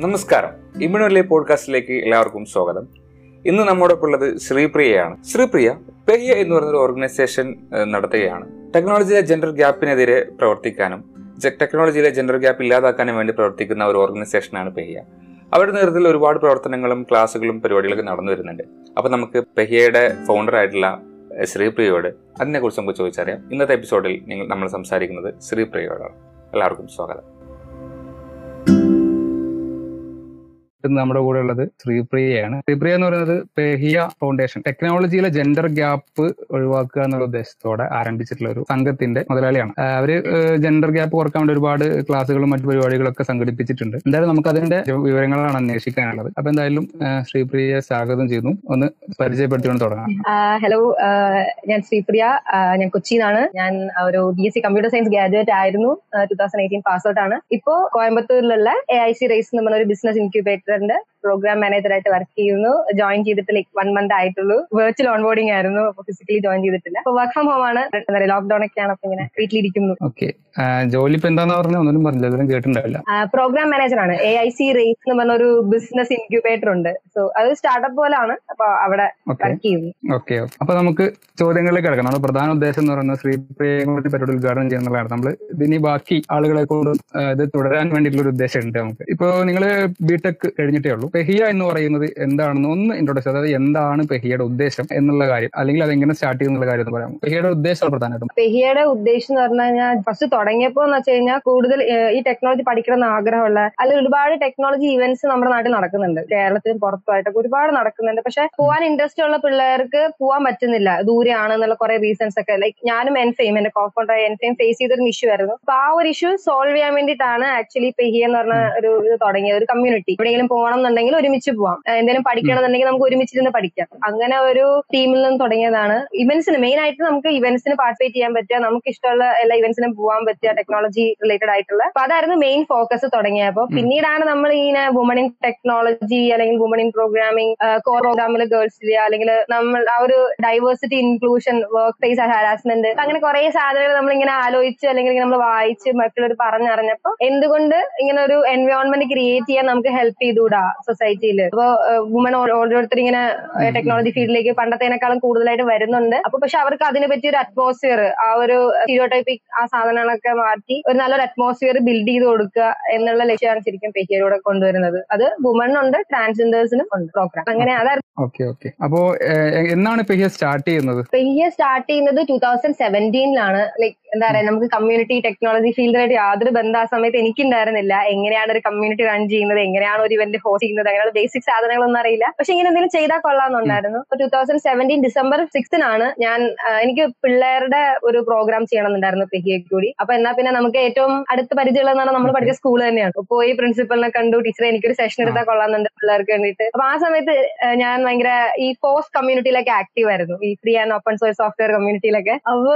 നമസ്കാരം. ഇമ്മിണുവല്ലേ പോഡ്കാസ്റ്റിലേക്ക് എല്ലാവർക്കും സ്വാഗതം. ഇന്ന് നമ്മോടൊപ്പം ഉള്ളത് ശ്രീപ്രിയയാണ്. ശ്രീപ്രിയ പെയ്യ എന്ന് പറയുന്ന ഓർഗനൈസേഷൻ നടത്തുകയാണ്. ടെക്നോളജിയിലെ ജെൻഡർ ഗ്യാപ്പിനെതിരെ പ്രവർത്തിക്കാനും ടെക്നോളജിയിലെ ജെൻഡർ ഗ്യാപ്പ് ഇല്ലാതാക്കാനും വേണ്ടി പ്രവർത്തിക്കുന്ന ഒരു ഓർഗനൈസേഷനാണ് പെയ്യ അവരുടെ നേതൃത്വത്തിൽ ഒരുപാട് പ്രവർത്തനങ്ങളും ക്ലാസ്സുകളും പരിപാടികളൊക്കെ നടന്നു വരുന്നുണ്ട്. അപ്പൊ നമുക്ക് പെഹിയയുടെ ഫൗണ്ടർ ആയിട്ടുള്ള ശ്രീപ്രിയയോട് അതിനെക്കുറിച്ച് നമുക്ക് ചോദിച്ചറിയാം. ഇന്നത്തെ എപ്പിസോഡിൽ നിങ്ങൾ നമ്മൾ സംസാരിക്കുന്നത് ശ്രീപ്രിയയോടാണ്. എല്ലാവർക്കും സ്വാഗതം. ഇന്ന് നമ്മുടെ കൂടെ ഉള്ളത് ശ്രീപ്രിയയാണ്. ശ്രീപ്രിയ എന്ന് പറയുന്നത് പെഹിയ ഫൗണ്ടേഷൻ ടെക്നോളജിയിലെ ജെൻഡർ ഗ്യാപ്പ് ഒഴിവാക്കുക എന്നുള്ള ഉദ്ദേശത്തോടെ ആരംഭിച്ചിട്ടുള്ള ഒരു സംഘത്തിന്റെ മുതലാളിയാണ്. അവർ ജെൻഡർ ഗ്യാപ്പ് കുറയ്ക്കാൻ വേണ്ടി ഒരുപാട് ക്ലാസ്സുകളും മറ്റു പരിപാടികളൊക്കെ സംഘടിപ്പിച്ചിട്ടുണ്ട്. എന്തായാലും നമുക്ക് അതിന്റെ വിവരങ്ങളാണ് അന്വേഷിക്കാനുള്ളത്. അപ്പൊ എന്തായാലും ശ്രീപ്രിയ സ്വാഗതം ചെയ്യുന്നു. ഒന്ന് പരിചയപ്പെടുത്തിക്കൊണ്ട് തുടങ്ങാം. ഹലോ ഞാൻ ശ്രീപ്രിയ. ഞാൻ കൊച്ചിയിലാണ്. ഞാൻ ഒരു B S C computer science graduate ആയിരുന്നു. Two thousand eighteen pass out ആണ് ഇപ്പോ കോയമ്പത്തൂരിലുള്ള എ ഐ സി റേസ് എന്ന് ഒരു ബിസിനസ് ഇൻക്യുബേറ്ററിന്റെ പ്രോഗ്രാം മാനേജർ ആയിട്ട് വർക്ക് ചെയ്യുന്നു. ജോയിൻ ചെയ്തിട്ട് ലൈക്ക് വൺ മന്ത് ആയിട്ടുള്ളൂ. വെർച്വൽ ഓൺബോർഡിംഗ് ആയിരുന്നു. അപ്പൊ ഫിസിക്കലി ജോയിൻ ചെയ്തിട്ടില്ല. അപ്പൊ വർക്ക് ഫ്രം ഹോം ആണ്. ലോക്ക്ഡൌൺ ഒക്കെയാണ് അപ്പൊ ഇങ്ങനെ വീട്ടിലിരിക്കുന്നു. ഓക്കെ ജോലി ഇപ്പൊ എന്താന്ന് പറഞ്ഞാൽ ഒന്നും പറഞ്ഞില്ല. കേട്ടിട്ടുണ്ടാവില്ല. പ്രോഗ്രാം മാനേജർ ആണ്. എ ഐ സി റേസ് എന്ന് പറഞ്ഞ ഒരു ബിസിനസ് ഇൻക്യൂബേറ്റർ ഉണ്ട്. സോ അത് സ്റ്റാർട്ടപ്പ് പോലാണ്. അപ്പൊ അവിടെ വർക്ക് ചെയ്യുന്നു. ഓക്കെ അപ്പൊ നമുക്ക് ചോദ്യങ്ങളിലേക്ക് കിടക്കാം നമ്മുടെ പ്രധാന ഉദ്ദേശം എന്ന് പറയുന്നത് ശ്രീപ്രിയങ്ങളുടെ പരിപാടി ഉദ്ഘാടനം ചെയ്യുന്നതാണ്. നമ്മൾ ഇതിനി ബാക്കി ആളുകളെ കൊണ്ട് ഇത് തുടരാൻ വേണ്ടിയിട്ടുള്ള ഒരു ഉദ്ദേശം ഉണ്ട് നമുക്ക്. ഇപ്പൊ നിങ്ങൾ ബിടെക് കഴിഞ്ഞിട്ടേ ഉള്ളൂ. പെഹിയ എന്ന് പറയുന്നത് എന്താണെന്ന് ഒന്ന് ഇൻട്രോഡക്ഷൻ അതായത് എന്താണ് പെഹിയുടെ ഉദ്ദേശം എന്നുള്ള കാര്യം. അല്ലെങ്കിൽ അത് എങ്ങനെ സ്റ്റാർട്ട് ചെയ്യുന്നുള്ള കാര്യം എന്ന് പറയാം പെഹിയുടെ ഉദ്ദേശം പ്രധാനമായിട്ടും. പെഹിയുടെ ഉദ്ദേശം എന്ന് പറഞ്ഞു കഴിഞ്ഞാൽ ഫസ്റ്റ് തുടങ്ങിയപ്പോ എന്ന് വെച്ച് കഴിഞ്ഞാൽ കൂടുതൽ ഈ ടെക്നോളജി പഠിക്കണം എന്ന് ആഗ്രഹമുള്ള അല്ലെങ്കിൽ ഒരുപാട് ടെക്നോളജി ഇവന്റ്സ് നമ്മുടെ നാട്ടിൽ നടക്കുന്നുണ്ട്. കേരളത്തിലും പുറത്തുമായിട്ടൊക്കെ ഒരുപാട് നടക്കുന്നുണ്ട്. പക്ഷെ പോകാൻ ഇൻട്രസ്റ്റ് ഉള്ള പിള്ളേർക്ക് പോവാൻ പറ്റുന്നില്ല. ദൂരെയാണ് എന്നുള്ള കുറെ റീസൺസ് ഒക്കെ. ലൈക് ഞാനും എൻ ഫെയിം എന്റെ കോഫൗണ്ടർ എൻ ഫെയിം ഫേസ് ചെയ്തൊരു ഇഷ്യൂ ആയിരുന്നു. അപ്പൊ ആ ഒരു ഇഷ്യൂ സോൾവ് ചെയ്യാൻ വേണ്ടിയിട്ടാണ് ആക്ച്വലി പെഹിയ എന്ന് പറഞ്ഞ ഒരു ഇത് തുടങ്ങിയത്. ഒരു കമ്മ്യൂണിറ്റി എവിടെയെങ്കിലും പോകണം എന്നുണ്ടെങ്കിൽ ഒരുമിച്ച് പോവാം. എന്തെങ്കിലും പഠിക്കണം എന്നുണ്ടെങ്കിൽ നമുക്ക് ഒരുമിച്ചിരുന്ന് പഠിക്കാം. അങ്ങനെ ഒരു ടീമിൽ നിന്ന് തുടങ്ങിയതാണ്. ഇവന്റ്സിന് മെയിൻ ആയിട്ട് നമുക്ക് ഇവന്റ്സിന് പാർട്ടിസിപ്പേറ്റ് ചെയ്യാൻ പറ്റുക നമുക്ക് ഇഷ്ടമുള്ള എല്ലാ ഇവന്റ്സിനും പോകാൻ പറ്റുക ടെക്നോളജി റിലേറ്റഡ് ആയിട്ടുള്ള. അപ്പൊ അതായിരുന്നു മെയിൻ ഫോക്കസ് തുടങ്ങിയപ്പോ പിന്നീടാണ് നമ്മൾ ഇങ്ങനെ വുമൺ ഇൻ ടെക്നോളജി അല്ലെങ്കിൽ വുമൺ ഇൻ പ്രോഗ്രാമിംഗ് കോർ പ്രോഗ്രാമിൽ ഗേൾസിൽ അല്ലെങ്കിൽ നമ്മൾ ആ ഒരു diversity inclusion workplace harassment അങ്ങനെ കുറെ സാധനങ്ങൾ നമ്മൾ ഇങ്ങനെ ആലോചിച്ച് അല്ലെങ്കിൽ നമ്മൾ വായിച്ച് മറ്റുള്ളവർ പറഞ്ഞറിഞ്ഞപ്പോ എന്തുകൊണ്ട് ഇങ്ങനെ ഒരു എൻവയോൺമെന്റ് ക്രിയേറ്റ് ചെയ്യാൻ നമുക്ക് ഹെൽപ്പ് ചെയ്തുകൂടാ? സൊസൈറ്റിയിൽ അപ്പൊ വുമൺ ഓരോരുത്തർ ഇങ്ങനെ ടെക്നോളജി ഫീൽഡിലേക്ക് പണ്ടത്തേനേക്കാളും കൂടുതലായിട്ട് വരുന്നുണ്ട്. അപ്പൊ പക്ഷെ അവർക്ക് അതിനെ പറ്റിയ ഒരു അറ്റ്മോസ്ഫിയർ ആ ഒരു സ്റ്റീരിയോടൈപ്പിക് ആ സാധനങ്ങളൊക്കെ മാറ്റി ഒരു നല്ലൊരു അറ്റ്മോസ്ഫിയർ ബിൽഡ് ചെയ്ത് കൊടുക്കുക എന്നുള്ള ലക്ഷ്യമാണ് ശരിക്കും പെഹിയയിലൂടെ കൊണ്ടുവരുന്നത്. അത് വുമണിനുണ്ട് ട്രാൻസ്ജെൻഡേഴ്സിനും ഉണ്ട് പ്രോഗ്രാം അങ്ങനെ അതായിരുന്നു. Okay okay. അപ്പോ എന്നാണ് പെഹിയ സ്റ്റാർട്ട് ചെയ്യുന്നത്? പെഹിയ സ്റ്റാർട്ട് ചെയ്യുന്നത് ടൂ തൗസൻഡ് സെവന്റീനിലാണ് ലൈക് എന്താ പറയാ നമുക്ക് കമ്മ്യൂണിറ്റി ടെക്നോളജി ഫീൽഡായിട്ട് യാതൊരു ബന്ധം ആ സമയത്ത് എനിക്കുണ്ടായിരുന്നില്ല. എങ്ങനെയാണ് ഒരു കമ്മ്യൂണിറ്റി റൺ ചെയ്യുന്നത്? എങ്ങനെയാണ് ഒരു ഇവന്റ് ഹോസ്റ്റ് ചെയ്യുന്നത്? അങ്ങനെയുള്ള ബേസിക് സാധനങ്ങളൊന്നും അറിയില്ല. പക്ഷെ ഇങ്ങനെ എന്തെങ്കിലും ചെയ്താൽ കൊള്ളാമെന്നുണ്ടായിരുന്നു. ടൂ തൗസൻഡ് സെവന്റീൻ ഡിസംബർ സിക്സ്തിനാണ് ഞാൻ എനിക്ക് പിള്ളേരുടെ ഒരു പ്രോഗ്രാം ചെയ്യണമെന്നുണ്ടായിരുന്നു പെഹിയെ കൂടി. അപ്പൊ എന്നാ പിന്നെ നമുക്ക് ഏറ്റവും അടുത്ത പരിചയമുള്ളതെന്നാണ് നമ്മൾ പഠിച്ച സ്കൂൾ തന്നെയാണ്. പോയി പ്രിൻസിപ്പലിനെ കണ്ടു ടീച്ചറെ എനിക്കൊരു സെഷൻ എടുത്താൽ കൊള്ളാമെന്നുണ്ട് പിള്ളേർക്ക് വേണ്ടിയിട്ട്. അപ്പൊ ആ സമയത്ത് ഞാൻ ഭയങ്കര ഈ പോസ്റ്റ് കമ്മ്യൂണിറ്റിയിലൊക്കെ ആക്റ്റീവ് ആയിരുന്നു. ഈ free and open source software കമ്മ്യൂണിറ്റിയിലൊക്കെ അപ്പൊ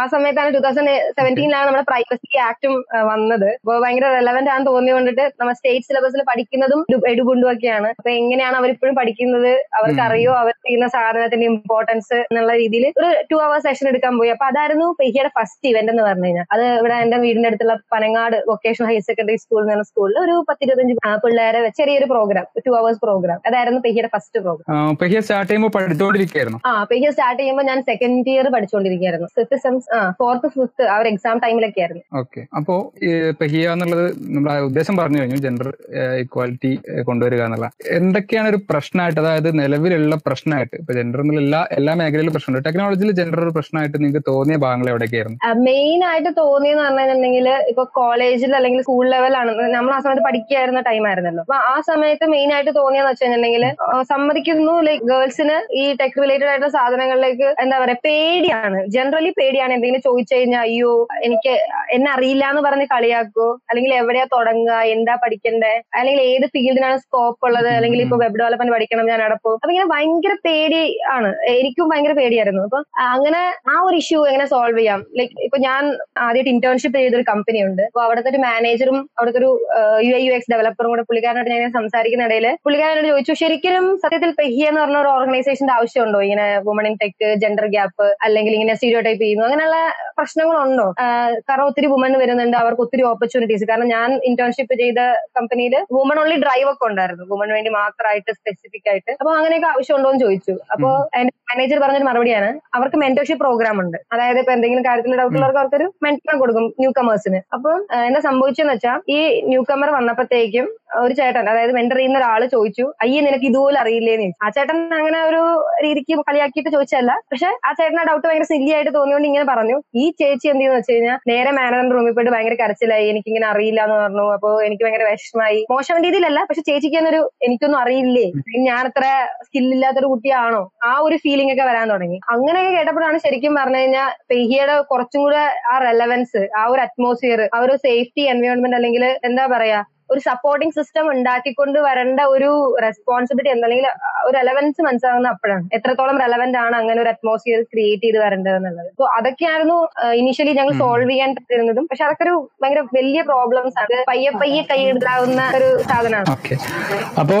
ആ സമയത്താണ് ടൂ തൗസൻഡ് സെവന്റീനിലാണ് നമ്മുടെ പ്രൈവസി ആക്ടും വന്നത്. അപ്പോൾ ഭയങ്കര റെലവെന്റ് ആണെന്ന് തോന്നിയോണ്ടിട്ട് നമ്മൾ സ്റ്റേറ്റ് സിലബസിൽ പഠിക്കുന്നതും എടുകൊണ്ടും ഒക്കെയാണ് അപ്പൊ എങ്ങനെയാണ് അവരിപ്പോഴും പഠിക്കുന്നത്? അവർക്ക്. അറിയോ അവർ ചെയ്യുന്ന സാധനത്തിന്റെ ഇമ്പോർട്ടൻസ് എന്നുള്ള രീതിയിൽ ഒരു ടു അവർ സെഷൻ എടുക്കാൻ പോയി. അപ്പൊ അതായിരുന്നു പെഹിയുടെ ഫസ്റ്റ് ഇവന്റ് എന്ന് പറഞ്ഞു കഴിഞ്ഞാൽ. അത് ഇവിടെ എന്റെ വീടിന്റെ അടുത്തുള്ള Panangad vocational higher secondary school എന്ന സ്കൂളിൽ ഒരു പത്തിരുപത്തഞ്ച് പിള്ളേരെ ചെറിയൊരു പ്രോഗ്രാം ടു അവേഴ്സ് പ്രോഗ്രാം അതായിരുന്നു പെഹിയുടെ ഫസ്റ്റ് പ്രോഗ്രാം പെഹിയ സ്റ്റാർട്ട് ചെയ്യുമ്പോൾ പഠിച്ചുകൊണ്ടിരിക്കുകയായിരുന്നു ആ പെഹിയ സ്റ്റാർട്ട് ചെയ്യുമ്പോൾ ഞാൻ സെക്കൻഡ് ഇയർ പഠിച്ചുകൊണ്ടിരിക്കുകയായിരുന്നു ഫിഫ്ത്ത് സെംസ് ഫോർത്ത് ഫിഫ്ത് അവർ എക്സാം ടൈമിലൊക്കെ ആയിരുന്നു. ഓക്കെ അപ്പോ പെഹിയ എന്നുള്ളത് നമ്മുടെ ഉദ്ദേശം പറഞ്ഞു കഴിഞ്ഞു. ജെൻഡർ ഇക്വാലിറ്റി കൊണ്ടുവരിക എന്നുള്ള എന്തൊക്കെയാണ് ഒരു പ്രശ്നമായിട്ട് അതായത് നിലവിലുള്ള പ്രശ്നമായിട്ട്? ഇപ്പൊ ജെൻഡർ എന്നുള്ള എല്ലാ എല്ലാ മേഖലയിലും പ്രശ്നമുണ്ട്. ടെക്നോളജിയിൽ ജെൻഡർ ഒരു പ്രശ്നമായിട്ട് നിങ്ങൾക്ക് തോന്നിയ ഭാഗങ്ങൾ എവിടെയൊക്കെയായിരുന്നു? മെയിൻ ആയിട്ട് തോന്നിയെന്ന് പറഞ്ഞിട്ടുണ്ടെങ്കിൽ ഇപ്പൊ കോളേജിൽ അല്ലെങ്കിൽ സ്കൂൾ ലെവലാണ് നമ്മൾ ആ സമയത്ത് പഠിക്കുകയായിരുന്ന ടൈം ആയിരുന്നല്ലോ. അപ്പൊ ആ സമയത്ത് മെയിൻ ആയിട്ട് തോന്നിയെന്ന് വെച്ചിട്ടുണ്ടെങ്കിൽ സമ്മതിക്കുന്നു ലൈക്ക് ഗേൾസിന് ഈ ടെക് റിലേറ്റഡ് ആയിട്ടുള്ള സാധനങ്ങളിലേക്ക് എന്താ പറയാ പേടിയാണ്. ജനറലി പേടിയാണ്. എന്തെങ്കിലും ചോദിച്ചു കഴിഞ്ഞാൽ അയ്യോ എനിക്ക് എന്നെ അറിയില്ല എന്ന് പറഞ്ഞ് കളിയാക്കോ. അല്ലെങ്കിൽ എവിടെയാ തുടങ്ങുക എന്താ പഠിക്കണ്ടേ? അല്ലെങ്കിൽ ഏത് ഫീൽഡിനാണ് സ്കോപ്പ് സ്കോപ്പ് ഉള്ളത് അല്ലെങ്കിൽ ഇപ്പൊ വെബ് ഡെവലപ്മെന്റ് പഠിക്കണം ഞാൻ അടപ്പോ അപ്പൊ ഇങ്ങനെ ഭയങ്കര പേടി ആണ്. എനിക്കും ഭയങ്കര പേടിയായിരുന്നു. അപ്പൊ അങ്ങനെ ആ ഒരു ഇഷ്യൂ എങ്ങനെ സോൾവ് ചെയ്യാം. ലൈക്ക് ഇപ്പൊ ഞാൻ ആദ്യമായിട്ട് ഇന്റേൺഷിപ്പ് ചെയ്തൊരു കമ്പനി ഉണ്ട്. അപ്പൊ അവിടുത്തെ ഒരു മാനേജറും അവിടുത്തെ ഒരു യു ഐ യു എക്സ് ഡെവലപ്പറും കൂടെ പുള്ളിക്കാരനായിട്ട് ഞാൻ സംസാരിക്കുന്ന ഇടയിൽ പുള്ളിക്കാരനോട് ചോദിച്ചു ശരിക്കും സത്യത്തിൽ പെഹിയ എന്ന് പറഞ്ഞ ഒരു ഓർഗനൈസേഷന്റെ ആവശ്യമുണ്ടോ? ഇങ്ങനെ woman in tech gender gap അല്ലെങ്കിൽ ഇങ്ങനെ സ്റ്റീരിയോ ടൈപ്പ് ചെയ്യുന്നു? അങ്ങനെയുള്ള പ്രശ്നങ്ങളുണ്ടോ? കാരണം ഒത്തിരി വുമൺ വരുന്നുണ്ട് അവർക്ക് ഒത്തിരി ഓപ്പർച്യൂണിറ്റീസ് കാരണം ഞാൻ ഇന്റേൺഷിപ്പ് ചെയ്ത കമ്പനിയിൽ വുമൺ ഓൺലി ഡ്രൈവ് ഒക്കെ ഉണ്ടായിരുന്നു. വുമൺ വേണ്ടി മാത്രമായിട്ട് സ്പെസിഫിക് ആയിട്ട്. അപ്പൊ അങ്ങനെയൊക്കെ ആവശ്യമുണ്ടോ എന്ന് ചോദിച്ചു. അപ്പൊ എന്റെ മാനേജർ പറഞ്ഞൊരു മറുപടിയാണ് അവർക്ക് മെന്റർഷിപ്പ് പ്രോഗ്രാം ഉണ്ട്. അതായത് ഇപ്പൊ എന്തെങ്കിലും കാര്യത്തിൽ ഡൗട്ട് ഉള്ളവർക്ക് അവർക്കൊരു മെന്റർ കൊടുക്കും ന്യൂ കമേഴ്സിന് അപ്പൊ എന്താ സംഭവിച്ചെന്ന് വെച്ചാൽ ഈ ന്യൂ കമർ വന്നപ്പോഴത്തേക്കും ഒരു ചേട്ടൻ അതായത് മെന്റർ ചെയ്യുന്ന ഒരാൾ ചോദിച്ചു അയ്യേ നിനക്ക് ഇതുപോലെ അറിയില്ലേന്ന് ചോദിച്ചു. ആ ചേട്ടൻ അങ്ങനെ ഒരു രീതിക്ക് കളിയാക്കിയിട്ട് ചോദിച്ചല്ല പക്ഷെ ആ ചേട്ടൻ ആ ഡൗട്ട് ഭയങ്കര സില്ലി ആയിട്ട് തോന്നിയോണ്ട് ഇങ്ങനെ പറഞ്ഞു. ഈ ചേച്ചി എന്ത് ചെയ്യുന്ന വെച്ച് കഴിഞ്ഞാൽ നേരെ മാനേജറിന്റെ റൂമിൽ പോയിട്ട് ഭയങ്കര കരച്ചിലായി എനിക്ക് ഇങ്ങനെ അറിയില്ല എന്ന് പറഞ്ഞു. അപ്പൊ എനിക്ക് ഭയങ്കര വിഷമമായി മോശം രീതിയിലല്ല പക്ഷെ ചേച്ചിക്ക് എന്നൊരു എനിക്കൊന്നും അറിയില്ലേ? ഞാൻ അത്ര സ്കില്ലില്ലാത്തൊരു കുട്ടിയാണോ? ആ ഒരു ഫീലിംഗ് ഒക്കെ വരാൻ തുടങ്ങി. അങ്ങനെയൊക്കെ കേട്ടപ്പോഴാണ് ശരിക്കും പറഞ്ഞു കഴിഞ്ഞാൽ പെഹിയുടെ കുറച്ചും കൂടെ ആ റെലവൻസ് ആ ഒരു അറ്റ്മോസ്ഫിയർ ആ ഒരു സേഫ്റ്റി എൻവയോൺമെന്റ് അല്ലെങ്കിൽ എന്താ പറയാ ഒരു സപ്പോർട്ടിംഗ് സിസ്റ്റം ഉണ്ടാക്കിക്കൊണ്ട് വരേണ്ട ഒരു റെസ്പോൺസിബിലിറ്റി അല്ലെങ്കിൽ ഒരു റെലവൻസ് മനസ്സിലാകുന്ന അപ്പോഴാണ്. എത്രത്തോളം റെലവെന്റ് ആണ് അങ്ങനെ ഒരു അറ്റ്മോസ്ഫിയർ ക്രിയേറ്റ് ചെയ്ത് വരേണ്ടത് എന്നുള്ളത്. സോ അതൊക്കെയായിരുന്നു ഇനീഷ്യലി ഞങ്ങൾ സോൾവ് ചെയ്യാൻ പറ്റുന്നതും പക്ഷെ അതൊക്കെ ഒരു ഭയങ്കര വലിയ പ്രോബ്ലംസ് ആണ്. പയ്യെ പയ്യെ കൈയെടുക്കാവുന്ന ഒരു സാധനമാണ്. അപ്പോ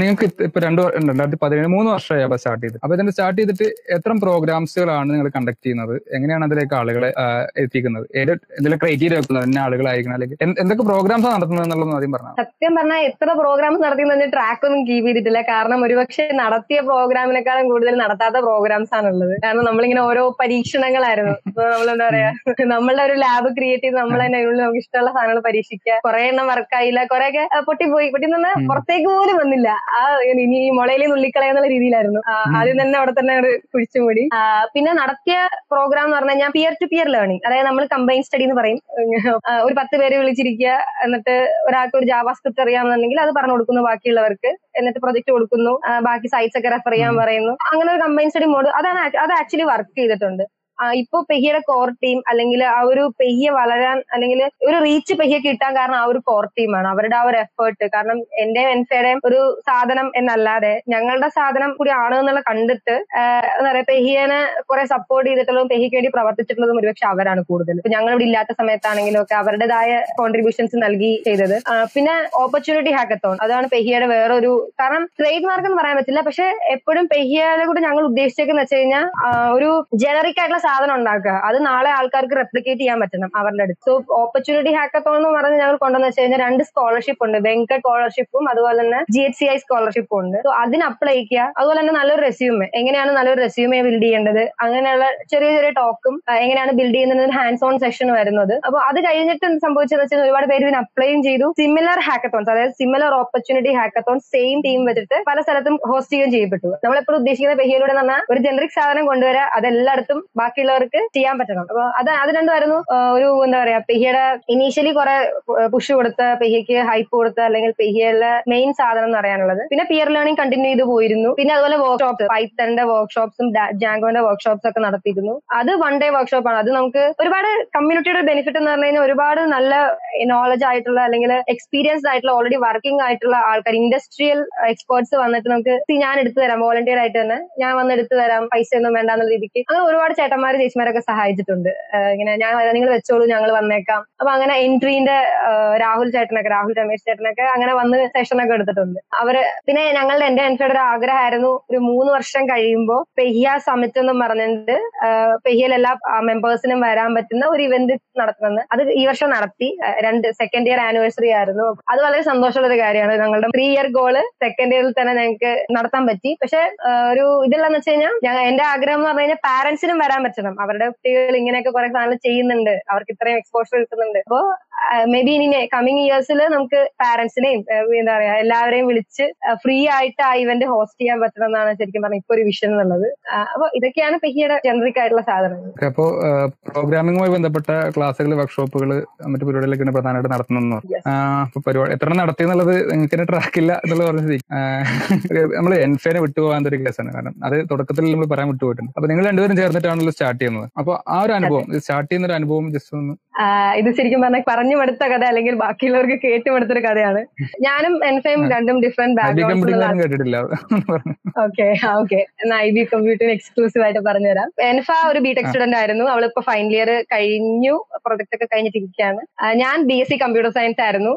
നിങ്ങൾക്ക് ഇപ്പൊ രണ്ട് രണ്ടായിരത്തി പതിനേഴ് മൂന്ന് വർഷമായി അപ്പൊ സ്റ്റാർട്ട് ചെയ്ത് അപ്പൊ ഇതിന്റെ സ്റ്റാർട്ട് ചെയ്തിട്ട് എത്ര പ്രോഗ്രാംസുകളാണ് നിങ്ങൾ കണ്ടക്ട് ചെയ്യുന്നത്? എങ്ങനെയാണ് അതിലേക്ക് ആളുകളെ എത്തിക്കുന്നത്? ഏത് എന്തെങ്കിലും ക്രൈറ്റീരിയ വെക്കുന്നത്? എന്നെ ആളുകളായിരിക്കണം അല്ലെങ്കിൽ എന്ത്- എന്തൊക്കെ പ്രോഗ്രാംസ് നടത്തുന്നത് എന്നുള്ളത് ആദ്യം പറഞ്ഞത് സത്യം പറഞ്ഞാൽ എത്ര പ്രോഗ്രാംസ് നടത്തി ട്രാക്ക് ഒന്നും കീപ്പ് ചെയ്തിട്ടില്ല. കാരണം ഒരുപക്ഷെ നടത്തിയ പ്രോഗ്രാമിനേക്കാളും കൂടുതൽ നടത്താത്ത പ്രോഗ്രാംസ് ആണുള്ളത്. കാരണം നമ്മളിങ്ങനെ ഓരോ പരീക്ഷണങ്ങളായിരുന്നു. നമ്മൾ എന്താ പറയാ? നമ്മളുടെ ഒരു ലാബ് ക്രിയേറ്റ് ചെയ്ത് നമ്മൾ തന്നെ അതിനുള്ളിൽ നമുക്ക് ഇഷ്ടമുള്ള സാധനങ്ങൾ പരീക്ഷിക്കുക. കുറെ എണ്ണം വർക്കായില്ല കുറെ ഒക്കെ പൊട്ടിപ്പോയി. പൊട്ടി നിന്ന് പുറത്തേക്ക് പോലും വന്നില്ല. ആ ഇനി ഈ മുളയിൽ നുള്ളിക്കളയെന്നുള്ള രീതിയിലായിരുന്നു. ആദ്യം തന്നെ അവിടെ തന്നെ ഒരു കുഴിച്ചുമൂടി ആ, പിന്നെ നടത്തിയ പ്രോഗ്രാം എന്ന് പറഞ്ഞാൽ ഞാൻ പിയർ ടു പിയർ ലേണിംഗ് അതായത് നമ്മൾ കമ്പൈൻ സ്റ്റഡി എന്ന് പറയും. ഒരു പത്ത് പേര് വിളിച്ചിരിക്കുക. എന്നിട്ട് ഒരാൾക്ക് ഒരു ജാവാ സ്ക്രിപ്റ്റ് അറിയാമെന്നുണ്ടെങ്കിൽ അത് പറഞ്ഞു കൊടുക്കുന്നു ബാക്കിയുള്ളവർക്ക്. എന്നിട്ട് പ്രൊജക്ട് കൊടുക്കുന്നു. ബാക്കി സൈറ്റ്സ് ഒക്കെ റെഫർ ചെയ്യാൻ പറയുന്നു. അങ്ങനെ ഒരു കമ്പൈൻ സ്റ്റഡി മോഡ് അതാണ് അത് ആക്ച്വലി വർക്ക് ചെയ്തിട്ടുണ്ട്. ഇപ്പൊ പെഹിയുടെ കോർ ടീം അല്ലെങ്കിൽ ആ ഒരു പെഹിയ വളരാൻ അല്ലെങ്കിൽ ഒരു റീച്ച് പെഹിയ കിട്ടാൻ കാരണം ആ ഒരു കോർ ടീമാണ് അവരുടെ ആ ഒരു എഫേർട്ട് കാരണം എന്റെ എൻസയുടെയും ഒരു സാധനം എന്നല്ലാതെ ഞങ്ങളുടെ സാധനം കൂടി ആണ് എന്നുള്ള കണ്ടിട്ട് എന്താ പറയാ പെഹിയനെ കുറെ സപ്പോർട്ട് ചെയ്തിട്ടുള്ളതും പെഹിക്ക് വേണ്ടി പ്രവർത്തിച്ചിട്ടുള്ളതും ഒരുപക്ഷെ അവരാണ് കൂടുതൽ ഞങ്ങൾ ഇവിടെ ഇല്ലാത്ത സമയത്താണെങ്കിലും ഒക്കെ അവരുടേതായ കോൺട്രിബ്യൂഷൻസ് നൽകി ചെയ്തത്. പിന്നെ ഓപ്പർച്യൂണിറ്റി ഹാക്കത്തോൺ അതാണ് പെഹിയയുടെ വേറൊരു കാരണം ട്രേഡ് മാർക്ക് എന്ന് പറയാൻ പറ്റില്ല. പക്ഷെ എപ്പോഴും പെഹിയയുടെ കൂടെ ഞങ്ങൾ ഉദ്ദേശിച്ചേക്കെന്ന് വെച്ച് കഴിഞ്ഞാൽ ഒരു ജനറിക് ആയിട്ടുള്ള സാധനം ഉണ്ടാക്കുക. അത് നാളെ ആൾക്കാർക്ക് റെപ്ലിക്കേറ്റ് ചെയ്യാൻ പറ്റണം അവരുടെ അടുത്ത്. സോ ഓപ്പർച്യൂണിറ്റി ഹാക്കത്തോൺ എന്ന് പറഞ്ഞ് ഞങ്ങൾ കൊണ്ടുവന്ന് വെച്ച് കഴിഞ്ഞാൽ രണ്ട് സ്കോളർഷിപ്പ് ഉണ്ട്. വെങ്കട്ട് സ്കോളർഷിപ്പും അതുപോലെ തന്നെ ജി എച്ച് സി ഐ സ്കോളർഷിപ്പും ഉണ്ട്. സോ അതിന് അപ്ലൈ ചെയ്യുക. അതുപോലെ തന്നെ നല്ലൊരു റെസ്യൂമെ എങ്ങനെയാണ് നല്ലൊരു റെസ്യൂമെ ബിൽഡ് ചെയ്യേണ്ടത്? അങ്ങനെയുള്ള ചെറിയ ചെറിയ ടോക്കും എങ്ങനെയാണ് ബിൽഡ് ചെയ്യുന്നത്? ഹാൻഡ്സ് ഓൺ സെഷൻ വരുന്നത്. അപ്പോൾ അത് കഴിഞ്ഞിട്ട് എന്ത് സംഭവിച്ചെന്ന് വെച്ചാൽ ഒരുപാട് പേര് ഇതിന് അപ്ലൈയും ചെയ്തു. സിമിലർ ഹാക്കത്തോൺസ് അതായത് similar opportunity hackathon same team വെച്ചിട്ട് പല സ്ഥലത്തും ഹോസ്റ്റ് ചെയ്യുകയും ചെയ്യപ്പെട്ടു. നമ്മളെപ്പോഴും ഉദ്ദേശിക്കുന്ന പെഹിയിലൂടെ എന്ന് പറഞ്ഞാൽ ഒരു ജനറിക് സാധനം കൊണ്ടുവരാ അതെല്ലായിടത്തും ബാക്കിയുള്ളവർക്ക് ചെയ്യാൻ പറ്റണം അപ്പൊ അത് അത് രണ്ടുമായിരുന്നു ഒരു എന്താ പറയാ പെഹിയുടെ ഇനീഷ്യലി കുറെ പുഷ് കൊടുത്ത് പെഹിയക്ക് ഹൈപ്പ് കൊടുത്ത് അല്ലെങ്കിൽ പെഹിയയിലെ മെയിൻ സാധനം എന്ന് പറയാനുള്ളത്. പിന്നെ പിയർ ലേണിംഗ് കണ്ടിന്യൂ ചെയ്ത് പോയിരുന്നു. പിന്നെ അതുപോലെ വർക്ക്ഷോപ്പ് പൈത്തന്റെ വർക്ക്ഷോപ്സും ജാങ്കോന്റെ വർക്ക്ഷോപ്സ് ഒക്കെ നടത്തിയിരുന്നു. അത് വൺ ഡേ വർക്ക്ഷോപ്പ് ആണ്. അത് നമുക്ക് ഒരുപാട് കമ്മ്യൂണിറ്റിയുടെ ബെനിഫിറ്റ് എന്ന് പറഞ്ഞു കഴിഞ്ഞാൽ ഒരുപാട് നല്ല നോളജ് ആയിട്ടുള്ള അല്ലെങ്കിൽ എക്സ്പീരിയൻസ് ആയിട്ടുള്ള ഓൾറെഡി വർക്കിംഗ് ആയിട്ടുള്ള ആൾക്കാർ ഇൻഡസ്ട്രിയൽ എക്സ്പേർട്സ് വന്നിട്ട് നമുക്ക് ഞാൻ എടുത്തു തരാം. വോളണ്ടിയർ ആയിട്ട് തന്നെ ഞാൻ വന്ന് എടുത്തു തരാം. പൈസ ഒന്നും വേണ്ട എന്നുള്ള രീതിക്ക്. അങ്ങനെ ഒരുപാട് ചേട്ടന്മാര് ചേച്ചിമാരൊക്കെ സഹായിച്ചിട്ടുണ്ട്. ഇങ്ങനെ ഞാൻ നിങ്ങൾ വെച്ചോളൂ ഞങ്ങൾ വന്നേക്കാം. അപ്പൊ അങ്ങനെ എൻട്രീന്റെ രാഹുൽ ചേട്ടനൊക്കെ രാഹുൽ രമേശ് ചേട്ടനൊക്കെ അങ്ങനെ വന്ന് സെഷനൊക്കെ എടുത്തിട്ടുണ്ട്. അവർ പിന്നെ ഞങ്ങളുടെ എന്റെ എൻഫയുടെ ഒരു ആഗ്രഹമായിരുന്നു ഒരു മൂന്ന് വർഷം കഴിയുമ്പോൾ പെഹിയ സമിറ്റ് എന്നും പറഞ്ഞിട്ട് പെഹിയൽ എല്ലാ മെമ്പേഴ്സിനും വരാൻ പറ്റുന്ന ഒരു ഇവന്റ് നടത്തുന്നത് അത് ഈ വർഷം നടത്തി രണ്ട് സെക്കൻഡ് ഇയർ ആനിവേഴ്സറി ആയിരുന്നു. അത് വളരെ സന്തോഷമുള്ള ഒരു കാര്യമാണ്. ഞങ്ങളുടെ ത്രീ ഇയർ ഗോൾ സെക്കൻഡ് ഇയറിൽ തന്നെ ഞങ്ങൾക്ക് നടത്താൻ പറ്റി. പക്ഷെ ഒരു ഇതെല്ലാം വെച്ച് കഴിഞ്ഞാൽ എന്റെ ആഗ്രഹം എന്ന് പറഞ്ഞു കഴിഞ്ഞാൽ പാരന്റ്സിനും വരാൻ പറ്റണം അവരുടെ കുട്ടികൾ ഇങ്ങനെയൊക്കെ കുറെ സാധനങ്ങൾ ചെയ്യുന്നുണ്ട്. അവർക്ക് ഇത്രയും എക്സ്പോഷർ കിട്ടുന്നുണ്ട്. അപ്പോ മേ ബി ഇനി കമ്മിങ് ഇയേഴ്സിൽ നമുക്ക് പാരന്റ്സിനെയും എന്താ പറയാ എല്ലാവരെയും വിളിച്ച് ഫ്രീ ആയിട്ട് ആ ഇവന്റ് ഹോസ്റ്റ് ചെയ്യാൻ പറ്റണം എന്നാണ് ശരിക്കും പറഞ്ഞ ഇപ്പൊ ഒരു വിഷൻ എന്നുള്ളത്. അപ്പൊ ഇതൊക്കെയാണ് പെഹിയുടെ ജനറിക് ആയിട്ടുള്ള സാധനങ്ങൾ. അപ്പോ പ്രോഗ്രാമിംഗുമായി ബന്ധപ്പെട്ട ക്ലാസ്സുകൾ വർക്ക്ഷോപ്പുകൾ മറ്റു പരിപാടികളൊക്കെയാണ് പ്രധാനമായിട്ട് പരിപാടി എത്ര നടത്തി എന്നുള്ളത് നിങ്ങൾക്ക് ട്രാക്ക് ഇല്ല എന്നുള്ളത് പറഞ്ഞത് നമ്മൾ എൻഫേനെ വിട്ടുപോകാൻ ഒരു കേസാണ്. കാരണം അത് തുടക്കത്തിൽ നമ്മൾ പറയാൻ വിട്ടുപോയിട്ടുണ്ട്. അപ്പൊ നിങ്ങൾ രണ്ടുപേരും ചേർന്നിട്ടാണല്ലോ സ്റ്റാർട്ട് ചെയ്യുന്നത്. അപ്പൊ ആ ഒരു അനുഭവം സ്റ്റാർട്ട് ചെയ്യുന്ന ഒരു അനുഭവം ജസ്റ്റ് ഒന്ന് ഇത് ശരിക്കും പറഞ്ഞാൽ പറഞ്ഞു പറഞ്ഞു മടുത്ത കഥ അല്ലെങ്കിൽ ബാക്കിയുള്ളവർക്ക് കേട്ട് മടുത്തൊരു കഥയാണ്. ഞാനും എൻഫയും രണ്ടും ഡിഫറെന്റ് ബാക്ക്ഗ്രൗണ്ട്സ് ഓക്കെ ഓക്കെ എന്നാ ഐ ബി കമ്പ്യൂട്ടറിന് എക്സ്ക്ലൂസീവ് ആയിട്ട് പറഞ്ഞുതരാം. എൻഫ ഒരു ബിടെക് സ്റ്റുഡന്റ് ആയിരുന്നു. അവളിപ്പോ ഫൈനൽ ഇയർ കഴിഞ്ഞു. പ്രൊജക്ട് ഒക്കെ കഴിഞ്ഞിട്ടിരിക്കുകയാണ്. ഞാൻ B S C computer science ആയിരുന്നു.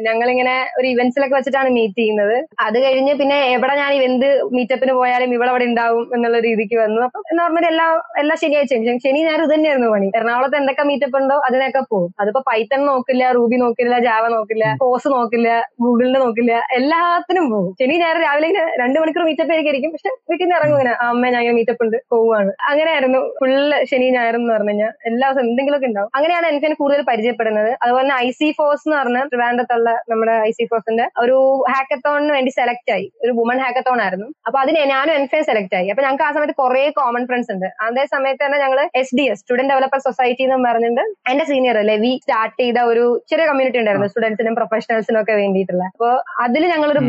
ഞങ്ങളിങ്ങനെ ഒരു ഇവന്റ്സിലൊക്കെ വെച്ചിട്ടാണ് മീറ്റ് ചെയ്യുന്നത്. അത് കഴിഞ്ഞ് പിന്നെ എവിടെ ഞാൻ എന്ത് മീറ്റപ്പിന് പോയാലും ഇവളവിടെ ഉണ്ടാവും എന്നുള്ള രീതിക്ക് വന്നു. അപ്പൊ നോർമലി എല്ലാ എല്ലാ ശനിയാഴ്ചയും ശനി- ഞായർ ഇത് തന്നെയായിരുന്നു പണി. എറണാകുളത്ത് എന്തൊക്കെ മീറ്റപ്പ് ഉണ്ടോ അതിനൊക്കെ പോകും അതിപ്പോ പൈത്തൺ നോക്കില്ല റൂബി നോക്കില്ല ജാവ നോക്കില്ല കോസ് നോക്കില്ല ഗൂഗിളിന്റെ നോക്കില്ല എല്ലാത്തിനും പോകും ശനി ഞായർ രാവിലെ ഇങ്ങനെ രണ്ട് മണിക്കൂർ മീറ്റപ്പ് ആയിരിക്കും. പക്ഷെ വീട്ടിൽ നിന്ന് ഇറങ്ങും ഇങ്ങനെ അമ്മ ഞാൻ ഇങ്ങനെ മീറ്റപ്പ് ഉണ്ട് പോവുകയാണ്. അങ്ങനെയായിരുന്നു ഫുള്ള് ശനി ഞായറും എന്ന് പറഞ്ഞു കഴിഞ്ഞാൽ എല്ലാ ദിവസം എന്തെങ്കിലുമൊക്കെ ഉണ്ടാവും. അങ്ങനെയാണ് എനിക്ക് കൂടുതൽ പരിചയപ്പെടുന്നത്. അതുപോലെ തന്നെ ഐ സി ഫോഴ്സ് എന്ന് പറഞ്ഞ ട്രിവാൻഡത്തുള്ള നമ്മുടെ ഐ സി ഫോസിന്റെ ഒരു ഹാക്കത്തോണിന് വേണ്ടി സെലക്ട് ആയി. ഒരു വുമൺ ഹാക്കത്തോൺ ആയിരുന്നു. അപ്പൊ അതിന് ഞാനും എൻഫെ സെലക്ട് ആയി. അപ്പൊ ഞങ്ങൾക്ക് ആ സമയത്ത് കുറെ കോമൺ ഫ്രണ്ട്സ് ഉണ്ട്. അതേ സമയത്ത് തന്നെ ഞങ്ങൾ S D S student developer society എന്ന് പറഞ്ഞിട്ട് എന്റെ സീനിയർ ലെവി സ്റ്റാർട്ട് ചെയ്ത ഒരു ചെറിയ കമ്മ്യൂണിറ്റി ഉണ്ടായിരുന്നു സ്റ്റുഡൻസിനും പ്രൊഫഷണൽസിനും ഒക്കെ വേണ്ടിയിട്ടുള്ള. അപ്പൊ അതിൽ ഞങ്ങളൊരു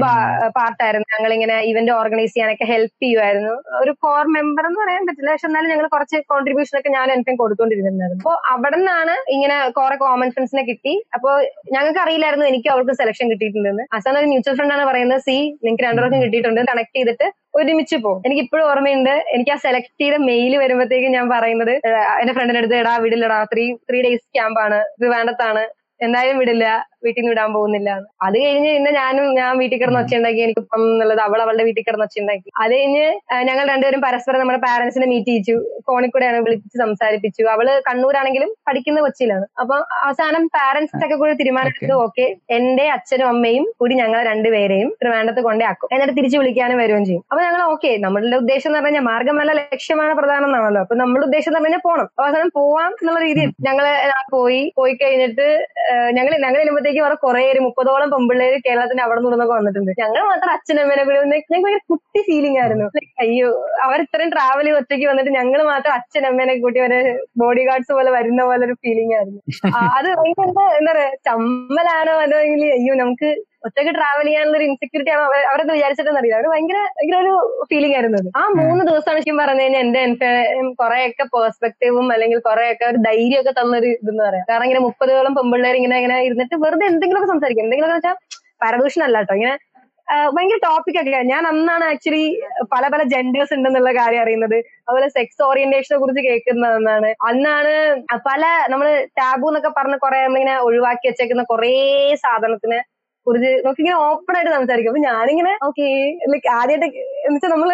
പാർട്ടായിരുന്നു ഞങ്ങൾ ഇങ്ങനെ ഇവന്റ് ഓർഗനൈസ് ചെയ്യാനൊക്കെ ഹെൽപ്പ് ചെയ്യുമായിരുന്നു ഒരു കോർ മെമ്പർ എന്ന് പറയാൻ പറ്റില്ല. പക്ഷെ എന്നാലും ഞങ്ങൾ കുറച്ച് കോൺട്രിബ്യൂഷൻ ഒക്കെ ഞാൻ എനിക്കും കൊടുത്തോണ്ടിരുന്നുണ്ടായിരുന്നു അപ്പൊ അവിടെ നിന്നാണ് ഇങ്ങനെ കുറെ കോമൺ ഫ്രണ്ട്സിനെ കിട്ടി. അപ്പോൾ ഞങ്ങൾക്ക് അറിയില്ലായിരുന്നു എനിക്ക് അവർക്ക് സെലക്ഷൻ കിട്ടിയിട്ടുണ്ടെന്ന്. അസാൻ ഒരു മ്യൂച്വൽ ഫണ്ട് ആണ് പറയുന്നത് സി നിങ്ങൾക്ക് രണ്ടുപേർക്കും കിട്ടിയിട്ടുണ്ട്. കണക്ട് ചെയ്തിട്ട് ഒരുമിച്ച് പോകും എനിക്ക് ഇപ്പോഴും ഓർമ്മയുണ്ട് എനിക്ക് ആ സെലക്ട് ചെയ്ത മെയിൽ വരുമ്പോഴത്തേക്കും ഞാൻ പറയുന്നത് എന്റെ ഫ്രണ്ടിന്റെ അടുത്ത് എടാ വിടില്ലടാ ത്രീ ത്രീ ഡേയ്സ് ക്യാമ്പാണ് ട്രിവാൻഡത്താണ് എന്തായാലും വിടില്ല വീട്ടിൽ നിന്ന് വിടാൻ പോകുന്നില്ല. അത് കഴിഞ്ഞ് പിന്നെ ഞാനും ഞാൻ വീട്ടിൽ കിടന്ന് ഒച്ചയുണ്ടാക്കി എനിക്ക് ഇപ്പം എന്നുള്ളത് അവൾ അവളുടെ വീട്ടിൽ കിടന്ന് ഒച്ചയുണ്ടാക്കി. അത് കഴിഞ്ഞ് ഞങ്ങൾ രണ്ടുപേരും പരസ്പരം നമ്മുടെ പാരന്റ്സിനെ മീറ്റ് ചെയ്യിച്ചു. ഫോണിൽ കൂടെയാണ് വിളിച്ച് സംസാരിപ്പിച്ചു. അവൾ കണ്ണൂരാണെങ്കിലും പഠിക്കുന്ന കൊച്ചിയിലാണ്. അപ്പൊ അവസാനം പാരന്റ്സ് ഒക്കെ കൂടി തീരുമാനിച്ചത് ഓക്കെ എന്റെ അച്ഛനും അമ്മയും കൂടി ഞങ്ങൾ രണ്ടുപേരെയും ട്രിവാൻഡത്ത് കൊണ്ടേ ആക്കും എന്നിട്ട് തിരിച്ചു വിളിക്കാനും വരികയും ചെയ്യും. അപ്പൊ ഞങ്ങൾ ഓക്കെ നമ്മളുടെ ഉദ്ദേശം എന്ന് പറഞ്ഞാൽ മാർഗമല്ല ലക്ഷ്യമാണ് പ്രധാനം എന്നാണല്ലോ. അപ്പൊ നമ്മുടെ ഉദ്ദേശം എന്ന് പറഞ്ഞാൽ പോകണം അവസാനം പോവാം എന്നുള്ള രീതിയിൽ ഞങ്ങൾ പോയി പോയി കഴിഞ്ഞിട്ട് ഞങ്ങൾ ഞങ്ങൾ ചെല്ലുമ്പോഴത്തേക്ക് അവിടെ കുറെ ഒരു മുപ്പതോളം പെമ്പിള്ളേര് കേരളത്തിന്റെ അവിടെ നിന്നൊക്കെ വന്നിട്ടുണ്ട്. ഞങ്ങൾ മാത്രം അച്ഛനമ്മേനെ കൂടി ഞങ്ങൾക്ക് ഭയങ്കര കുട്ടി ഫീലിംഗ് ആയിരുന്നു. അയ്യോ അവർ ഇത്രയും ട്രാവൽ ഒറ്റയ്ക്ക് വന്നിട്ട് ഞങ്ങൾ മാത്രം അച്ഛനമ്മേനെ കൂട്ടി ഒരു ബോഡി ഗാർഡ്സ് പോലെ വരുന്ന പോലെ ഒരു ഫീലിംഗ് ആയിരുന്നു. അത് ഭയങ്കര എന്താ പറയാ ചമ്മലാണോ അതോ അയ്യോ നമുക്ക് ഒറ്റയ്ക്ക് ട്രാവൽ ചെയ്യാനുള്ള ഒരു ഇൻസെക്യൂരിറ്റി ആണ്? അവർ- അവരത് വിചാരിച്ചിട്ടെന്ന് അറിയില്ല. അവർ ഭയങ്കര ഭയങ്കര ഒരു ഫീലിംഗ് ആയിരുന്നു അത്. ആ മൂന്ന് ദിവസമാണ് ശരിക്കും പറഞ്ഞു കഴിഞ്ഞാൽ എന്റെ കുറെയൊക്കെ പെർസ്പെക്ടീവും അല്ലെങ്കിൽ കുറെയൊക്കെ ഒരു ധൈര്യമൊക്കെ തന്നൊരു ഇതെന്ന് പറയാം. കാരണം ഇങ്ങനെ മുപ്പതോളം പെമ്പിള്ളേർ ഇങ്ങനെ ഇങ്ങനെ ഇരുന്നിട്ട് വെറുതെ എന്തെങ്കിലുമൊക്കെ സംസാരിക്കും. എന്തെങ്കിലുമൊക്കെ വെച്ചാൽ പരദൂഷണം അല്ല കേട്ടോ. ഇങ്ങനെ ഭയങ്കര ടോപ്പിക് ഒക്കെ. ഞാൻ അന്നാണ് ആക്ച്വലി പല പല ജെൻഡേഴ്സ് ഉണ്ടെന്നുള്ള കാര്യം അറിയുന്നത്. അതുപോലെ സെക്സ് ഓറിയന്റേഷനെ കുറിച്ച് കേൾക്കുന്നതെന്നാണ് അന്നാണ്. പല നമ്മൾ ടാബു എന്നൊക്കെ പറഞ്ഞ കുറെ നമ്മളിങ്ങനെ ഒഴിവാക്കി വെച്ചേക്കുന്ന കുറെ സാധനത്തിനെ കുറിച്ച് നമുക്കിങ്ങനെ ഓപ്പൺ ആയിട്ട് സംസാരിക്കും. അപ്പൊ ഞാനിങ്ങനെ ഓക്കെ ലൈക്ക് ആദ്യമായിട്ട് എന്നുവെച്ചാൽ നമ്മൾ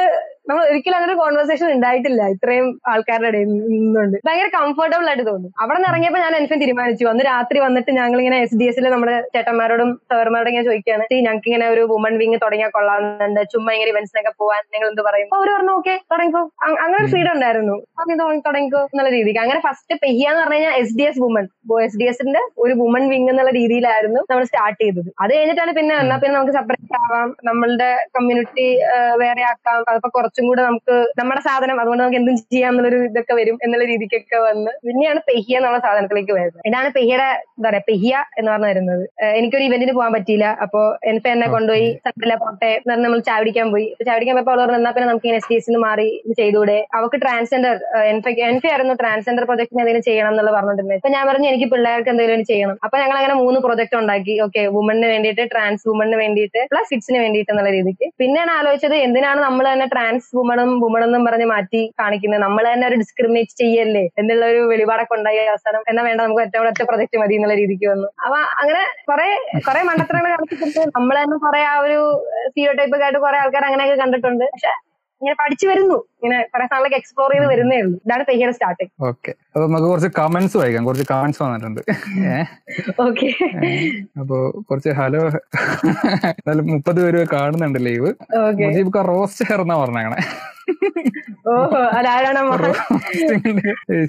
നമ്മൾ ഒരിക്കലും അങ്ങനെ കോൺവെർസേഷൻ ഉണ്ടായിട്ടില്ല. ഇത്രയും ആൾക്കാരുടെ ഇടയിൽ നിന്നുകൊണ്ട്. ഭയങ്കര കംഫർട്ടബിൾ ആയിട്ട് തോന്നും. അവിടെ നിന്ന് ഇറങ്ങിയപ്പോൾ ഞാൻ എനിക്ക് തീരുമാനിച്ചു. അന്ന് രാത്രി വന്നിട്ട് ഞങ്ങൾ ഇങ്ങനെ എസ് ഡി എസിൽ നമ്മുടെ ചേട്ടന്മാരോടും സവർമാരോടും ഇങ്ങനെ ചോദിക്കുകയാണ്. ഞങ്ങൾക്ക് ഇങ്ങനെ ഒരു വുമൺ വിങ് തുടങ്ങിയാൽ കൊള്ളാമെന്നുണ്ട്. ചുമ്മാ ഇങ്ങനെ ഇവന്റ്സിനൊക്കെ പോവാൻ നിങ്ങൾ എന്ത് പറയും? അവർ പറഞ്ഞു ഓക്കെ തുടങ്ങിക്കോ. അങ്ങനെ ഒരു ഫ്രീഡം ഉണ്ടായിരുന്നു. പറഞ്ഞു തുടങ്ങിക്കോ എന്നുള്ള രീതിക്ക്. അങ്ങനെ ഫസ്റ്റ് പെയ്യ എന്ന് പറഞ്ഞു കഴിഞ്ഞാൽ S D S woman S D എസിന്റെ ഒരു വുമൺ വിങ് എന്നുള്ള രീതിയിലായിരുന്നു നമ്മൾ സ്റ്റാർട്ട് ചെയ്തത്. അത് കഴിഞ്ഞിട്ടാണ് പിന്നെ എന്നാ പിന്നെ നമുക്ക് സെപ്പറേറ്റ് ആവാം. നമ്മളുടെ കമ്മ്യൂണിറ്റി വേറെ ആക്കാം. അപ്പൊ കുറച്ചും കൂടെ നമുക്ക് നമ്മുടെ സാധനം അതുകൊണ്ട് നമുക്ക് എന്തും ചെയ്യാം എന്നുള്ളൊരു ഇതൊക്കെ വരും എന്നുള്ള രീതിക്കൊക്കെ വന്ന് പിന്നെയാണ് പെഹിയ എന്നുള്ള സാധനത്തിലേക്ക് വരുന്നത്. ഇതാണ് പെഹിയുടെ എന്താ പറയാ പെഹിയ എന്ന് പറഞ്ഞു വരുന്നത്. എനിക്കൊരു ഇവന്റിന് പോകാൻ പറ്റിയില്ല. അപ്പോ എനിക്ക് എന്നെ കൊണ്ടുപോയി സണ്ടല്ല പോട്ടെ എന്ന് പറഞ്ഞ് നമ്മൾ ചാവടിക്കാൻ പോയി. ചാവടിക്കാൻ പോയപ്പോൾ അവൾ പറഞ്ഞു എന്നാ പിന്നെ നമുക്ക് എസ് ടി എസ് മാറി ചെയ്തൂടെ അവർക്ക് ട്രാൻസ്ജെൻഡർ എൻഫയ്ക്ക് എൻഫി ആയിരുന്നു ട്രാൻസ്ജെൻഡർ പ്രൊജക്ടിന് എന്തെങ്കിലും ചെയ്യണം എന്നുള്ള പറഞ്ഞിട്ടുണ്ട്. അപ്പൊ ഞാൻ പറഞ്ഞു എനിക്ക് പിള്ളേർക്ക് എന്തെങ്കിലും ചെയ്യണം. അപ്പൊ ഞങ്ങൾ അങ്ങനെ മൂന്ന് പ്രൊജക്ട് ഉണ്ടാക്കി. ഓക്കെ വുമണിന് വേണ്ടിയിട്ട് ട്രാൻസ് വുമണിന് വേണ്ടിയിട്ട് പ്ലസ് കിഡ്സിന് വേണ്ടിയിട്ട് എന്നുള്ള രീതിക്ക്. പിന്നെയാണ് ആലോചിച്ചത് എന്തിനാണ് നമ്മൾ തന്നെ ട്രാൻസ് വുമണും വുമണെന്നും പറഞ്ഞ് മാറ്റി കാണിക്കുന്നത് നമ്മൾ തന്നെ ഒരു ഡിസ്ക്രിമിനേറ്റ് ചെയ്യല്ലേ? എന്നുള്ള ഒരു വെളിപാടൊക്കെ ഉണ്ടായി അവസാനം. എന്നാ വേണ്ട നമുക്ക് ഏറ്റവും അടുത്ത പ്രൊജക്ട് മതി എന്നുള്ള രീതിക്ക് വന്നു. അപ്പൊ അങ്ങനെ കുറെ കുറെ മണ്ടത്തരങ്ങൾ കാണിച്ചിട്ട് നമ്മൾ തന്നെ കുറെ ആ ഒരു സീറോ ടൈപ്പ് ഒക്കെ ആയിട്ട് കുറെ ആൾക്കാർ അങ്ങനെയൊക്കെ കണ്ടിട്ടുണ്ട്. പക്ഷെ ഇങ്ങനെ പഠിച്ചു വരുന്നു. ഇങ്ങനെ കുറെ സാധനങ്ങളൊക്കെ എക്സ്പ്ലോർ ചെയ്ത് വരുന്നേ ഉള്ളൂ. ഇതാണ് പെയ്യുടെ സ്റ്റാർട്ടിങ് ഓക്കെ അപ്പൊ നമുക്ക് കുറച്ച് കമന്റ്സ് വായിക്കാം. കുറച്ച് കമന്റ്സ് വന്നിട്ടുണ്ട്. ഓക്കെ അപ്പൊ കുറച്ച് ഹലോ. എന്നാലും മുപ്പത് പേര് കാണുന്നുണ്ട് ലൈവ്. മുജീബ് റോസ്റ്റ് ചേർന്നാ പറഞ്ഞേ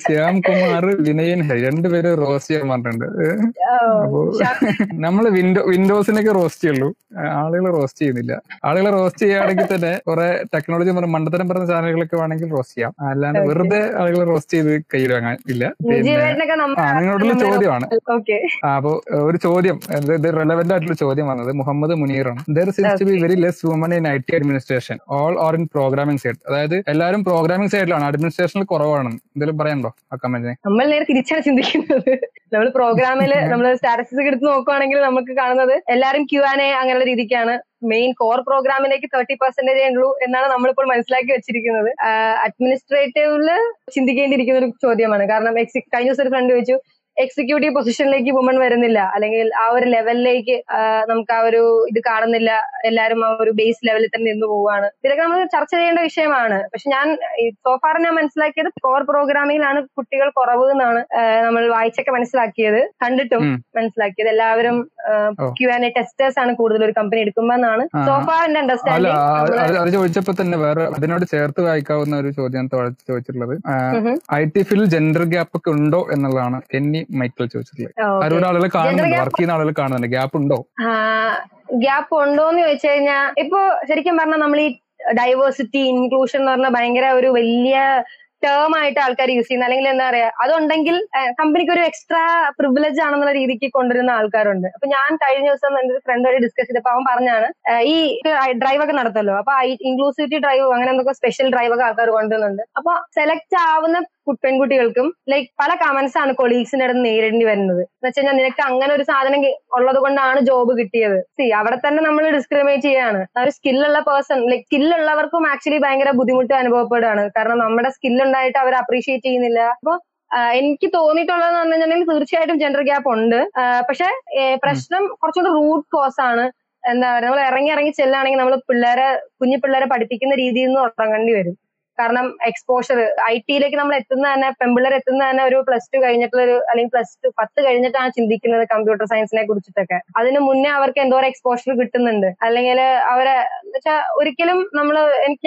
ശ്യാം കുമാർ വിനയൻ ഹരി രണ്ടുപേര് റോസ്റ്റ് ചെയ്യാൻ പറഞ്ഞിട്ടുണ്ട്. അപ്പോ നമ്മൾ വിൻഡോ വിൻഡോസിനൊക്കെ റോസ്റ്റ് ചെയ്യുള്ളൂ. ആളുകളെ റോസ്റ്റ് ചെയ്യുന്നില്ല. ആളുകളെ റോസ്റ്റ് ചെയ്യുകയാണെങ്കിൽ തന്നെ കുറെ ടെക്നോളജി പറഞ്ഞ മണ്ടത്തരം പറഞ്ഞ ചാനലുകളൊക്കെ വേണമെങ്കിൽ റോസ്റ്റ് ചെയ്യാം. അല്ലാണ്ട് വെറുതെ ആളുകളെ റോസ്റ്റ് ചെയ്ത് കയ്യിൽ വാങ്ങാൻ ഇല്ല. നിങ്ങളോടുള്ള ചോദ്യമാണ്. അപ്പോ ഒരു ചോദ്യം ഇത് റെലവെന്റ് ആയിട്ടുള്ള ചോദ്യം വന്നത് Muhammad മുനീറാണ്. There seems to be very less woman in I T administration all or in programming side അതായത് എല്ലാവരും പ്രോഗ്രാമിംഗ് സൈഡിലാണ് അഡ്മിനിസ്ട്രേഷനിൽ കുറവാണ്. എന്തെങ്കിലും പറയാനുണ്ടോ ആ കമന്റിനെ നമ്മൾ നേരെ തിരിച്ചാണ് ചിന്തിക്കുന്നത്. നമ്മൾ പ്രോഗ്രാമിൽ നമ്മൾ സ്റ്റാറ്റസ് എടുത്ത് നോക്കുവാണെങ്കിൽ നമുക്ക് കാണുന്നത് എല്ലാരും ക്യൂ ആൻ എ അങ്ങനെയുള്ള രീതിക്കാണ്. മെയിൻ കോർ പ്രോഗ്രാമിലേക്ക് തേർട്ടി പെർസെന്റേജ് ഉള്ളൂ എന്നാണ് നമ്മളിപ്പോൾ മനസ്സിലാക്കി വെച്ചിരിക്കുന്നത്. അഡ്മിനിസ്ട്രേറ്റീവിൽ ചിന്തിക്കേണ്ടിയിരിക്കുന്ന ഒരു ചോദ്യമാണ്. കാരണം കഴിഞ്ഞ ദിവസം ഒരു ഫ്രണ്ട് ചോദിച്ചു എക്സിക്യൂട്ടീവ് പൊസിഷനിലേക്ക് വുമൺ വരുന്നില്ല. അല്ലെങ്കിൽ ആ ഒരു ലെവലിലേക്ക് നമുക്ക് ആ ഒരു ഇത് കാണുന്നില്ല. എല്ലാവരും ആ ഒരു ബേസ് ലെവലിൽ തന്നെ നിന്ന് പോവുകയാണ്. ഇതൊക്കെ നമ്മൾ ചർച്ച ചെയ്യേണ്ട വിഷയമാണ്. പക്ഷെ ഞാൻ സോഫാർ ഞാൻ മനസ്സിലാക്കിയത് കോർ പ്രോഗ്രാമിങ്ങിലാണ് കുട്ടികൾ കുറവ് എന്നാണ് നമ്മൾ വായിച്ചൊക്കെ മനസ്സിലാക്കിയത്. കണ്ടിട്ടും മനസ്സിലാക്കിയത്. എല്ലാവരും. ക്യു ആൻഡ് ടെസ്റ്റേഴ്സ് ആണ് കൂടുതൽ ഒരു കമ്പനി എടുക്കുമ്പോ എന്നാണ്. സോഫാ അല്ല അണ്ടർസ്റ്റാൻഡിങ് അത് ചോദിച്ചപ്പോ തന്നെ വേറെ അതിനോട് ചേർത്ത് വായിക്കാവുന്ന ഒരു ചോദ്യം ചോദിച്ചിട്ടുള്ളത്. I T field gender gap ഒക്കെ ഉണ്ടോ എന്നുള്ളതാണ്. എന്നി മൈക്കിൾ ചോദിച്ചിട്ടുള്ളത് ആരോട് ആളുകൾ കാണുന്നുണ്ട് വർക്ക് ചെയ്യുന്ന ആളുകൾ കാണുന്നുണ്ട്. ഗ്യാപ്പ് ഉണ്ടോ? ഗ്യാപ്പ് ഉണ്ടോന്ന് ചോദിച്ചു കഴിഞ്ഞാൽ ഇപ്പൊ ശരിക്കും പറഞ്ഞാൽ നമ്മൾ ഈ ഡൈവേഴ്സിറ്റി ഇൻക്ലൂഷൻ എന്ന് പറഞ്ഞ ഭയങ്കര ഒരു വലിയ ടേം ആയിട്ട് ആൾക്കാർ യൂസ് ചെയ്യുന്ന അല്ലെങ്കിൽ എന്താ പറയാ അതുണ്ടെങ്കിൽ കമ്പനിക്ക് ഒരു എക്സ്ട്രാ പ്രിവിലേജ് ആണെന്നുള്ള രീതിക്ക് കൊണ്ടുവരുന്ന ആൾക്കാരുണ്ട്. അപ്പൊ ഞാൻ കഴിഞ്ഞ ദിവസം എന്റെ ഫ്രണ്ട് വഴി ഡിസ്കസ് ചെയ്തപ്പോ അവൻ പറഞ്ഞാണ് ഈ ഡ്രൈവ് ഒക്കെ നടത്തല്ലോ. അപ്പൊ ഇൻക്ലൂസിവിറ്റി ഡ്രൈവ് അങ്ങനെ എന്തൊക്കെ സ്പെഷ്യൽ ഡ്രൈവ് ഒക്കെ ആൾക്കാർ കൊണ്ടുവരുന്നുണ്ട്. അപ്പൊ സെലക്ട് ആവുന്ന പെൺകുട്ടികൾക്കും ലൈക് പല കമന്റ്സ് ആണ് കൊളീഗ്സിന്റെ അടുത്ത് നേരിടേണ്ടി വരുന്നത്. എന്ന് വെച്ച് കഴിഞ്ഞാൽ നിനക്ക് അങ്ങനെ ഒരു സാധനം ഉള്ളത് കൊണ്ടാണ് ജോബ് കിട്ടിയത്. സി അവിടെ തന്നെ നമ്മൾ ഡിസ്ക്രിമിനേറ്റ് ചെയ്യാണ്. ഒരു സ്കില്ലുള്ള പേഴ്സൺ ലൈക്ക് സ്കില്ലുള്ളവർക്കും ആക്ച്വലി ഭയങ്കര ബുദ്ധിമുട്ട് അനുഭവപ്പെടുകയാണ്. കാരണം നമ്മുടെ സ്കിൽ ഉണ്ടായിട്ട് അവർ അപ്രീഷിയേറ്റ് ചെയ്യുന്നില്ല. അപ്പൊ എനിക്ക് തോന്നിയിട്ടുള്ളത് പറഞ്ഞു തീർച്ചയായിട്ടും ജെൻഡർ ഗ്യാപ്പ് ഉണ്ട്. പക്ഷെ പ്രശ്നം കുറച്ചുകൂടി റൂട്ട് കോസ് ആണ്. എന്താ പറയുക നമ്മൾ ഇറങ്ങി ഇറങ്ങി ചെല്ലുകയാണെങ്കിൽ നമ്മൾ പിള്ളേരെ കുഞ്ഞു പിള്ളേരെ പഠിപ്പിക്കുന്ന രീതിയിൽ നിന്ന് ഉറങ്ങേണ്ടി വരും. കാരണം എക്സ്പോഷർ ഐ ടിയിലേക്ക് നമ്മൾ എത്തുന്ന തന്നെ പെമ്പിള്ളേർ എത്തുന്ന തന്നെ ഒരു പ്ലസ് ടു കഴിഞ്ഞിട്ടുള്ള ഒരു അല്ലെങ്കിൽ പ്ലസ് ടു പത്ത് കഴിഞ്ഞിട്ടാണ് ചിന്തിക്കുന്നത് കമ്പ്യൂട്ടർ സയൻസിനെ കുറിച്ചിട്ടൊക്കെ. അതിന് മുന്നേ അവർക്ക് എന്തോരം എക്സ്പോഷർ കിട്ടുന്നുണ്ട്. അല്ലെങ്കിൽ അവരെ വെച്ചാ ഒരിക്കലും നമ്മൾ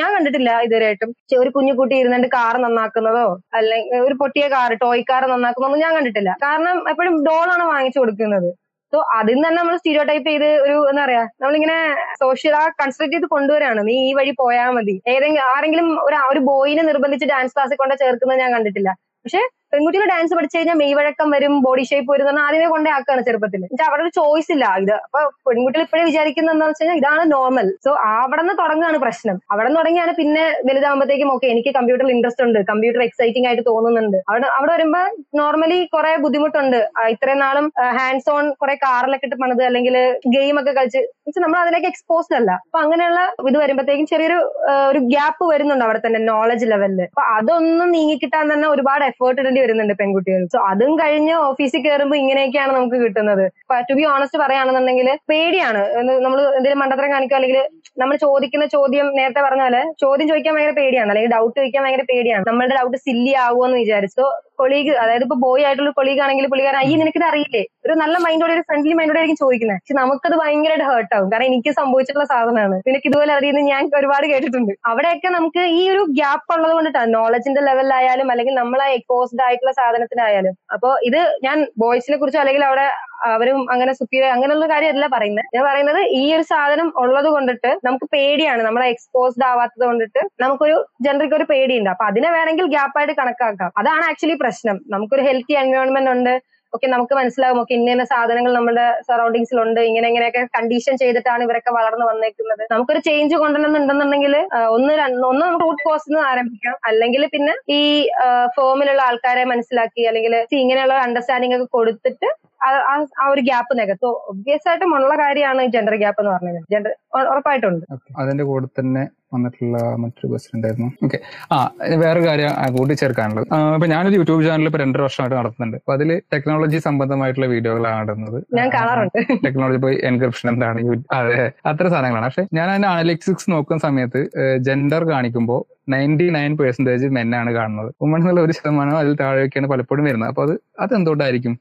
ഞാൻ കണ്ടിട്ടില്ല ഇതുവരെയായിട്ടും. ഒരു കുഞ്ഞു കുട്ടി ഇരുന്നിട്ട് കാർ നന്നാക്കുന്നതോ അല്ലെങ്കിൽ ഒരു പൊട്ടിയ കാർ ടോയ് കാർ നന്നാക്കുന്നതോ ഞാൻ കണ്ടിട്ടില്ല. കാരണം എപ്പോഴും ഡോളാണ് വാങ്ങിച്ചു കൊടുക്കുന്നത്. സോ അതിൽ നിന്ന് തന്നെ നമ്മൾ സ്റ്റീരിയോ ടൈപ്പ് ചെയ്ത് ഒരു എന്താ പറയാ നമ്മളിങ്ങനെ സോഷ്യൽ ആ കൺസ്ട്രക്ട് ചെയ്ത് കൊണ്ടുവരാണ്. നീ ഈ വഴി പോയാൽ മതി. ഏതെങ്കിലും ആരെങ്കിലും ഒരു ഒരു ബോയിനെ നിർബന്ധിച്ച് ഡാൻസ് ക്ലാസ്സിൽ കൊണ്ട് ചേർക്കുന്നത് ഞാൻ കണ്ടിട്ടില്ല. പക്ഷെ പെൺകുട്ടികൾ ഡാൻസ് പഠിച്ചു കഴിഞ്ഞാൽ മെയ്വഴക്കം വരും ബോഡി ഷേപ്പ് വരും എന്ന് ആദ്യമേ കൊണ്ടേ ആക്കാണ് ചെറുപ്പത്തിൽ എന്നിട്ട് അവരുടെ ഒരു ചോയ്സ് ഇല്ല. ഇത് അപ്പൊ പെൺകുട്ടികൾ ഇപ്പോഴേ വിചാരിക്കുന്നത് എന്താണെന്ന് വെച്ച് കഴിഞ്ഞാൽ ഇതാണ് നോർമൽ സോ അവിടെ നിന്ന് തുടങ്ങുകയാണ് പ്രശ്നം. അവിടെ നിന്ന് തുടങ്ങിയാണ് പിന്നെ വലുതാകുമ്പോഴത്തേക്കും ഓക്കെ എനിക്ക് കമ്പ്യൂട്ടറിൽ ഇൻട്രസ്റ്റ് ഉണ്ട്. കമ്പ്യൂട്ടർ എക്സൈറ്റിംഗ് ആയിട്ട് തോന്നുന്നുണ്ട്. അവിടെ അവിടെ വരുമ്പോ നോർമലി കുറെ ബുദ്ധിമുട്ടുണ്ട്. ഇത്രയും നാളും ഹാൻഡ്സ് ഓൺ കുറെ കാറിലൊക്കെ ഇട്ട് പണിത് അല്ലെങ്കിൽ ഗെയിം ഒക്കെ കളിച്ച്. നമ്മൾ അതിലേക്ക് എക്സ്പോസ്ഡ് അല്ല. അപ്പൊ അങ്ങനെയുള്ള ഇത് വരുമ്പോഴത്തേക്കും ചെറിയൊരു ഒരു ഗ്യാപ്പ് വരുന്നുണ്ട് അവിടെ തന്നെ നോളജ് ലെവലിൽ അപ്പൊ അതൊന്നും നീങ്ങിക്കിട്ടാൻ തന്നെ ഒരുപാട് എഫേർട്ട് ഇടേണ്ടി വരുന്നുണ്ട് പെൺകുട്ടികൾ സോ അതും കഴിഞ്ഞ് ഓഫീസിൽ കയറുമ്പോൾ ഇങ്ങനെയൊക്കെയാണ് നമുക്ക് കിട്ടുന്നത്. ടു ബി ഓണസ്റ്റ് പറയുകയാണെന്നുണ്ടെങ്കിൽ പേടിയാണ്. നമ്മൾ എന്തെങ്കിലും മണ്ടത്തരം കാണിക്കുക അല്ലെങ്കിൽ നമ്മൾ ചോദിക്കുന്ന ചോദ്യം നേരത്തെ പറഞ്ഞ ചോദ്യം ചോദിക്കാൻ ഭയങ്കര പേടിയാണ്. അല്ലെങ്കിൽ ഡൗട്ട് ചോദിക്കാൻ ഭയങ്കര പേടിയാണ്. നമ്മളുടെ ഡൗട്ട് സില്ലി ആവുമെന്ന് വിചാരിച്ചു. കൊളീഗ് അതായത് ഇപ്പൊ ബോയ് ആയിട്ടുള്ള കൊളീഗ് ആണെങ്കിൽ പുള്ളിക്കാരൻ അയ്യ നിനക്കിത് അറിയില്ലേ? ഒരു നല്ല മൈൻഡോടെ ഒരു ഫ്രണ്ട്ലി മൈൻഡോടെ ആയിരിക്കും ചോദിക്കുന്നത് പക്ഷെ നമുക്കത് ഭയങ്കരമായിട്ട് ഹേർട്ട് ആവും. കാരണം എനിക്ക് സംഭവിച്ചിട്ടുള്ള സാധനമാണ്. നിനക്ക് ഇതുപോലെ അറിയുന്നത് ഞാൻ ഒരുപാട് കേട്ടിട്ടുണ്ട്. അവിടെയൊക്കെ നമുക്ക് ഈ ഒരു ഗ്യാപ്പ് ഉള്ളത് കൊണ്ടിട്ടാണ്. നോളജിന്റെ ലെവലിലായാലും അല്ലെങ്കിൽ നമ്മളെ എക്സ്പോസ്ഡ് ആയിട്ടുള്ള സാധനത്തിനായാലും. അപ്പൊ ഇത് ഞാൻ ബോയ്സിനെ കുറിച്ചോ അല്ലെങ്കിൽ അവിടെ അവരും അങ്ങനെ സുപ്പീരിയർ അങ്ങനെയുള്ള കാര്യമല്ല പറയുന്നത്. ഞാൻ പറയുന്നത് ഈ ഒരു സാധനം ഉള്ളത് കൊണ്ടിട്ട് നമുക്ക് പേടിയാണ്. നമ്മളെ എക്സ്പോസ്ഡ് ആവാത്തത് കൊണ്ടിട്ട് നമുക്കൊരു ജനറിക്ക് ഒരു പേടിയുണ്ട്. അപ്പൊ അതിനെ വേണമെങ്കിൽ ഗ്യാപ്പായിട്ട് കണക്കാക്കാം. അതാണ് ആക്ച്വലി പ്രശ്നം. നമുക്കൊരു ഹെൽത്തി എൻവയോൺമെന്റ് ഉണ്ട്. ഓക്കെ നമുക്ക് മനസ്സിലാകും ഒക്കെ ഇന്ന ഇന്ന സാധനങ്ങൾ നമ്മുടെ സറൗണ്ടിങ്സിൽ ഉണ്ട് ഇങ്ങനെ ഇങ്ങനെയൊക്കെ കണ്ടീഷൻ ചെയ്തിട്ടാണ് ഇവരൊക്കെ വളർന്നു വന്നേക്കുന്നത്. നമുക്കൊരു ചേഞ്ച് കൊണ്ടുവരണമെന്നുണ്ടെന്നുണ്ടെങ്കിൽ ഒന്ന് ഒന്ന് നമുക്ക് റൂട്ട് കോസ് നിന്ന് ആരംഭിക്കാം. അല്ലെങ്കിൽ പിന്നെ ഈ ഫോമിലുള്ള ആൾക്കാരെ മനസ്സിലാക്കി അല്ലെങ്കിൽ ഇങ്ങനെയുള്ള അണ്ടർസ്റ്റാൻഡിംഗ് ഒക്കെ കൊടുത്തിട്ട് ആ- ഒരു ഗ്യാപ്പ് നികത്തും. ഒബ്വിയസ് ആയിട്ടും ഉള്ള കാര്യമാണ് ജെൻഡർ ഗ്യാപ്പ് എന്ന് പറഞ്ഞത്. ജെൻഡർ ഉറപ്പായിട്ടുണ്ട് അതിന്റെ കൂടെ തന്നെ വന്നിട്ടുള്ള മറ്റൊരു ബസ് ഉണ്ടായിരുന്നു. ഓക്കെ ആ വേറെ കാര്യം കൂട്ടിച്ചേർക്കാനുള്ളത്. ഇപ്പൊ ഞാനൊരു യൂട്യൂബ് ചാനൽ ഇപ്പൊ രണ്ടര വർഷമായിട്ട് നടത്തുന്നുണ്ട്. അപ്പൊ അതിൽ ടെക്നോളജി സംബന്ധമായിട്ടുള്ള വീഡിയോകളാണ് ഇടുന്നത്. ഞാൻ കാണാറുണ്ട്. ടെക്നോളജി പോയി എൻക്രിപ്ഷൻ എന്താണ് അതെ അത്ര സാധനങ്ങളാണ്. പക്ഷെ ഞാൻ അതിന്റെ അനലിറ്റിക്സ് നോക്കുന്ന സമയത്ത് ജെൻഡർ കാണിക്കുമ്പോൾ നയന്റി നയൻ പെർസെന്റേജ് മെന്നാണ് കാണുന്നത്. വുമൺ എന്നുള്ള ഒരു ശതമാനം അതിൽ താഴെയൊക്കെയാണ് പലപ്പോഴും വരുന്നത്. അപ്പൊ അത് അതെന്തുകൊണ്ടായിരിക്കും?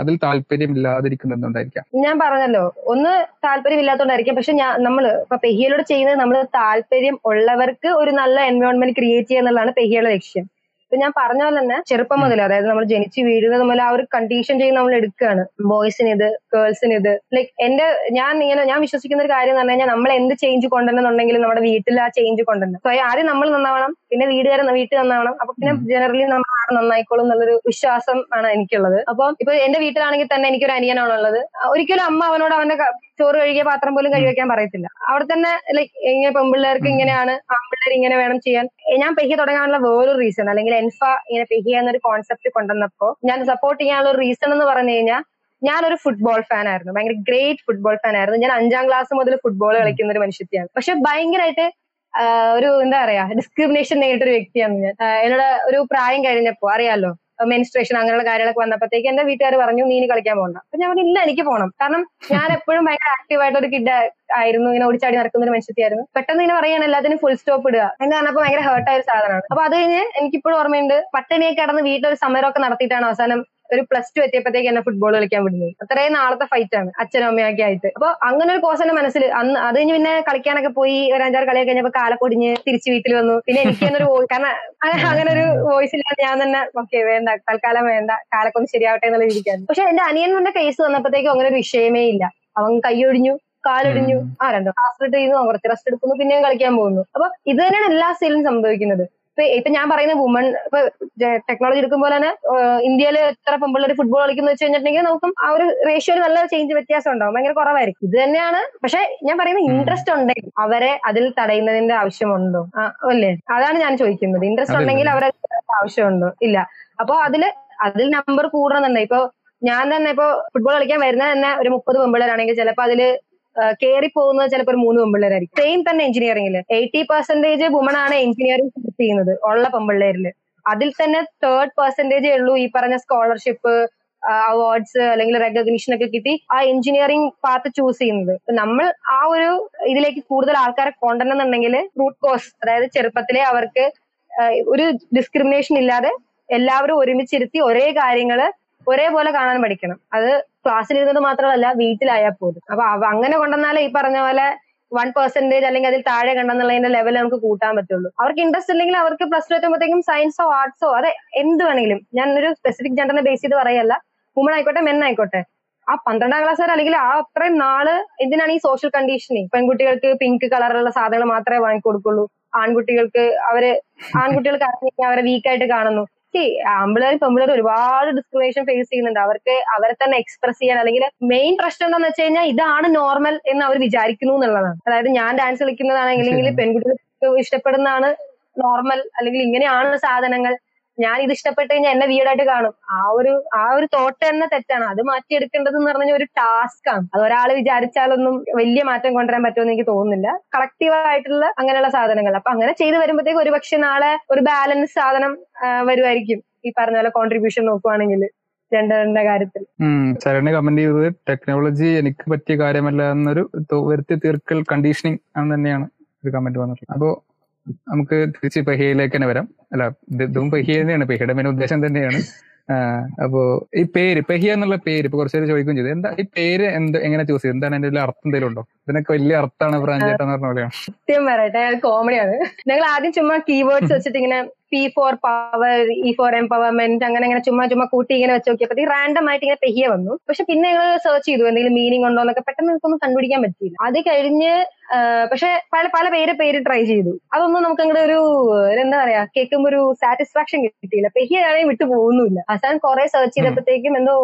അതിൽ താല്പര്യം ഇല്ലാതിരിക്കുന്നത് എന്തുകൊണ്ടായിരിക്കാം ഞാൻ പറഞ്ഞല്ലോ ഒന്ന് താല്പര്യം ഇല്ലാത്തതുകൊണ്ടായിരിക്കും പക്ഷെ ഞാൻ നമ്മൾ ഇപ്പൊ പെഹിയലോട് ചെയ്യുന്നത് നമ്മൾ താല്പര്യം ഉള്ളവർക്ക് ഒരു നല്ല എൻവയോൺമെന്റ് ക്രിയേറ്റ് ചെയ്യുക എന്നുള്ളതാണ് ലക്ഷ്യം. ഇപ്പൊ ഞാൻ പറഞ്ഞ പോലെ തന്നെ ചെറുപ്പം മുതൽ അതായത് നമ്മൾ ജനിച്ച് വീഴുന്നത് മുതൽ ആ ഒരു കണ്ടീഷൻ ചെയ്ത് നമ്മൾ എടുക്കുകയാണ്. ബോയ്സിന് ഇത് ഗേൾസിന് ഇത്. ലൈക്ക് എന്റെ ഞാൻ ഇങ്ങനെ ഞാൻ വിശ്വസിക്കുന്ന ഒരു കാര്യം എന്ന് പറഞ്ഞു കഴിഞ്ഞാൽ നമ്മൾ എന്ത് ചേഞ്ച് കൊണ്ടുവരണമെന്നുണ്ടെങ്കിലും നമ്മുടെ വീട്ടിൽ ആ ചേഞ്ച് കൊണ്ടുവരണം. സോ ആദ്യം നമ്മൾ നന്നാവണം പിന്നെ വീടുകാരെ വീട്ടിൽ നന്നാവണം. അപ്പൊ പിന്നെ ജനറലി നമ്മൾ നാട് നന്നായിക്കോളും എന്നുള്ളൊരു വിശ്വാസം ആണ് എനിക്കുള്ളത്. അപ്പൊ ഇപ്പൊ എന്റെ വീട്ടിലാണെങ്കിൽ തന്നെ എനിക്കൊരു അനിയനാണുള്ളത്. ഒരിക്കലും അമ്മ അവനോട് അവന്റെ ചോറ് കഴുകിയ പാത്രം പോലും കഴുകി വെക്കാൻ പറയത്തില്ല. അവിടെ തന്നെ ലൈക്ക് ഇങ്ങനെ പെൺപിള്ളേർക്ക് ഇങ്ങനെയാണ് ആൺപിള്ളേർ ഇങ്ങനെ വേണം ചെയ്യാൻ. ഞാൻ പെഹ്യ തുടങ്ങാനുള്ള വേറൊരു റീസൺ അല്ലെങ്കിൽ എൻഫ ഇങ്ങനെ പെഹ്യ എന്നൊരു കോൺസെപ്റ്റ് കൊണ്ടുവന്നപ്പോ ഞാൻ സപ്പോർട്ട് ചെയ്യാനുള്ള റീസൺ എന്ന് പറഞ്ഞു കഴിഞ്ഞാൽ ഞാനൊരു ഫുട്ബോൾ ഫാൻ ആയിരുന്നു. ഭയങ്കര ഗ്രേറ്റ് ഫുട്ബോൾ ഫാൻ ആയിരുന്നു. ഞാൻ അഞ്ചാം ക്ലാസ് മുതൽ ഫുട്ബോൾ കളിക്കുന്ന ഒരു മനുഷ്യത്തെയാണ്. പക്ഷെ ഭയങ്കരമായിട്ട് ഒരു എന്താ പറയാ ഡിസ്ക്രിമിനേഷൻ നേരിട്ട ഒരു വ്യക്തിയാണ് ഞാൻ. എന്നോട് ഒരു പ്രായം കഴിഞ്ഞപ്പോ അറിയാലോ? മെൻസ്ട്രേഷൻ അങ്ങനെയുള്ള കാര്യങ്ങളൊക്കെ വന്നപ്പോഴത്തേക്ക് എന്റെ വീട്ടുകാർ പറഞ്ഞു നീ കളിക്കാൻ പോകണ്ട അപ്പൊ ഞാൻ പറഞ്ഞു ഇല്ല എനിക്ക് പോകണം കാരണം ഞാൻ എപ്പോഴും ഭയങ്കര ആക്റ്റീവ് ആയിട്ടുള്ള ഒരു കിഡ് ആയിരുന്നു ഇങ്ങനെ ഓടിച്ചാടി നടക്കുന്ന ഒരു മനുഷ്യത്തിയായിരുന്നു. പെട്ടെന്ന് ഇങ്ങനെ പറയാണ് എല്ലാത്തിനും ഫുൾ സ്റ്റോപ്പ് ഇടുക. എന്ന് പറഞ്ഞപ്പോ ഭയങ്കര ഹേർട്ടായ ഒരു സാധനമാണ്. അപ്പൊ അത് കഴിഞ്ഞ് എനിക്കിപ്പോഴും ഓർമ്മയുണ്ട് പട്ടിണിയൊക്കെ കടന്ന് വീട്ടിലൊരു സമരമൊക്കെ നടത്തിയിട്ടാണ് അവസാനം ഒരു പ്ലസ് ടു എത്തിയപ്പോഴത്തേക്ക് എന്നെ ഫുട്ബോൾ കളിക്കാൻ വിടുന്നത് അത്രയും നാളത്തെ ഫൈറ്റ് ആണ് അച്ഛനും അമ്മയൊക്കെ ആയിട്ട് അപ്പൊ അങ്ങനെ ഒരു കോഴ്സ് എന്റെ മനസ്സിൽ അന്ന് അത് കഴിഞ്ഞ് പിന്നെ കളിക്കാനൊക്കെ പോയി ഒരു അഞ്ചാറ് കളിയൊക്കെ കഴിഞ്ഞപ്പോ കാലക്കൊടിഞ്ഞ് തിരിച്ച് വീട്ടിൽ വന്നു പിന്നെ എനിക്ക് തന്നെ ഒരു കാരണം അങ്ങനെ ഒരു വോയിസ് ഇല്ലാതെ ഞാൻ തന്നെ ഓക്കെ വേണ്ട തൽക്കാലം വേണ്ട കാലക്കൊന്ന് ശരിയാവട്ടെ എന്നുള്ള രീതിക്കായിരുന്നു പക്ഷെ എന്റെ അനിയന്റെ കേസ് വന്നപ്പോഴത്തേക്കും അങ്ങനെ ഒരു വിഷയമേ ഇല്ല അവൻ കൈയൊടിഞ്ഞു കാലൊടിഞ്ഞു ആ രണ്ടോ ഹാസ്പിറ്റൽ ചെയ്യുന്നു കുറച്ച് റെസ്റ്റ് എടുക്കുന്നു പിന്നെയും കളിക്കാൻ പോകുന്നു അപ്പൊ ഇത് തന്നെയാണ് എല്ലാ സ്റ്റേലും സംഭവിക്കുന്നത് ഇപ്പൊ ഇപ്പൊ ഞാൻ പറയുന്ന വുമൺ ഇപ്പൊ ടെക്നോളജി എടുക്കുമ്പോൾ തന്നെ ഇന്ത്യയിൽ എത്ര പെമ്പിള്ളേർ ഫുട്ബോൾ കളിക്കുന്ന വെച്ച് കഴിഞ്ഞിട്ടുണ്ടെങ്കിൽ നമുക്കും ആ ഒരു റേഷ്യോയിൽ നല്ല ചേഞ്ച് വ്യത്യാസം ഉണ്ടാവും. ഭയങ്കര കുറവായിരിക്കും. ഇത് തന്നെയാണ്. പക്ഷെ ഞാൻ പറയുന്ന ഇൻട്രസ്റ്റ് ഉണ്ടെങ്കിൽ അവരെ അതിൽ തടയുന്നതിന്റെ ആവശ്യമുണ്ടോ? അല്ലേ? അതാണ് ഞാൻ ചോദിക്കുന്നത്. ഇൻട്രസ്റ്റ് ഉണ്ടെങ്കിൽ അവരെ ആവശ്യമുണ്ടോ? ഇല്ല. അപ്പൊ അതിൽ അതിൽ നമ്പർ കൂടണമെന്നുണ്ട് ഇപ്പൊ ഞാൻ തന്നെ ഇപ്പൊ ഫുട്ബോൾ കളിക്കാൻ വരുന്ന തന്നെ ഒരു മുപ്പത് പെമ്പിള്ളേരാണെങ്കിൽ ചിലപ്പോൾ അതിൽ കയറി പോകുന്നത് ചിലപ്പോൾ മൂന്ന് പെമ്പിള്ളേരായിരിക്കും. സെയിം തന്നെ എഞ്ചിനീയറിംഗിൽ എയ്റ്റി പെർസെന്റേജ് വുമൺ ആണ് എഞ്ചിനീയറിംഗ് പൂർത്തി ചെയ്യുന്നത് ഉള്ള പെമ്പിള്ളേരിൽ അതിൽ തന്നെ തേർഡ് പെർസെന്റേജേ ഉള്ളൂ ഈ പറഞ്ഞ സ്കോളർഷിപ്പ് അവാർഡ്സ് അല്ലെങ്കിൽ റെക്കഗ്നീഷൻ ഒക്കെ കിട്ടി ആ എഞ്ചിനീയറിംഗ് പാത്ത് ചൂസ് ചെയ്യുന്നത്. നമ്മൾ ആ ഒരു ഇതിലേക്ക് കൂടുതൽ ആൾക്കാരെ കൊണ്ടുവരണമെന്നുണ്ടെങ്കിൽ റൂട്ട് കോസ് അതായത് ചെറുപ്പത്തിലെ അവർക്ക് ഒരു ഡിസ്ക്രിമിനേഷൻ ഇല്ലാതെ എല്ലാവരും ഒരുമിച്ചിരുത്തി ഒരേ കാര്യങ്ങൾ ഒരേപോലെ കാണാൻ പഠിക്കണം. അത് ക്ലാസ്സിലിരുന്നത് മാത്രമല്ല വീട്ടിലായാൽ പോലും. അപ്പൊ അങ്ങനെ കൊണ്ടുവന്നാലേ ഈ പറഞ്ഞ പോലെ വൺ പെർസെന്റേജ് അല്ലെങ്കിൽ അതിൽ താഴെ കണ്ടെന്നുള്ളതിന്റെ ലെവൽ നമുക്ക് കൂട്ടാൻ പറ്റുള്ളൂ. അവർക്ക് ഇൻട്രസ്റ്റ് ഇല്ലെങ്കിൽ അവർക്ക് പ്ലസ് ടു എത്തുമ്പോഴത്തേക്കും സയൻസോ ആർട്സോ അതെ എന്ത് വേണമെങ്കിലും. ഞാൻ ഒരു സ്പെസിഫിക് ജെൻഡറിനെ ബേസ് ചെയ്ത് പറയല്ല. വുമൺ ആയിക്കോട്ടെ മെൻ ആയിക്കോട്ടെ. ആ പന്ത്രണ്ടാം ക്ലാസ് വരെ അല്ലെങ്കിൽ ആ അത്രയും നാൾ എന്തിനാണ് ഈ സോഷ്യൽ കണ്ടീഷനിങ് പെൺകുട്ടികൾക്ക് പിങ്ക് കളറുള്ള സാധനങ്ങൾ മാത്രമേ വാങ്ങിക്കൊടുക്കുള്ളൂ. ആൺകുട്ടികൾക്ക് അവർ ആൺകുട്ടികൾക്ക് അവരെ വീക്കായിട്ട് കാണുന്നു. ആമ്പിളേരും പെമ്പിളേരും ഒരുപാട് ഡിസ്ക്രിമിനേഷൻ ഫേസ് ചെയ്യുന്നുണ്ട് അവർക്ക് അവരെ തന്നെ എക്സ്പ്രസ് ചെയ്യാൻ അല്ലെങ്കിൽ മെയിൻ പ്രശ്നം എന്താണെന്ന് വെച്ച് കഴിഞ്ഞാൽ ഇതാണ് നോർമൽ എന്ന് അവർ വിചാരിക്കുന്നു എന്നുള്ളതാണ് അതായത് ഞാൻ ഡാൻസ് കളിക്കുന്നതാണെങ്കിൽ. പെൺകുട്ടികൾക്ക് ഇഷ്ടപ്പെടുന്നതാണ് നോർമൽ അല്ലെങ്കിൽ ഇങ്ങനെയാണ് സാധനങ്ങൾ ഞാൻ ഇത് ഇഷ്ടപ്പെട്ട് കഴിഞ്ഞാൽ എന്നെ വീടായിട്ട് കാണും. ആ ഒരു ആ ഒരു തോട്ട് തന്നെ തെറ്റാണ്. അത് മാറ്റിയെടുക്കേണ്ടത് എന്ന് പറഞ്ഞ ഒരു ടാസ്ക് ആണ്. അത് ഒരാൾ വിചാരിച്ചാലൊന്നും വലിയ മാറ്റം കൊണ്ടുവരാൻ പറ്റുമെന്ന് എനിക്ക് തോന്നുന്നില്ല. കളക്റ്റീവായിട്ടുള്ള അങ്ങനെയുള്ള സാധനങ്ങൾ. അപ്പൊ അങ്ങനെ ചെയ്തു വരുമ്പോഴത്തേക്ക് ഒരു പക്ഷെ നാളെ ഒരു ബാലൻസ് സാധനം വരുമായിരിക്കും ഈ പറഞ്ഞ പോലെ കോൺട്രിബ്യൂഷൻ നോക്കുവാണെങ്കിൽ ജെൻഡറിന്റെ കാര്യത്തിൽ. കമന്റ് ചെയ്തത് ടെക്നോളജി എനിക്ക് പറ്റിയ കാര്യമല്ല എന്നൊരു വരുത്തി തീർക്കൽ കണ്ടീഷനിങ് ആണെന്ന് തന്നെയാണ് ഒരു കമന്റ് വന്നിട്ടുള്ളത്. അപ്പോ നമുക്ക് തിരിച്ച് പെഹിയയിലേക്ക് തന്നെ വരാം. അല്ല ഇത് പെഹിയ തന്നെയാണ് പെഹിയുടെ മെയിൻ ഉദ്ദേശം തന്നെയാണ്. അപ്പോ ഈ പേര് പെഹിയ എന്നുള്ള പേര് ഇപ്പൊ കുറച്ചു പേര് ചോദിക്കുകയും ചെയ്തു. എന്താ ഈ പേര് എന്ത് എങ്ങനെ ചൂസ് ചെയ്തു? എന്താണ് അതിന്റെ അർത്ഥം എന്തെങ്കിലും ഉണ്ടോ? ഇതിനൊക്കെ വലിയ അർത്ഥമാണ് പ്രാഞ്ചേട്ടെന്ന് പറഞ്ഞ പോലെയാണ്. സത്യം പറയട്ടെ കോമഡിയാണ് ഞങ്ങൾ ആദ്യം ചുമ്മാ കീവേഡ്സ് വെച്ചിട്ട് ഇങ്ങനെ P for power E for empowerment അങ്ങനെ ഇങ്ങനെ ചുമ്മാ ചുമ്മാ കൂട്ടി ഇങ്ങനെ വെച്ച് നോക്കിയപ്പോ റാൻഡം ആയിട്ട് ഇങ്ങനെ പെയ്യ വന്നു. പക്ഷെ പിന്നെ ഞങ്ങൾ സെർച്ച് ചെയ്തു എന്തെങ്കിലും മീനിങ് ഉണ്ടോ എന്നൊക്കെ പെട്ടെന്ന് നമുക്കൊന്നും കണ്ടുപിടിക്കാൻ പറ്റിയില്ല. അത് കഴിഞ്ഞ് പക്ഷെ പല പല പേര് പേര് ട്രൈ ചെയ്തു. അതൊന്നും നമുക്ക് അങ്ങോട്ട് ഒരു എന്താ പറയാ കേൾക്കുമ്പോ ഒരു സാറ്റിസ്ഫാക്ഷൻ കിട്ടിയില്ല. പെഹിയാണെങ്കിൽ വിട്ടു പോകുന്നില്ല അവസാനം കുറെ സെർച്ച് ചെയ്തപ്പോഴത്തേക്കും എന്തോ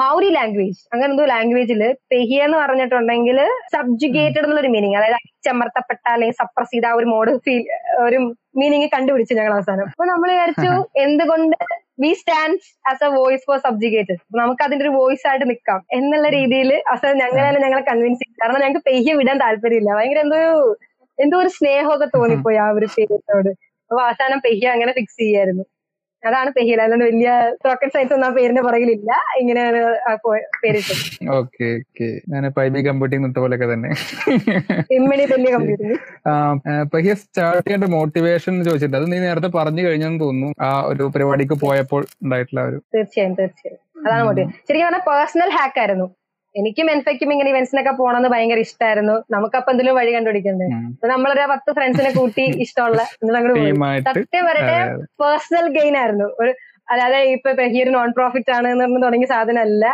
മൗരി ലാംഗ്വേജ് അങ്ങനെ എന്തോ ലാംഗ്വേജിൽ പെഹിയ എന്ന് പറഞ്ഞിട്ടുണ്ടെങ്കിൽ സബ്ജുഗേറ്റഡ് എന്നുള്ളൊരു മീനിങ് അതായത് അടിച്ചമർത്തപ്പെട്ട അല്ലെങ്കിൽ സപ്രസ് ചെയ്ത ഒരു മോഡ് ഫീൽ ഒരു മീനിങ് കണ്ടുപിടിച്ചു ഞങ്ങൾ അവസാനം. അപ്പൊ നമ്മൾ വിചാരിച്ചു എന്തുകൊണ്ട് we stand as a voice for subjugated നമുക്ക് അതിന്റെ ഒരു വോയിസ് ആയിട്ട് നിൽക്കാം എന്നുള്ള രീതിയിൽ അവസാനം ഞങ്ങൾ തന്നെ ഞങ്ങളെ കൺവിൻസ് ചെയ്യും കാരണം ഞങ്ങൾക്ക് പെയ്യ വിടാൻ താല്പര്യമില്ല. ഭയങ്കര എന്തോ ഒരു എന്തോ ഒരു സ്നേഹമൊക്കെ തോന്നിപ്പോയി ആ ഒരു പേരിനോട് അപ്പൊ അവസാനം പെയ്യ അങ്ങനെ ഫിക്സ് ചെയ്യായിരുന്നു. അതാണ് പെയ്യൽ അല്ലാണ്ട് വലിയ റോക്കറ്റ് സയൻസ് ഒന്നും ആ പേരിന്റെ പുറകിലില്ല. ഇങ്ങനെയാണ് പേരിട്ടത്. Okay okay. ഞാൻ പൈബി കമ്പ്യൂട്ടിംഗ് പോലെയൊക്കെ തന്നെ. ഇമ്മണി വലിയ കമ്പ്യൂട്ടിംഗ്. പെഹിയ സ്റ്റാർട്ട് ചെയ്യേണ്ട മോട്ടിവേഷൻ ചോദിച്ചിട്ടുണ്ട്. അത് നീ നേരത്തെ പറഞ്ഞു കഴിഞ്ഞെന്ന് തോന്നുന്നു ആ ഒരു പരിപാടിക്ക് പോയപ്പോൾ ഉണ്ടായിട്ടുള്ള ഒരു തീർച്ചയായും തീർച്ചയായും. അതാണ് മോട്ടിവേഷൻ ശരിക്കും പറഞ്ഞാൽ പേഴ്സണൽ ഹാക്ക് ആയിരുന്നു. എനിക്കും എൻഫയ്ക്കും ഇങ്ങനെ ഇവന്റ്സിനൊക്കെ പോകണമെന്ന് ഭയങ്കര ഇഷ്ടമായിരുന്നു നമുക്കപ്പൊ എന്തെങ്കിലും വഴി കണ്ടുപിടിക്കണ്ടേ? അപ്പൊ നമ്മളൊരു പത്ത് ഫ്രണ്ട്സിനെ കൂട്ടി ഇഷ്ടമുള്ള സത്യം പറയട്ടെ പേഴ്സണൽ ഗെയിൻ ആയിരുന്നു. ഒരു അല്ലാതെ ഇപ്പൊ ഈ ഒരു നോൺ പ്രോഫിറ്റ് ആണ് എന്ന് തുടങ്ങിയ സാധനമല്ല.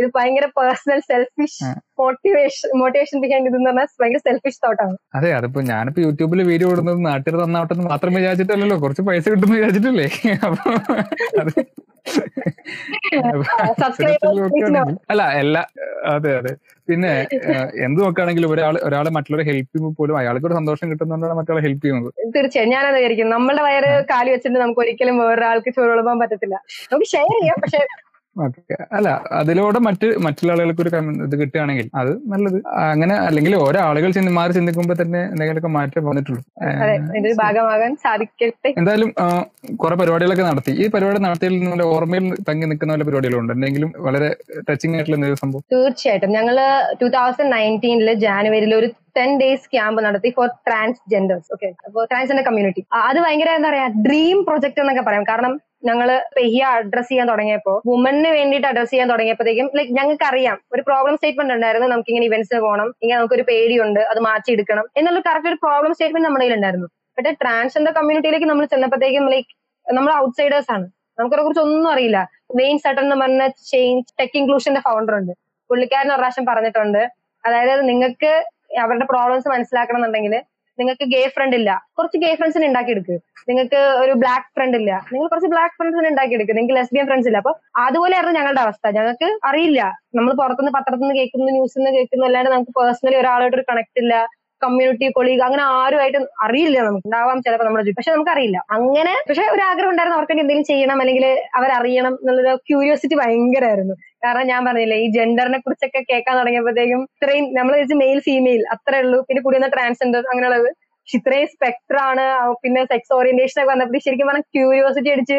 ഇത് ഭയങ്കര personal selfish motivation motivation behind ഇതെന്ന് പറഞ്ഞാൽ ഭയങ്കര സെൽഫിഷ് തോട്ടാണ് അതെ അതിപ്പോ ഞാനിപ്പോ യൂട്യൂബിൽ വീഡിയോ ഇടുന്നത് നാട്ടിൽ തന്നാവട്ടെ എന്ന് മാത്രം വിചാരിച്ചിട്ടല്ലല്ലോ കുറച്ച് പൈസ കിട്ടുന്ന വിചാരിച്ചിട്ടില്ലേ? അപ്പൊ അല്ല എല്ലാ അതെ അതെ. പിന്നെ എന്ത് നോക്കുകയാണെങ്കിലും ഒരാൾ ഒരാളെ മറ്റുള്ളവരെ ഹെൽപ്പ് ചെയ്യുമ്പോൾ പോലും അയാൾക്ക് ഒരു സന്തോഷം കിട്ടുന്നതുകൊണ്ടാണ് മറ്റുള്ള ഹെൽപ്പ് ചെയ്യുന്നത്. തീർച്ചയായും ഞാനത് വിചാരിക്കും നമ്മുടെ വയറ് കാലി വെച്ചിട്ട് നമുക്ക് ഒരിക്കലും വേറൊരാൾക്ക് ചോറ് വിളമ്പാൻ പറ്റത്തില്ല. നമുക്ക് ഷെയർ ചെയ്യാം പക്ഷെ ഓക്കെ അല്ല അതിലൂടെ മറ്റ് മറ്റുള്ള ആളുകൾക്ക് ഒരു ഇത് കിട്ടുകയാണെങ്കിൽ അത് നല്ലത്. അങ്ങനെ അല്ലെങ്കിൽ ഓരോ ആളുകൾ ചിന്തി മാറി ചിന്തിക്കുമ്പോൾ തന്നെ എന്തെങ്കിലുമൊക്കെ മാറ്റം വന്നിട്ടുള്ളൂ. ഭാഗമാകാൻ സാധിക്കട്ടെ. എന്തായാലും കുറെ പരിപാടികളൊക്കെ നടത്തി. ഈ പരിപാടി നടത്തിയതിൽ നിന്നുള്ള ഓർമ്മയിൽ തങ്ങി നിൽക്കുന്ന വല്ല പരിപാടികളുണ്ട്. എന്തെങ്കിലും വളരെ ടച്ചിങ് ആയിട്ടുള്ള എന്തെങ്കിലും സംഭവം? തീർച്ചയായിട്ടും. ഞങ്ങൾ ടൂ തൗസൻഡ് നയന്റീനിൽ ജാനുവരിയിൽ ഒരു ടെൻ ഡേയ്സ് ക്യാമ്പ് നടത്തി ഫോർ ട്രാൻസ്ജെൻഡേഴ്സ് ഓക്കെ അപ്പോൾ ട്രാൻസ്ജെൻഡർ കമ്മ്യൂണിറ്റി അത് ഭയങ്കര എന്താ പറയാ ഡ്രീം പ്രൊജക്ട് എന്നൊക്കെ പറയാം. കാരണം ഞങ്ങൾ പെഹിയ അഡ്രസ് ചെയ്യാൻ തുടങ്ങിയപ്പോൾ വുമണിന് വേണ്ടിയിട്ട് അഡ്രസ് ചെയ്യാൻ തുടങ്ങിയപ്പോഴത്തേക്കും ലൈക്ക് ഞങ്ങൾക്ക് അറിയാം ഒരു പ്രോബ്ലം സ്റ്റേറ്റ്മെന്റ് ഉണ്ടായിരുന്നു നമുക്ക് ഇങ്ങനെ ഇവന്റ്സിന് പോകണം ഇങ്ങനെ നമുക്കൊരു പേടിയുണ്ട് അത് മാറ്റിയെടുക്കണം എന്നുള്ള കറക്റ്റ് ഒരു പ്രോബ്ലം സ്റ്റേറ്റ്മെന്റ് നമ്മുടെ കയ്യിലുണ്ടായിരുന്നു. പക്ഷേ ട്രാൻസ്ജെൻഡർ കമ്മ്യൂണിറ്റിയിലേക്ക് നമ്മൾ ചെന്നപ്പോഴത്തേക്കും ലൈക്ക് നമ്മൾ ഔട്ട്സൈഡേഴ്സ് ആണ്. നമുക്കതിനെ കുറിച്ച് ഒന്നും അറിയില്ല. വെയിൻ സട്ടൺ എന്ന് പറഞ്ഞ ചേഞ്ച് ടെക് ഇൻക്ലൂഷന്റെ ഫൗണ്ടർ ഉണ്ട്. പുള്ളിക്കാരൻ ഒരു പ്രാവശ്യം പറഞ്ഞിട്ടുണ്ട് അതായത് നിങ്ങൾക്ക് അവരുടെ പ്രോബ്ലംസ് മനസ്സിലാക്കണം എന്നുണ്ടെങ്കിൽ നിങ്ങൾക്ക് ഗേ ഫ്രണ്ട് ഇല്ല. കുറച്ച് ഗേ ഫ്രണ്ട്സിനെ ഉണ്ടാക്കിയെടുക്ക്. നിങ്ങൾക്ക് ഒരു ബ്ലാക്ക് ഫ്രണ്ട് ഇല്ല. നിങ്ങൾ കുറച്ച് ബ്ലാക്ക് ഫ്രണ്ട്സിനെ ഉണ്ടാക്കിയെടുക്കുക നിങ്ങൾക്ക് ലെസ്ബിയൻ ഫ്രണ്ട്സ് ഇല്ല. അപ്പൊ അതുപോലെയായിരുന്നു ഞങ്ങളുടെ അവസ്ഥ. ഞങ്ങൾക്ക് അറിയില്ല. നമ്മൾ പുറത്തുനിന്ന് പത്രത്തിൽ നിന്ന് കേൾക്കുന്നു ന്യൂസിൽ നിന്ന് കേൾക്കുന്നു. അല്ലാണ്ട് നമുക്ക് പേഴ്സണലി ഒരാളായിട്ട് ഒരു കണക്ട് ഇല്ല. കമ്മ്യൂണിറ്റി കൊളീഗ് അങ്ങനെ ആരുമായിട്ട് അറിയില്ല നമുക്ക്. ഉണ്ടാവാം ചിലപ്പോൾ നമ്മുടെ ചുറ്റും പക്ഷെ നമുക്ക് അറിയില്ല. അങ്ങനെ പക്ഷെ ഒരു ആഗ്രഹം ഉണ്ടായിരുന്നു അവർക്ക് എന്തെങ്കിലും ചെയ്യണം അല്ലെങ്കിൽ അവരറിയണം എന്നുള്ളൊരു ക്യൂരിയോസിറ്റി ഭയങ്കരമായിരുന്നു. കാരണം ഞാൻ പറഞ്ഞില്ലേ ഈ ജെൻഡറിനെ കുറിച്ചൊക്കെ കേൾക്കാൻ തുടങ്ങിയപ്പോഴത്തേക്കും ഇത്രയും നമ്മൾ വെച്ച് മെയിൽ ഫീമെയിൽ അത്രേ ഉള്ളൂ. പിന്നെ കൂടി ട്രാൻസ്ജെൻഡർ അങ്ങനെയുള്ളത്. പക്ഷെ ഇത്രയും സ്പെക്ട്രാണ് പിന്നെ സെക്സ് ഓറിയന്റേഷൻ ഒക്കെ വന്നപ്പോൾ ശരിക്കും പറഞ്ഞാൽ ക്യൂരിയോസിറ്റി അടിച്ച്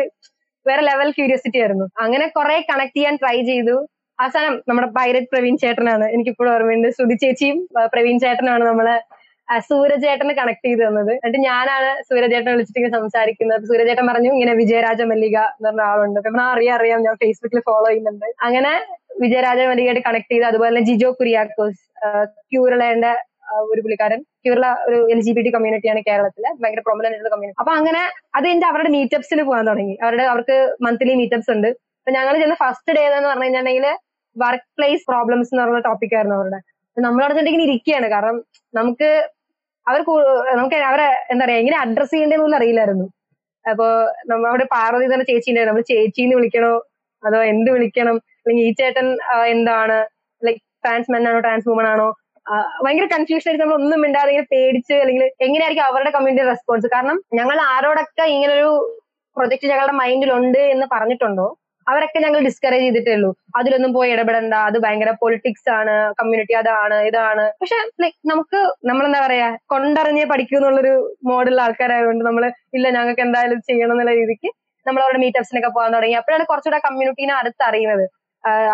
വേറെ ലെവൽ ക്യൂരിയോസിറ്റി ആയിരുന്നു. അങ്ങനെ കുറെ കണക്ട് ചെയ്യാൻ ട്രൈ ചെയ്തു. അവസാനം നമ്മുടെ പൈരറ്റ് പ്രവീൺ ചേട്ടനാണ്. എനിക്കിപ്പോഴും ഓർമ്മയുണ്ട്. ശ്രുതി ചേച്ചിയും പ്രവീൺ ചേട്ടനാണ് നമ്മളെ ആ, സൂരജ് കണക്ട് ചെയ്ത് തന്നത്. എന്നിട്ട് ഞാനാണ് സൂരജേട്ടനെ വിളിച്ചിട്ട് ഇങ്ങനെ സംസാരിക്കുന്നത്. സൂരജേട്ടൻ പറഞ്ഞു ഇങ്ങനെ വിജയരാജ മല്ലിക എന്ന് പറഞ്ഞ ആളുണ്ട്. അപ്പൊ അറിയാം അറിയാം. ഞാൻ ഫേസ്ബുക്കിൽ ഫോളോ ചെയ്യുന്നുണ്ട്. അങ്ങനെ വിജയരാജ മല്ലികയായിട്ട് കണക്ട് ചെയ്ത് അതുപോലെ തന്നെ ജിജോ കുര്യാക്കോസ് ക്യൂരളേന്റെ ഒരു പുള്ളിക്കാരൻ. കേരള ഒരു എൽ ജി ബി ടി കമ്മ്യൂണിറ്റിയാണ് കേരളത്തിലെ. ഭയങ്കര പ്രൊമനന്റ് ആയിട്ടുള്ള കമ്മ്യൂണിറ്റി അപ്പൊ അങ്ങനെ അത് കഴിഞ്ഞ് അവരുടെ മീറ്റപ്സിൽ പോകാൻ തുടങ്ങി. അവരുടെ അവർക്ക് മന്ത്ലി മീറ്റപ്സ് ഉണ്ട്. അപ്പൊ ഞങ്ങൾ ചെന്ന ഫസ്റ്റ് ഡേ എന്ന് പറഞ്ഞു കഴിഞ്ഞിട്ടുണ്ടെങ്കിൽ വർക്ക് പ്ലേസ് പ്രോബ്ലംസ് എന്ന് പറഞ്ഞ ടോപ്പിക് ആയിരുന്നു അവരുടെ. നമ്മളവിടെ ചെന്നിട്ട് ഇരിക്കുകയാണ് കാരണം നമുക്ക് അവർ നമുക്ക് അവരെ എന്താ പറയാ എങ്ങനെ അഡ്രസ് ചെയ്യേണ്ടതെന്നൊന്നും അറിയില്ലായിരുന്നു. അപ്പൊ നമ്മ അവിടെ പാർവതി തന്നെ ചേച്ചി ഉണ്ടായിരുന്നു നമ്മൾ ചേച്ചിന്ന് വിളിക്കണോ? അതോ എന്ത് വിളിക്കണം? അല്ലെങ്കിൽ ഈ ചേട്ടൻ എന്താണ്? ലൈക് ട്രാൻസ് മെൻ ആണോ ട്രാൻസ് വുമൺ ആണോ? ഭയങ്കര കൺഫ്യൂഷൻ ആയിട്ട് നമ്മൾ ഒന്നും മിണ്ടാതെ ഇങ്ങനെ പേടിച്ച് അല്ലെങ്കിൽ എങ്ങനെയായിരിക്കും അവരുടെ കമ്മ്യൂണിറ്റി റെസ്പോൺസ് കാരണം ഞങ്ങൾ ആരോടൊക്കെ ഇങ്ങനൊരു പ്രൊജക്ട് ഞങ്ങളുടെ മൈൻഡിലുണ്ട് എന്ന് പറഞ്ഞിട്ടുണ്ടോ? അവരൊക്കെ ഞങ്ങൾ ഡിസ്കറേജ് ചെയ്തിട്ടേ ഉള്ളൂ അതിലൊന്നും പോയി ഇടപെടണ്ട. അത് ഭയങ്കര പൊളിറ്റിക്സ് ആണ്. കമ്മ്യൂണിറ്റി അതാണ് ഇതാണ്. പക്ഷെ ലൈക് നമുക്ക് നമ്മളെന്താ പറയാ കൊണ്ടറിഞ്ഞേ പഠിക്കൂ എന്നുള്ളൊരു മോഡലുള്ള ആൾക്കാരായതുകൊണ്ട് നമ്മൾ ഇല്ല ഞങ്ങൾക്ക് എന്തായാലും ചെയ്യണം എന്നുള്ള രീതിക്ക് നമ്മൾ അവരുടെ മീറ്റപ്സിനൊക്കെ പോകാൻ തുടങ്ങി. അപ്പോഴാണ് കുറച്ചുകൂടെ കമ്മ്യൂണിറ്റീനെ അടുത്തറിയുന്നത്.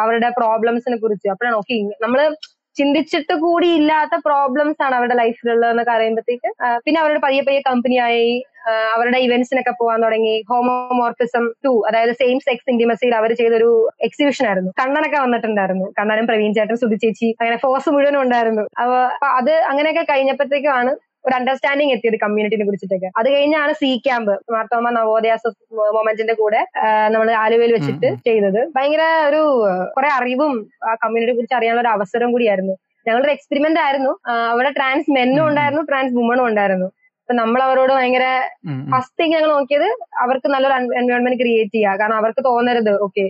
അവരുടെ പ്രോബ്ലംസിനെ കുറിച്ച്. അപ്പോഴാണ് ഓക്കെ നമ്മൾ ചിന്തിച്ചിട്ട് കൂടി ഇല്ലാത്ത പ്രോബ്ലംസ് ആണ് അവരുടെ ലൈഫിലുള്ളതെന്നൊക്കെ അറിയുമ്പോഴത്തേക്ക് പിന്നെ അവരുടെ പയ്യെ പയ്യെ കമ്പനിയായി അവരുടെ ഇവന്റ്സിനൊക്കെ പോകാൻ തുടങ്ങി. ഹോമോമോർഫിസം ടു അതായത് സെയിം സെക്സ് ഇന്റിമസിയിൽ അവർ ചെയ്തൊരു എക്സിബിഷൻ ആയിരുന്നു. കണ്ണനൊക്കെ വന്നിട്ടുണ്ടായിരുന്നു. കണ്ണനും പ്രവീൺ ചേട്ടൻ സുധി ചേച്ചി അങ്ങനെ ഫോഴ്സ് മുഴുവനും ഉണ്ടായിരുന്നു. അപ്പൊ അത് അങ്ങനെയൊക്കെ കഴിഞ്ഞപ്പോഴത്തേക്കാണ് ഒരു അണ്ടർസ്റ്റാൻഡിങ് എത്തിയത് കമ്മ്യൂണിറ്റിനെ കുറിച്ചിട്ടൊക്കെ. അത് കഴിഞ്ഞാണ് സി ക്യാമ്പ് മാർത്തോമ നവോദയ മൊമെന്റിന്റെ കൂടെ നമ്മൾ ആലുവയിൽ വെച്ചിട്ട് ചെയ്തത്. ഭയങ്കര ഒരു കുറെ അറിവും ആ കമ്മ്യൂണിറ്റിയെ കുറിച്ച് അറിയാനുള്ള ഒരു അവസരം കൂടിയായിരുന്നു. ഞങ്ങളൊരു എക്സ്പെരിമെന്റ് ആയിരുന്നു. അവിടെ ട്രാൻസ് മെന്നും ഉണ്ടായിരുന്നു ട്രാൻസ് വുമണും ഉണ്ടായിരുന്നു. അപ്പൊ നമ്മൾ അവരോട് ഭയങ്കര. ഫസ്റ്റ് ഞങ്ങൾ നോക്കിയത് അവർക്ക് നല്ലൊരു എൻവയോൺമെന്റ് ക്രിയേറ്റ് ചെയ്യുക കാരണം അവർക്ക് തോന്നരുത് ഓക്കെ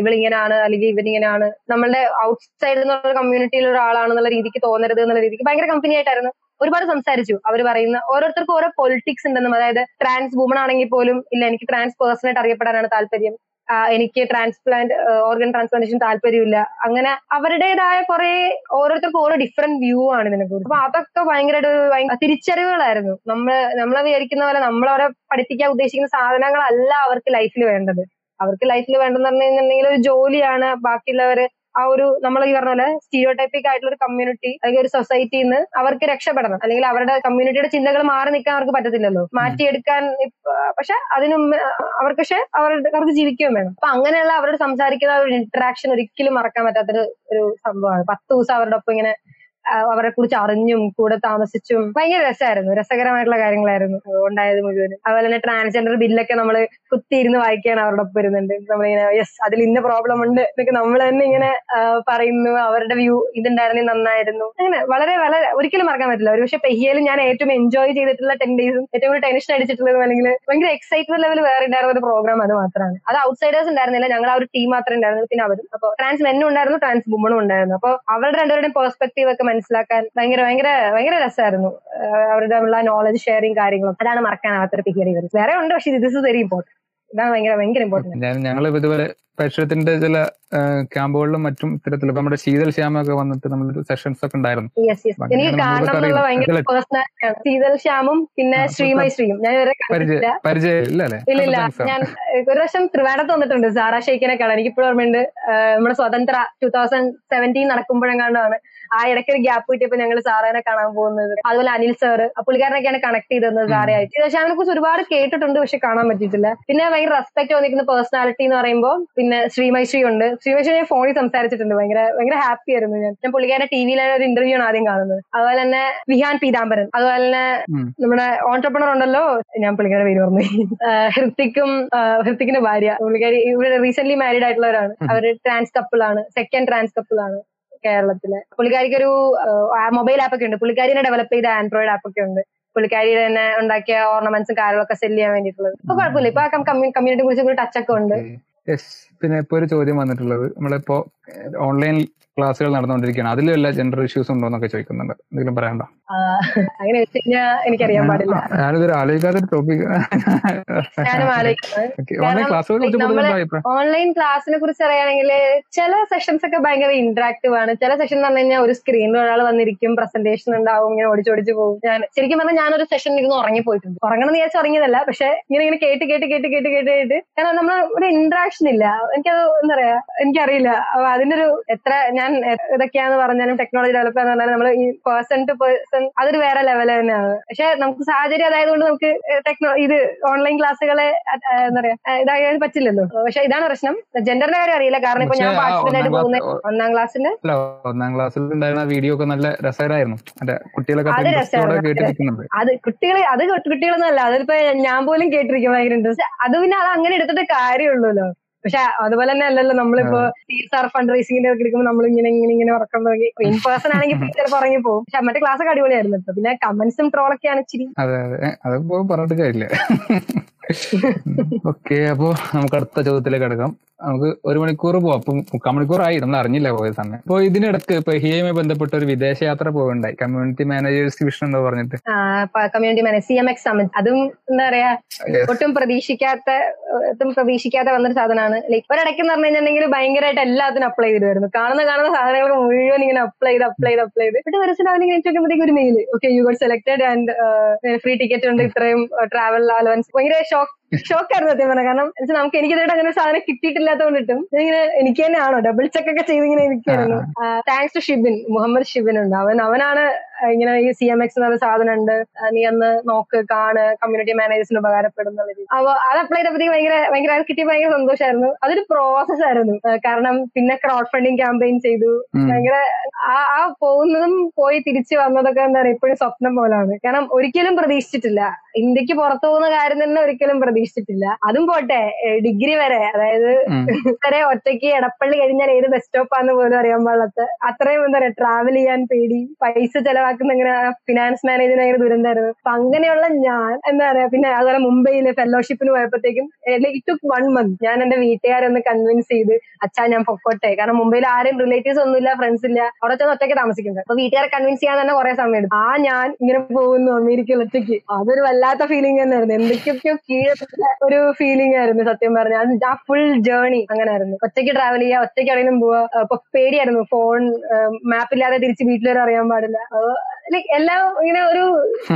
ഇവളിങ്ങനെയാണ് അല്ലെങ്കിൽ ഇവനിങ്ങനെയാണ് നമ്മളുടെ ഔട്ട്സൈഡിൽ നിന്നുള്ള കമ്മ്യൂണിറ്റിയിലുള്ള ഒരാളാണെന്നുള്ള രീതിക്ക് തോന്നരുത് എന്നുള്ള രീതിക്ക് ഭയങ്കര കമ്പനി ആയിട്ടായിരുന്നു. ഒരുപാട് സംസാരിച്ചു. അവർ പറയുന്ന ഓരോരുത്തർക്കും ഓരോ പൊളിറ്റിക്സ് ഉണ്ടെന്നും അതായത് ട്രാൻസ് വുമൺ ആണെങ്കിൽ പോലും ഇല്ല എനിക്ക് ട്രാൻസ് പേഴ്സൺ ആയിട്ട് അറിയപ്പെടാനാണ് താല്പര്യം. എനിക്ക് ട്രാൻസ്പ്ലാന്റ് ഓർഗൻ ട്രാൻസ്പ്ലാന്റേഷൻ താല്പര്യമില്ല. അങ്ങനെ അവരുടേതായ കുറെ ഓരോരുത്തർക്കും ഓരോ ഡിഫറെന്റ് വ്യൂ ആണ് ഇതിനെ കുറിച്ച് അപ്പൊ അതൊക്കെ ഭയങ്കര ഭയങ്കര തിരിച്ചറിവുകളായിരുന്നു. നമ്മൾ നമ്മളെ വിചാരിക്കുന്ന പോലെ നമ്മളവരെ പഠിപ്പിക്കാൻ ഉദ്ദേശിക്കുന്ന സാധനങ്ങളല്ല അവർക്ക് ലൈഫിൽ വേണ്ടത്. അവർക്ക് ലൈഫിൽ വേണ്ടെന്ന് പറഞ്ഞു കഴിഞ്ഞിട്ടുണ്ടെങ്കിൽ ഒരു ജോലിയാണ് ബാക്കിയുള്ളവര് ആ ഒരു നമ്മൾ ഈ പറഞ്ഞ പോലെ സ്റ്റീരിയോടൈപ്പിക് ആയിട്ടുള്ള ഒരു കമ്മ്യൂണിറ്റി അല്ലെങ്കിൽ ഒരു സൊസൈറ്റിയിൽ നിന്ന് അവർക്ക് രക്ഷപ്പെടണം. അല്ലെങ്കിൽ അവരുടെ കമ്മ്യൂണിറ്റിയുടെ ചിന്തകൾ മാറി നിൽക്കാൻ അവർക്ക് പറ്റത്തില്ലല്ലോ. മാറ്റിയെടുക്കാൻ പക്ഷെ അതിനും അവർക്ക് പക്ഷെ അവരുടെ അവർക്ക് ജീവിക്കുകയും വേണം. അപ്പൊ അങ്ങനെയുള്ള അവരോട് സംസാരിക്കുന്ന ഒരു ഇന്ററാക്ഷൻ ഒരിക്കലും മറക്കാൻ പറ്റാത്തൊരു ഒരു സംഭവമാണ്. പത്ത് ദിവസം അവരുടെ ഒപ്പം ഇങ്ങനെ അവരെ കുറിച്ച് അറിഞ്ഞും കൂടെ താമസിച്ചും ഭയങ്കര രസമായിരുന്നു. രസകരമായിട്ടുള്ള കാര്യങ്ങളായിരുന്നു ഉണ്ടായത് മുഴുവനും. അതുപോലെ തന്നെ ട്രാൻസ്ജെൻഡർ ബില്ലൊക്കെ നമ്മൾ കുത്തിയിരുന്ന് വായിക്കാൻ അവരുടെ ഒപ്പം വരുന്നുണ്ട് നമ്മളിങ്ങനെ യെസ് അതിൽ ഇന്ന പ്രോബ്ലം ഉണ്ട് എന്നൊക്കെ നമ്മൾ തന്നെ ഇങ്ങനെ പറയുന്നു. അവരുടെ വ്യൂ ഇതുണ്ടായിരുന്നെങ്കിൽ നന്നായിരുന്നു. അങ്ങനെ വളരെ വളരെ ഒരിക്കലും മറക്കാൻ പറ്റില്ല. ഒരു പക്ഷെ പെഹിയയിൽ ഞാൻ ഏറ്റവും എൻജോയ് ചെയ്തിട്ടുള്ള ടെൻ ഡേയ്സും ഏറ്റവും കൂടുതൽ ടെൻഷൻ അടിച്ചിട്ടുള്ളതും അല്ലെങ്കിൽ ഭയങ്കര എക്സൈറ്റ്മെന്റ് ലെവൽ വേറെ ഉണ്ടായിരുന്ന ഒരു പ്രോഗ്രാം അത് മാത്രമാണ്. അത് ഔട്ട്സൈഡേഴ്സ് ഉണ്ടായിരുന്നില്ല. ഞങ്ങൾ ആ ഒരു ടീം മാത്രമേ ഉണ്ടായിരുന്നുള്ളൂ. പിന്നെ അവരും. അപ്പൊ ട്രാൻസ് മെന്നും ഉണ്ടായിരുന്നു ട്രാൻസ് വുമണും ഉണ്ടായിരുന്നു. അപ്പോൾ അവരുടെ രണ്ടുപേരുടെയും പെർസ്പെക്ടീവ് ഒക്കെ മനസ്സിലാക്കാൻ ഭയങ്കര ഭയങ്കര ഭയങ്കര രസമായിരുന്നു. അവരുടെ ഉള്ള നോളജ് ഷെയറിങ് കാര്യങ്ങളും. അതാണ് മറക്കാനാവാത്തൊരു പിഹിയറി വേറെ ഉണ്ട് പക്ഷെ ദിസ് ഇസ് വെരി ഇമ്പോർട്ടന്റ് ഇതാണ് ഭയങ്കര ഭയങ്കര ഇമ്പോർട്ടന്റ് ഞങ്ങൾ ഇതുപോലെ പരിസരത്തിന്റെ ചില ക്യാമ്പുകളിലും മറ്റും ഇത്തരത്തിൽ നമ്മുടെ ശീതൽ ശ്യാമ ഒക്കെ വന്നിട്ട് നമ്മൾ സെഷൻസ് ഒക്കെ ഉണ്ടായിരുന്നു. ശീതൽ ശ്യാമും പിന്നെ ശ്രീമൈ ശ്രീയും. ഞാൻ ഇല്ല. ഞാൻ ഒരു വർഷം ത്രിവാഡത്ത് വന്നിട്ടുണ്ട്. സാറാ ഷെയ്ക്കിനെ കാണാൻ എനിക്ക് ഇപ്പോഴും ഓർമ്മയുണ്ട് നമ്മുടെ സ്വതന്ത്ര ടൂ തൗസൻഡ് സെവന്റീൻ നടക്കുമ്പോഴെങ്ങാണ്ടാണ് ആ ഇടയ്ക്ക് ഒരു ഗ്യാപ്പ് കിട്ടിയപ്പോൾ ഞങ്ങൾ സാറേനെ കാണാൻ പോകുന്നത്. അതുപോലെ അനിൽ സാറ് പുള്ളിക്കാരനൊക്കെയാണ് കണക്ട് ചെയ്തത് സാറേ സാറയായിട്ട് പക്ഷെ അതിനെ കുറിച്ച് ഒരുപാട് കേട്ടിട്ടുണ്ട് പക്ഷെ കാണാൻ പറ്റിയിട്ടില്ല. പിന്നെ ഭയങ്കര റെസ്പെക്ട് തോന്നിക്കുന്ന പേഴ്സണാലിറ്റി എന്ന് പറയുമ്പോൾ പിന്നെ ശ്രീമൈശ്രീ ഉണ്ട്. ശ്രീമൈശ്രീ ഞാൻ ഫോണിൽ സംസാരിച്ചിട്ടുണ്ട്. ഭയങ്കര ഭയങ്കര ഹാപ്പി ആയിരുന്നു ഞാൻ. ഞാൻ പുള്ളിക്കാരുടെ ടി വിയിലെ ഒരു ഇന്റർവ്യൂ ആണ് ആദ്യം കാണുന്നത്. അതുപോലെ തന്നെ വിഹാൻ പീതാംബരൻ. അതുപോലെ തന്നെ നമ്മുടെ ഓൺടർപ്രണർ ഉണ്ടല്ലോ. ഞാൻ പുള്ളിക്കാരുടെ പേര് പറഞ്ഞു ഹൃത്തിക്കും ഹൃത്തിക്കിന്റെ ഭാര്യ. പുള്ളിക്കാരി ഇവിടെ റീസെന്റ് മാരീഡ് ആയിട്ടുള്ളവരാണ്. അവർ ട്രാൻസ് കപ്പിൾ ആണ്. സെക്കൻഡ് ട്രാൻസ് കപ്പിൾ ആണ് കേരളത്തിലെ. പുള്ളിക്കാരിക്ക് ഒരു മൊബൈൽ ആപ്പ് ഒക്കെ ഉണ്ട്. പുള്ളിക്കാരിനെ ഡെവലപ്പ് ചെയ്ത ആൻഡ്രോയിഡ് ആപ്പ് ഒക്കെ ഉണ്ട്. പുള്ളിക്കാരിയുടെ തന്നെ ഉണ്ടാക്കിയ ഓർണമെന്റ്സും കാര്യങ്ങളൊക്കെ സെൽ ചെയ്യാൻ വേണ്ടിയിട്ടുള്ളത്. ഇപ്പൊ കുഴപ്പമില്ല. ഇപ്പൊ ആ കമ്മ്യൂണിറ്റി കുറിച്ച് ഒരു ടച്ച് ഒക്കെ ഉണ്ട്. പിന്നെ ഇപ്പോൾ ഒരു ചോദ്യം വന്നിട്ടുള്ളത്. നമ്മളിപ്പോ ഓൺലൈൻ ക്ലാസ്സുകൾ നടന്നുകൊണ്ടിരിക്കുകയാണ്. അതിലും എല്ലാ ജെൻഡർ ഇഷ്യൂസ് ഉണ്ടോ എന്നൊക്കെ ചോദിക്കുന്നുണ്ട്. എന്തെങ്കിലും പറയണ്ട അങ്ങനെ എനിക്കറിയാൻ പാടില്ല. ഞാനിതൊരു ആലോചിക്കാത്ത ടോപ്പിക് ഓൺലൈൻ ക്ലാസ്സുകളെ ഓൺലൈൻ ക്ലാസ്സിനെ കുറിച്ച് അറിയാണെങ്കിൽ ചില സെഷൻസ് ഒക്കെ ഭയങ്കര ഇന്ററാക്റ്റീവ് ആണ്. ചില സെഷൻ എന്ന് പറഞ്ഞു കഴിഞ്ഞാൽ ഒരു സ്ക്രീനിൽ ഒരാൾ വന്നിരിക്കും പ്രസന്റേഷൻ ഉണ്ടാവും ഇങ്ങനെ ഓടിച്ചോടിച്ച് പോകും. ഞാൻ ശരിക്കും പറഞ്ഞാൽ ഞാനൊരു സെഷൻ ഇരുന്ന് ഉറങ്ങിപ്പോയിട്ടുണ്ട്. ഉറങ്ങണം എന്ന് വിചാരിച്ചു ഉറങ്ങിയതല്ല പക്ഷെ ഇങ്ങനെ ഇങ്ങനെ കേട്ട് കേട്ട് കേട്ട് കേട്ട് കേട്ട് കേട്ട് കാരണം നമ്മൾ ഒരു ഇന്ററാക്ഷൻ ഇല്ല. എനിക്കത് എന്താ പറയാ എനിക്കറിയില്ല. അപ്പൊ അതിന്റെ ഒരു എത്ര ഞാൻ ഇതൊക്കെയാന്ന് പറഞ്ഞാലും ടെക്നോളജി ഡെവലപ്പ് എന്ന് പറഞ്ഞാലും നമ്മൾ ഈ പേഴ്സൺ ടു പേഴ്സൺ അതൊരു വേറെ ലെവൽ തന്നെയാണ്. പക്ഷെ നമുക്ക് സാഹചര്യം അതായതുകൊണ്ട് നമുക്ക് ടെക്നോ ഇത് ഓൺലൈൻ ക്ലാസ്സുകളെ എന്താ പറയാ ഇതായാലും ഇതാകാൻ പറ്റില്ലല്ലോ. പക്ഷെ ഇതാണ് പ്രശ്നം. ജെൻഡറിന്റെ കാര്യം അറിയില്ല. കാരണം ഇപ്പൊ ഞാൻ ഒന്നാം പോകുന്ന ഒന്നാം ക്ലാസ്സിന്റെ ഒന്നാം ക്ലാസ്സിൽ ഉണ്ടായിരുന്ന വീഡിയോ ഒക്കെ നല്ല രസകരമായിരുന്നു അത് അത്. കുട്ടികളെ അത് കുട്ടികളൊന്നും അല്ല അതിപ്പോ ഞാൻ പോലും കേട്ടിരിക്കും ഭയങ്കര ഇൻട്രസ്റ്റ് അത് പിന്നെ അത് അങ്ങനെ എടുത്തിട്ട് കാര്യമുള്ളൂല്ലോ. പക്ഷെ അതുപോലെ തന്നെ അല്ലല്ലോ നമ്മളിപ്പോ എസ് ആർ ഫണ്ട് റേസിംഗിന്റെ ഒക്കെ എടുക്കുമ്പോൾ നമ്മൾ ഇങ്ങനെ ഇങ്ങനെ ഇങ്ങനെ ഉറക്കം തുടങ്ങി. ഇൻ പേഴ്സൺ ആണെങ്കിൽ ചിലപ്പോൾ പറഞ്ഞു പോകും. പക്ഷെ മറ്റേ ക്ലാസ് ഒക്കെ അടിപൊളിയായിരുന്നു. പിന്നെ കമന്റ്സും ട്രോളൊക്കെയാണ് ഇച്ചിരി അതെ അതെ. അതിപ്പോ പറഞ്ഞിട്ട് കാര്യമില്ല. ഓക്കെ അപ്പോ നമുക്ക് അടുത്ത ചോദ്യത്തിലേക്ക് കിടക്കാം. നമുക്ക് ഒരു മണിക്കൂർ പോവാം. അപ്പൊ മുക്കാൽ മണിക്കൂറായി. നമ്മൾ അറിഞ്ഞില്ല പോയ സമയം. അപ്പൊ ഇതിനിടക്ക് ഇപ്പൊ ഹിയുമായി ബന്ധപ്പെട്ട ഒരു വിദേശ യാത്ര പോകണ്ടായി കമ്മ്യൂണിറ്റി മാനേജേഴ്സ് ഡിവിഷൻ എന്ന് പറഞ്ഞിട്ട്. Community manage C M X summit അതും എന്താ പറയാ ഒട്ടും പ്രതീക്ഷിക്കാത്ത ഒട്ടും പ്രതീക്ഷിക്കാതെ വന്നൊരു സാധനമാണ് ലൈക്ക് ഒരിടയ്ക്ക് എന്ന് പറഞ്ഞു കഴിഞ്ഞിട്ടുണ്ടെങ്കിൽ ഭയങ്കരമായിട്ട് എല്ലാത്തിനും അപ്ലൈ ചെയ്ത് വരുന്നു കാണുന്ന കാണുന്ന സാധനങ്ങൾ മുഴുവൻ ഇങ്ങനെ അപ്ലൈ ചെയ്ത് അപ്ലൈ ചെയ്ത് അപ്ലൈ ചെയ്ത്. എന്നിട്ട് അവനിങ്ങനെ ചോദിക്കുമ്പോഴത്തേക്ക് ഒരു mail okay you got selected and free ticket ഉണ്ട്. ഇത്രയും ട്രാവൽ അലവൻസ് ഭയങ്കര ഷോക്ക് ഷോക്കായിരുന്നു സത്യം പറഞ്ഞ. കാരണം എന്നുവെച്ചാൽ നമുക്ക് എനിക്ക് ഇതായിട്ട് അങ്ങനെ സാധനം കിട്ടിയിട്ടില്ലാത്തതുകൊണ്ടിട്ടും. ഇങ്ങനെ എനിക്ക് തന്നെയാണോ ഡബിൾ ചെക്ക് ഒക്കെ ചെയ്ത് ഇങ്ങനെ ഇരിക്കുകയായിരുന്നു താങ്ക്സ് ടു ഷിബിൻ മുഹമ്മദ് ഷിബിൻ ഉണ്ട്. അവൻ അവനാണ് ഇങ്ങനെ ഈ സി എം എക്സ് എന്നൊരു സാധനം ഉണ്ട് നീ അന്ന് നോക്ക് കാണ് കമ്മ്യൂണിറ്റി മാനേജേഴ്സിന് ഉപകാരപ്പെടും എന്നുള്ള രീതി അപ്പൊ അത് അപ്ലൈ ചെയ്തപ്പോഴത്തേക്ക് ഭയങ്കര ഭയങ്കര അത് കിട്ടിയ ഭയങ്കര സന്തോഷമായിരുന്നു അതൊരു പ്രോസസ് ആയിരുന്നു. കാരണം പിന്നെ ക്രൗഡ് ഫണ്ടിങ് ക്യാമ്പയിൻ ചെയ്തു. ഭയങ്കര ആ ആ പോകുന്നതും പോയി തിരിച്ചു വന്നതൊക്കെ എന്താ പറയുക ഇപ്പോഴും സ്വപ്നം പോലാണ്. കാരണം ഒരിക്കലും പ്രതീക്ഷിച്ചിട്ടില്ല. ഇന്ത്യയ്ക്ക് പുറത്തു പോകുന്ന കാര്യം തന്നെ ഒരിക്കലും പ്രതീക്ഷിച്ചിട്ടില്ല. അതും പോട്ടെ ഡിഗ്രി വരെ അതായത്. വരെ ഒറ്റയ്ക്ക് എടപ്പള്ളി കഴിഞ്ഞാൽ ഏത് ബസ് സ്റ്റോപ്പാന്ന് പോലും അറിയാൻ പാടില്ലാത്ത അത്രയും എന്താ പറയാ ട്രാവൽ ചെയ്യാൻ പേടി പൈസ ചെലവാക്കുന്ന ഇങ്ങനെ ഫിനാൻസ് മാനേജർ ഭയങ്കര ദുരന്തമായിരുന്നു. അപ്പൊ അങ്ങനെയുള്ള ഞാൻ എന്താ പറയാ പിന്നെ അതുപോലെ മുംബൈയിലെ ഫെലോഷിപ്പിന് പോയപ്പോഴത്തേക്കും ഇറ്റ് ടുക്ക് വൺ മന്ത് ഞാൻ എന്റെ വീട്ടുകാരെ ഒന്ന് കൺവിൻസ് ചെയ്ത് അച്ഛാ ഞാൻ പൊക്കോട്ടെ. കാരണം മുംബൈയിൽ ആരും റിലേറ്റീവ്സ് ഒന്നുമില്ല ഫ്രണ്ട്സ് ഇല്ല. അവിടെ ചെന്ന് ഒറ്റയ്ക്ക് താമസിക്കുന്നത്. അപ്പൊ വീട്ടുകാരെ കൺവിൻസ് ചെയ്യാൻ തന്നെ കുറെ സമയം എടുത്തു. ആ ഞാൻ ഇങ്ങനെ പോകുന്നു അമേരിക്കയിൽ ഒറ്റയ്ക്ക്. അതൊരു വല്ലാത്ത ഫീലിംഗ് തന്നെയായിരുന്നു. എന്തൊക്കെയൊക്കെയോ കീഴടക്കുന്ന ഒരു ഫീലിംഗ് ആയിരുന്നു സത്യം പറഞ്ഞാൽ ആ ഫുൾ ജേർണി അങ്ങനെയായിരുന്നു ഒറ്റയ്ക്ക് ട്രാവൽ ചെയ്യുക ഒറ്റയ്ക്ക് എവിടെയെങ്കിലും പോവുക അപ്പൊ പേടിയായിരുന്നു ഫോൺ മാപ്പ് ഇല്ലാതെ തിരിച്ച് വീട്ടിലൊരു അറിയാൻ പാടില്ല. ലൈക്ക് എല്ലാം ഇങ്ങനെ ഒരു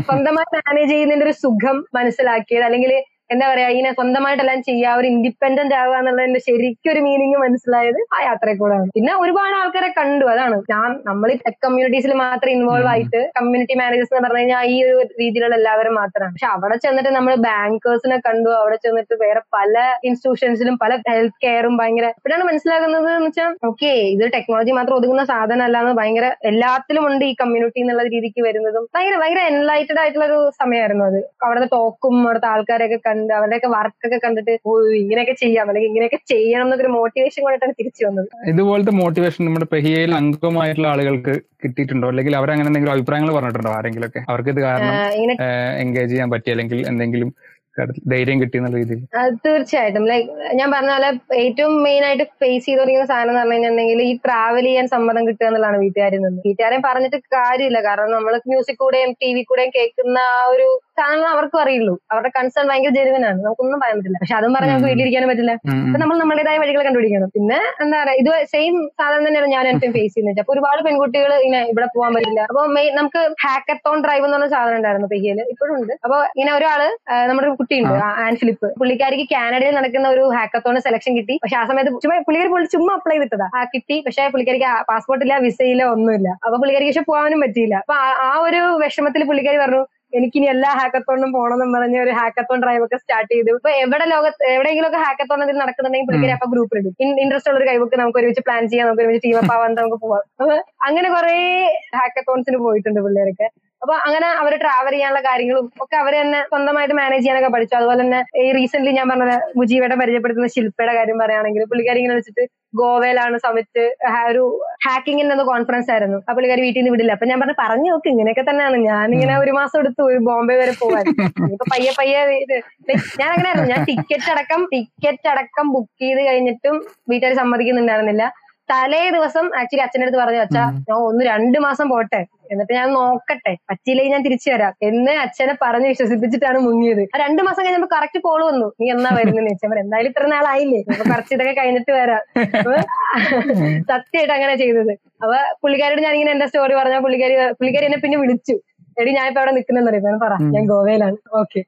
സ്വന്തമായി മാനേജ് ചെയ്യുന്നതിന്റെ ഒരു സുഖം മനസ്സിലാക്കിയത് അല്ലെങ്കിൽ എന്താ പറയാ ഇങ്ങനെ സ്വന്തമായിട്ടെല്ലാം ചെയ്യുക ഒരു ഇൻഡിപെൻഡന്റ് ആവുക എന്നുള്ളതിന്റെ ശരിക്കും ഒരു മീനിങ് മനസ്സിലായത് ആ യാത്രയിൽ കൂടെയാണ് പിന്നെ ഒരുപാട് ആൾക്കാരെ കണ്ടു അതാണ്. ഞാൻ നമ്മൾ ടെക് കമ്മ്യൂണിറ്റീസിൽ മാത്രം ഇൻവോൾവ് ആയിട്ട് കമ്മ്യൂണിറ്റി മാനേജേഴ്സ് എന്ന് പറഞ്ഞു കഴിഞ്ഞാൽ ഈ ഒരു രീതിയിലുള്ള എല്ലാവരും മാത്രമാണ് പക്ഷെ അവിടെ ചെന്നിട്ട് നമ്മൾ ബാങ്കേഴ്സിനെ കണ്ടു അവിടെ ചെന്നിട്ട് വേറെ പല ഇൻസ്റ്റിറ്റ്യൂഷൻസിലും പല ഹെൽത്ത് കെയറും ഭയങ്കര ഇപ്പോഴാണ് മനസ്സിലാകുന്നത് എന്ന് വെച്ചാൽ ഓക്കെ ഇത് ടെക്നോളജി മാത്രം ഒതുങ്ങുന്ന സാധനമല്ല എന്ന് ഭയങ്കര എല്ലാത്തിലും ഉണ്ട് ഈ കമ്മ്യൂണിറ്റി എന്നുള്ള രീതിക്ക് വരുന്നതും. ഭയങ്കര ഭയങ്കര എൻലൈറ്റഡ് ആയിട്ടുള്ള ഒരു സമയമായിരുന്നു അത്. അവിടുത്തെ ടോക്കും അവിടുത്തെ ആൾക്കാരെയൊക്കെ കണ്ട് അവരുടെയൊക്കെ വർക്കൊക്കെ കണ്ടിട്ട് ഓ ഇങ്ങനെയൊക്കെ ചെയ്യാം. അല്ലെങ്കിൽ ഇങ്ങനെയൊക്കെ ചെയ്യണം എന്നൊരു മോട്ടിവേഷൻ കൊണ്ടിട്ടാണ് തിരിച്ചു വന്നത്. ഇതുപോലത്തെ മോട്ടിവേഷൻ നമ്മുടെ പെഹിയയിൽ അംഗമായിട്ടുള്ള ആളുകൾക്ക് കിട്ടിയിട്ടുണ്ടോ? അല്ലെങ്കിൽ അവർ അങ്ങനെ എന്തെങ്കിലും അഭിപ്രായങ്ങൾ പറഞ്ഞിട്ടുണ്ടോ ആരെങ്കിലും ഒക്കെ അവർക്ക് ഇത് കാരണം എൻഗേജ് ചെയ്യാൻ പറ്റി അല്ലെങ്കിൽ എന്തെങ്കിലും ധൈര്യം കിട്ടി എന്നുള്ള രീതിയിൽ? തീർച്ചയായിട്ടും. ലൈക് ഞാൻ പറഞ്ഞ പോലെ ഏറ്റവും മെയിൻ ആയിട്ട് ഫേസ് ചെയ്ത് തുടങ്ങിയ സാധനം എന്ന് പറഞ്ഞു കഴിഞ്ഞിട്ടുണ്ടെങ്കിൽ ഈ ട്രാവൽ ചെയ്യാൻ സമ്മതം കിട്ടുക എന്നുള്ളതാണ് വീട്ടുകാരിൽ നിന്ന്. വീട്ടുകാരെ പറഞ്ഞിട്ട് കാര്യമില്ല. കാരണം നമ്മൾ മ്യൂസിക് കൂടെയും ടി വി കൂടെയും കേൾക്കുന്ന ആ ഒരു സാധനങ്ങൾ അവർക്കും അറിയുള്ളൂ. അവരുടെ കൺസേൺ ഭയങ്കര ജെനുവിനാണ്. നമുക്കൊന്നും പറയാൻ പറ്റില്ല. പക്ഷെ അതും പറഞ്ഞ് നമുക്ക്. വീട്ടിലിരിക്കാനും പറ്റില്ല. അപ്പൊ നമ്മൾ നമ്മുടേതായ വഴികൾ കണ്ടുപിടിക്കണം. പിന്നെ എന്താ പറയാ ഇത് സെയിം സാധനം തന്നെയാണ് ഞാൻ എനിക്കും ഫേസ് ചെയ്യുന്നത്. അപ്പൊ ഒരുപാട് പെൺകുട്ടികൾ ഇങ്ങനെ ഇവിടെ പോകാൻ പറ്റില്ല. അപ്പൊ മെയിൻ നമുക്ക് ഹാക്കത്തോൺ ഡ്രൈവ് എന്ന് പറഞ്ഞ സാധനം ഉണ്ടായിരുന്നു പെഹിയൽ. ഇപ്പോഴും ഉണ്ട്. അപ്പൊ ഇങ്ങനെ ഒരാൾ നമ്മുടെ ഒരു കുട്ടിയുണ്ട് ആൻഡ് ആൻ ഫിലിപ്പ്. പുള്ളിക്കാരിക്ക് കാനഡയിൽ നടക്കുന്ന ഒരു ഹാക്കത്തോൺ സെലക്ഷൻ കിട്ടി. പക്ഷെ ആ സമയത്ത് ചുമ്മാ പുള്ളിക്കാരി പുള്ളി ചുമ്മാ അപ്ലൈ ചെയ്തിട്ടതാ. ആ കിട്ടി. പക്ഷെ പുള്ളിക്കാരിക്ക് പാസ്പോർട്ട് ഇല്ല വിസ ഇല്ല ഒന്നുമില്ല. അപ്പൊ പുള്ളിക്കാരിക്ക് പക്ഷെ പോകാനും പറ്റിയില്ല. അപ്പൊ ആ ഒരു വിഷമത്തിൽ പുള്ളിക്കാരി പറഞ്ഞു എനിക്കിനി എല്ലാ ഹാക്കത്തോണിനും പോകണമെന്നും പറഞ്ഞ് ഒരു ഹാക്കത്തോൺ ഡ്രൈവ് ഒക്കെ സ്റ്റാർട്ട് ചെയ്തു. ഇപ്പൊ എവിടെ ലോകത്ത് എവിടെയെങ്കിലും ഒക്കെ ഹാക്കത്തോൺ ഇതിൽ നടക്കുന്നുണ്ടെങ്കിൽ പുള്ളിക്കാരി അപ്പൊ ഗ്രൂപ്പ് ഇടും. ഇൻട്രസ്റ്റ് ഉള്ള ഒരു കൈവക്ക് നമുക്ക് ഒരുമിച്ച് പ്ലാൻ ചെയ്യാം നമുക്ക് ഒരുമിച്ച് ടീം അപ്പ് ആവാൻ നമുക്ക് പോവാം. അപ്പൊ അങ്ങനെ കുറെ ഹാക്കത്തോൺസിന് പോയിട്ടുണ്ട് പിള്ളേരൊക്കെ അപ്പൊ അങ്ങനെ അവർ ട്രാവൽ ചെയ്യാനുള്ള കാര്യങ്ങളും ഒക്കെ അവർ തന്നെ സ്വന്തമായിട്ട് മാനേജ് ചെയ്യാനൊക്കെ പഠിച്ചു. അതുപോലെ തന്നെ ഈ റീസെന്റ് ഞാൻ പറഞ്ഞ മുജീവയുടെ പരിചയപ്പെടുത്തുന്ന ശില്പയുടെ കാര്യം പറയുകയാണെങ്കിൽ പുള്ളിക്കാരി ഇങ്ങനെ വെച്ചിട്ട് ഗോവയിലാണ് സമിറ്റ് ഒരു ഹാക്കിങ്ങിന്റെ എന്ന കോൺഫറൻസ് ആയിരുന്നു. ആ പുള്ളിക്കാർ വീട്ടിൽ നിന്ന് വിടില്ല. അപ്പൊ ഞാൻ പറഞ്ഞു പറഞ്ഞു നോക്ക് ഇങ്ങനെയൊക്കെ തന്നെയാണ്. ഞാൻ ഇങ്ങനെ ഒരു മാസം എടുത്തു ഒരു ബോംബെ വരെ പോവാൻ. ഇപ്പൊ പയ്യെ പയ്യെ ഞാൻ അങ്ങനെയായിരുന്നു. ഞാൻ ടിക്കറ്റ് അടക്കം ടിക്കറ്റ് അടക്കം ബുക്ക് ചെയ്ത് കഴിഞ്ഞിട്ടും വീട്ടുകാർ സമ്മതിക്കുന്നുണ്ടായിരുന്നില്ല. തലേ ദിവസം ആക്ച്വലി അച്ഛന്റെ അടുത്ത് പറഞ്ഞു അച്ഛാ ഞാൻ ഒന്ന് രണ്ട് മാസം പോട്ടെ. എന്നിട്ട് ഞാൻ നോക്കട്ടെ. പറ്റിയില്ലെങ്കിൽ ഞാൻ തിരിച്ചു വരാം. എന്ന് അച്ഛനെ പറഞ്ഞ് വിശ്വസിപ്പിച്ചിട്ടാണ് മുങ്ങിയത്. ആ രണ്ടു മാസം കഴിഞ്ഞപ്പോ കറക്റ്റ് കോൾ വന്നു. നീ എന്നാ വരുന്നത് ചോദിച്ചാൽ എന്തായാലും ഇത്ര നാളായില്ലേ? അപ്പൊ കുറച്ച് ഇതൊക്കെ കഴിഞ്ഞിട്ട് വരാം. സത്യമായിട്ട് അങ്ങനെ ചെയ്തത്. അപ്പൊ പുള്ളിക്കാരോട് ഞാൻ ഇങ്ങനെ എന്റെ സ്റ്റോറി പറഞ്ഞ പുള്ളിക്കാരി പുള്ളിക്കാരി എന്നെ പിന്നെ വിളിച്ചു. എടി ഞാൻ ഇപ്പൊ അവിടെ നിൽക്കുന്നെന്ന് അറിയാം പറ. ഞാൻ ഗോവയിലാണ്. ഓക്കെ.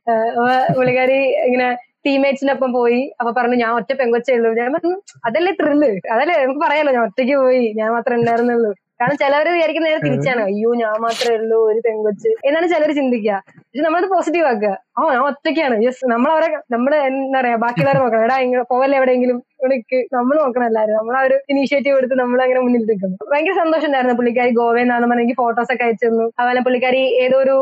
പുള്ളിക്കാരി ഇങ്ങനെ ടീംമേറ്റ്സിന്റെ ഒപ്പം പോയി. അപ്പൊ പറഞ്ഞു ഞാൻ ഒറ്റ പെങ്കൊച്ചേ ഉള്ളൂ. ഞാൻ പറഞ്ഞു അതല്ലേ ത്രില്ല് അതല്ലേ നമുക്ക് പറയാലോ ഞാൻ ഒറ്റയ്ക്ക് പോയി. ഞാൻ മാത്രമേ ഉണ്ടായിരുന്നുള്ളൂ. കാരണം ചിലവര് വിചാരിക്കുന്ന നേരെ തിരിച്ചാണ്. അയ്യോ ഞാൻ മാത്രമേ ഉള്ളൂ ഒരു പെങ്കൊച്ച്. എന്നാണ് ചിലർ ചിന്തിക്കുക. പക്ഷെ നമ്മളത് പോസിറ്റീവ് ആക്കുക. ഓ ഞാൻ ഒറ്റയ്ക്കാണ്. യെസ് നമ്മളവരെ നമ്മൾ എന്താ പറയാ ബാക്കിയുള്ളവരെ നോക്കണം. എടാ ഇങ്ങനെ പോവല്ലേ എവിടെയെങ്കിലും? ഇവിടേക്ക്. നമ്മൾ നോക്കണം എല്ലാവരും. നമ്മൾ ആ ഒരു ഇനീഷ്യേറ്റീവ് എടുത്ത് നമ്മൾ അങ്ങനെ മുന്നിൽ നിൽക്കുന്നു. ഭയങ്കര സന്തോഷം ഉണ്ടായിരുന്നു പുള്ളിക്കാരി ഗോവയിൽ നിന്നാണ് പറഞ്ഞെങ്കിൽ ഫോട്ടോസ് ഒക്കെ അയച്ചു തന്നു. അതുപോലെ പുള്ളിക്കാരി ഏതോ ഒരു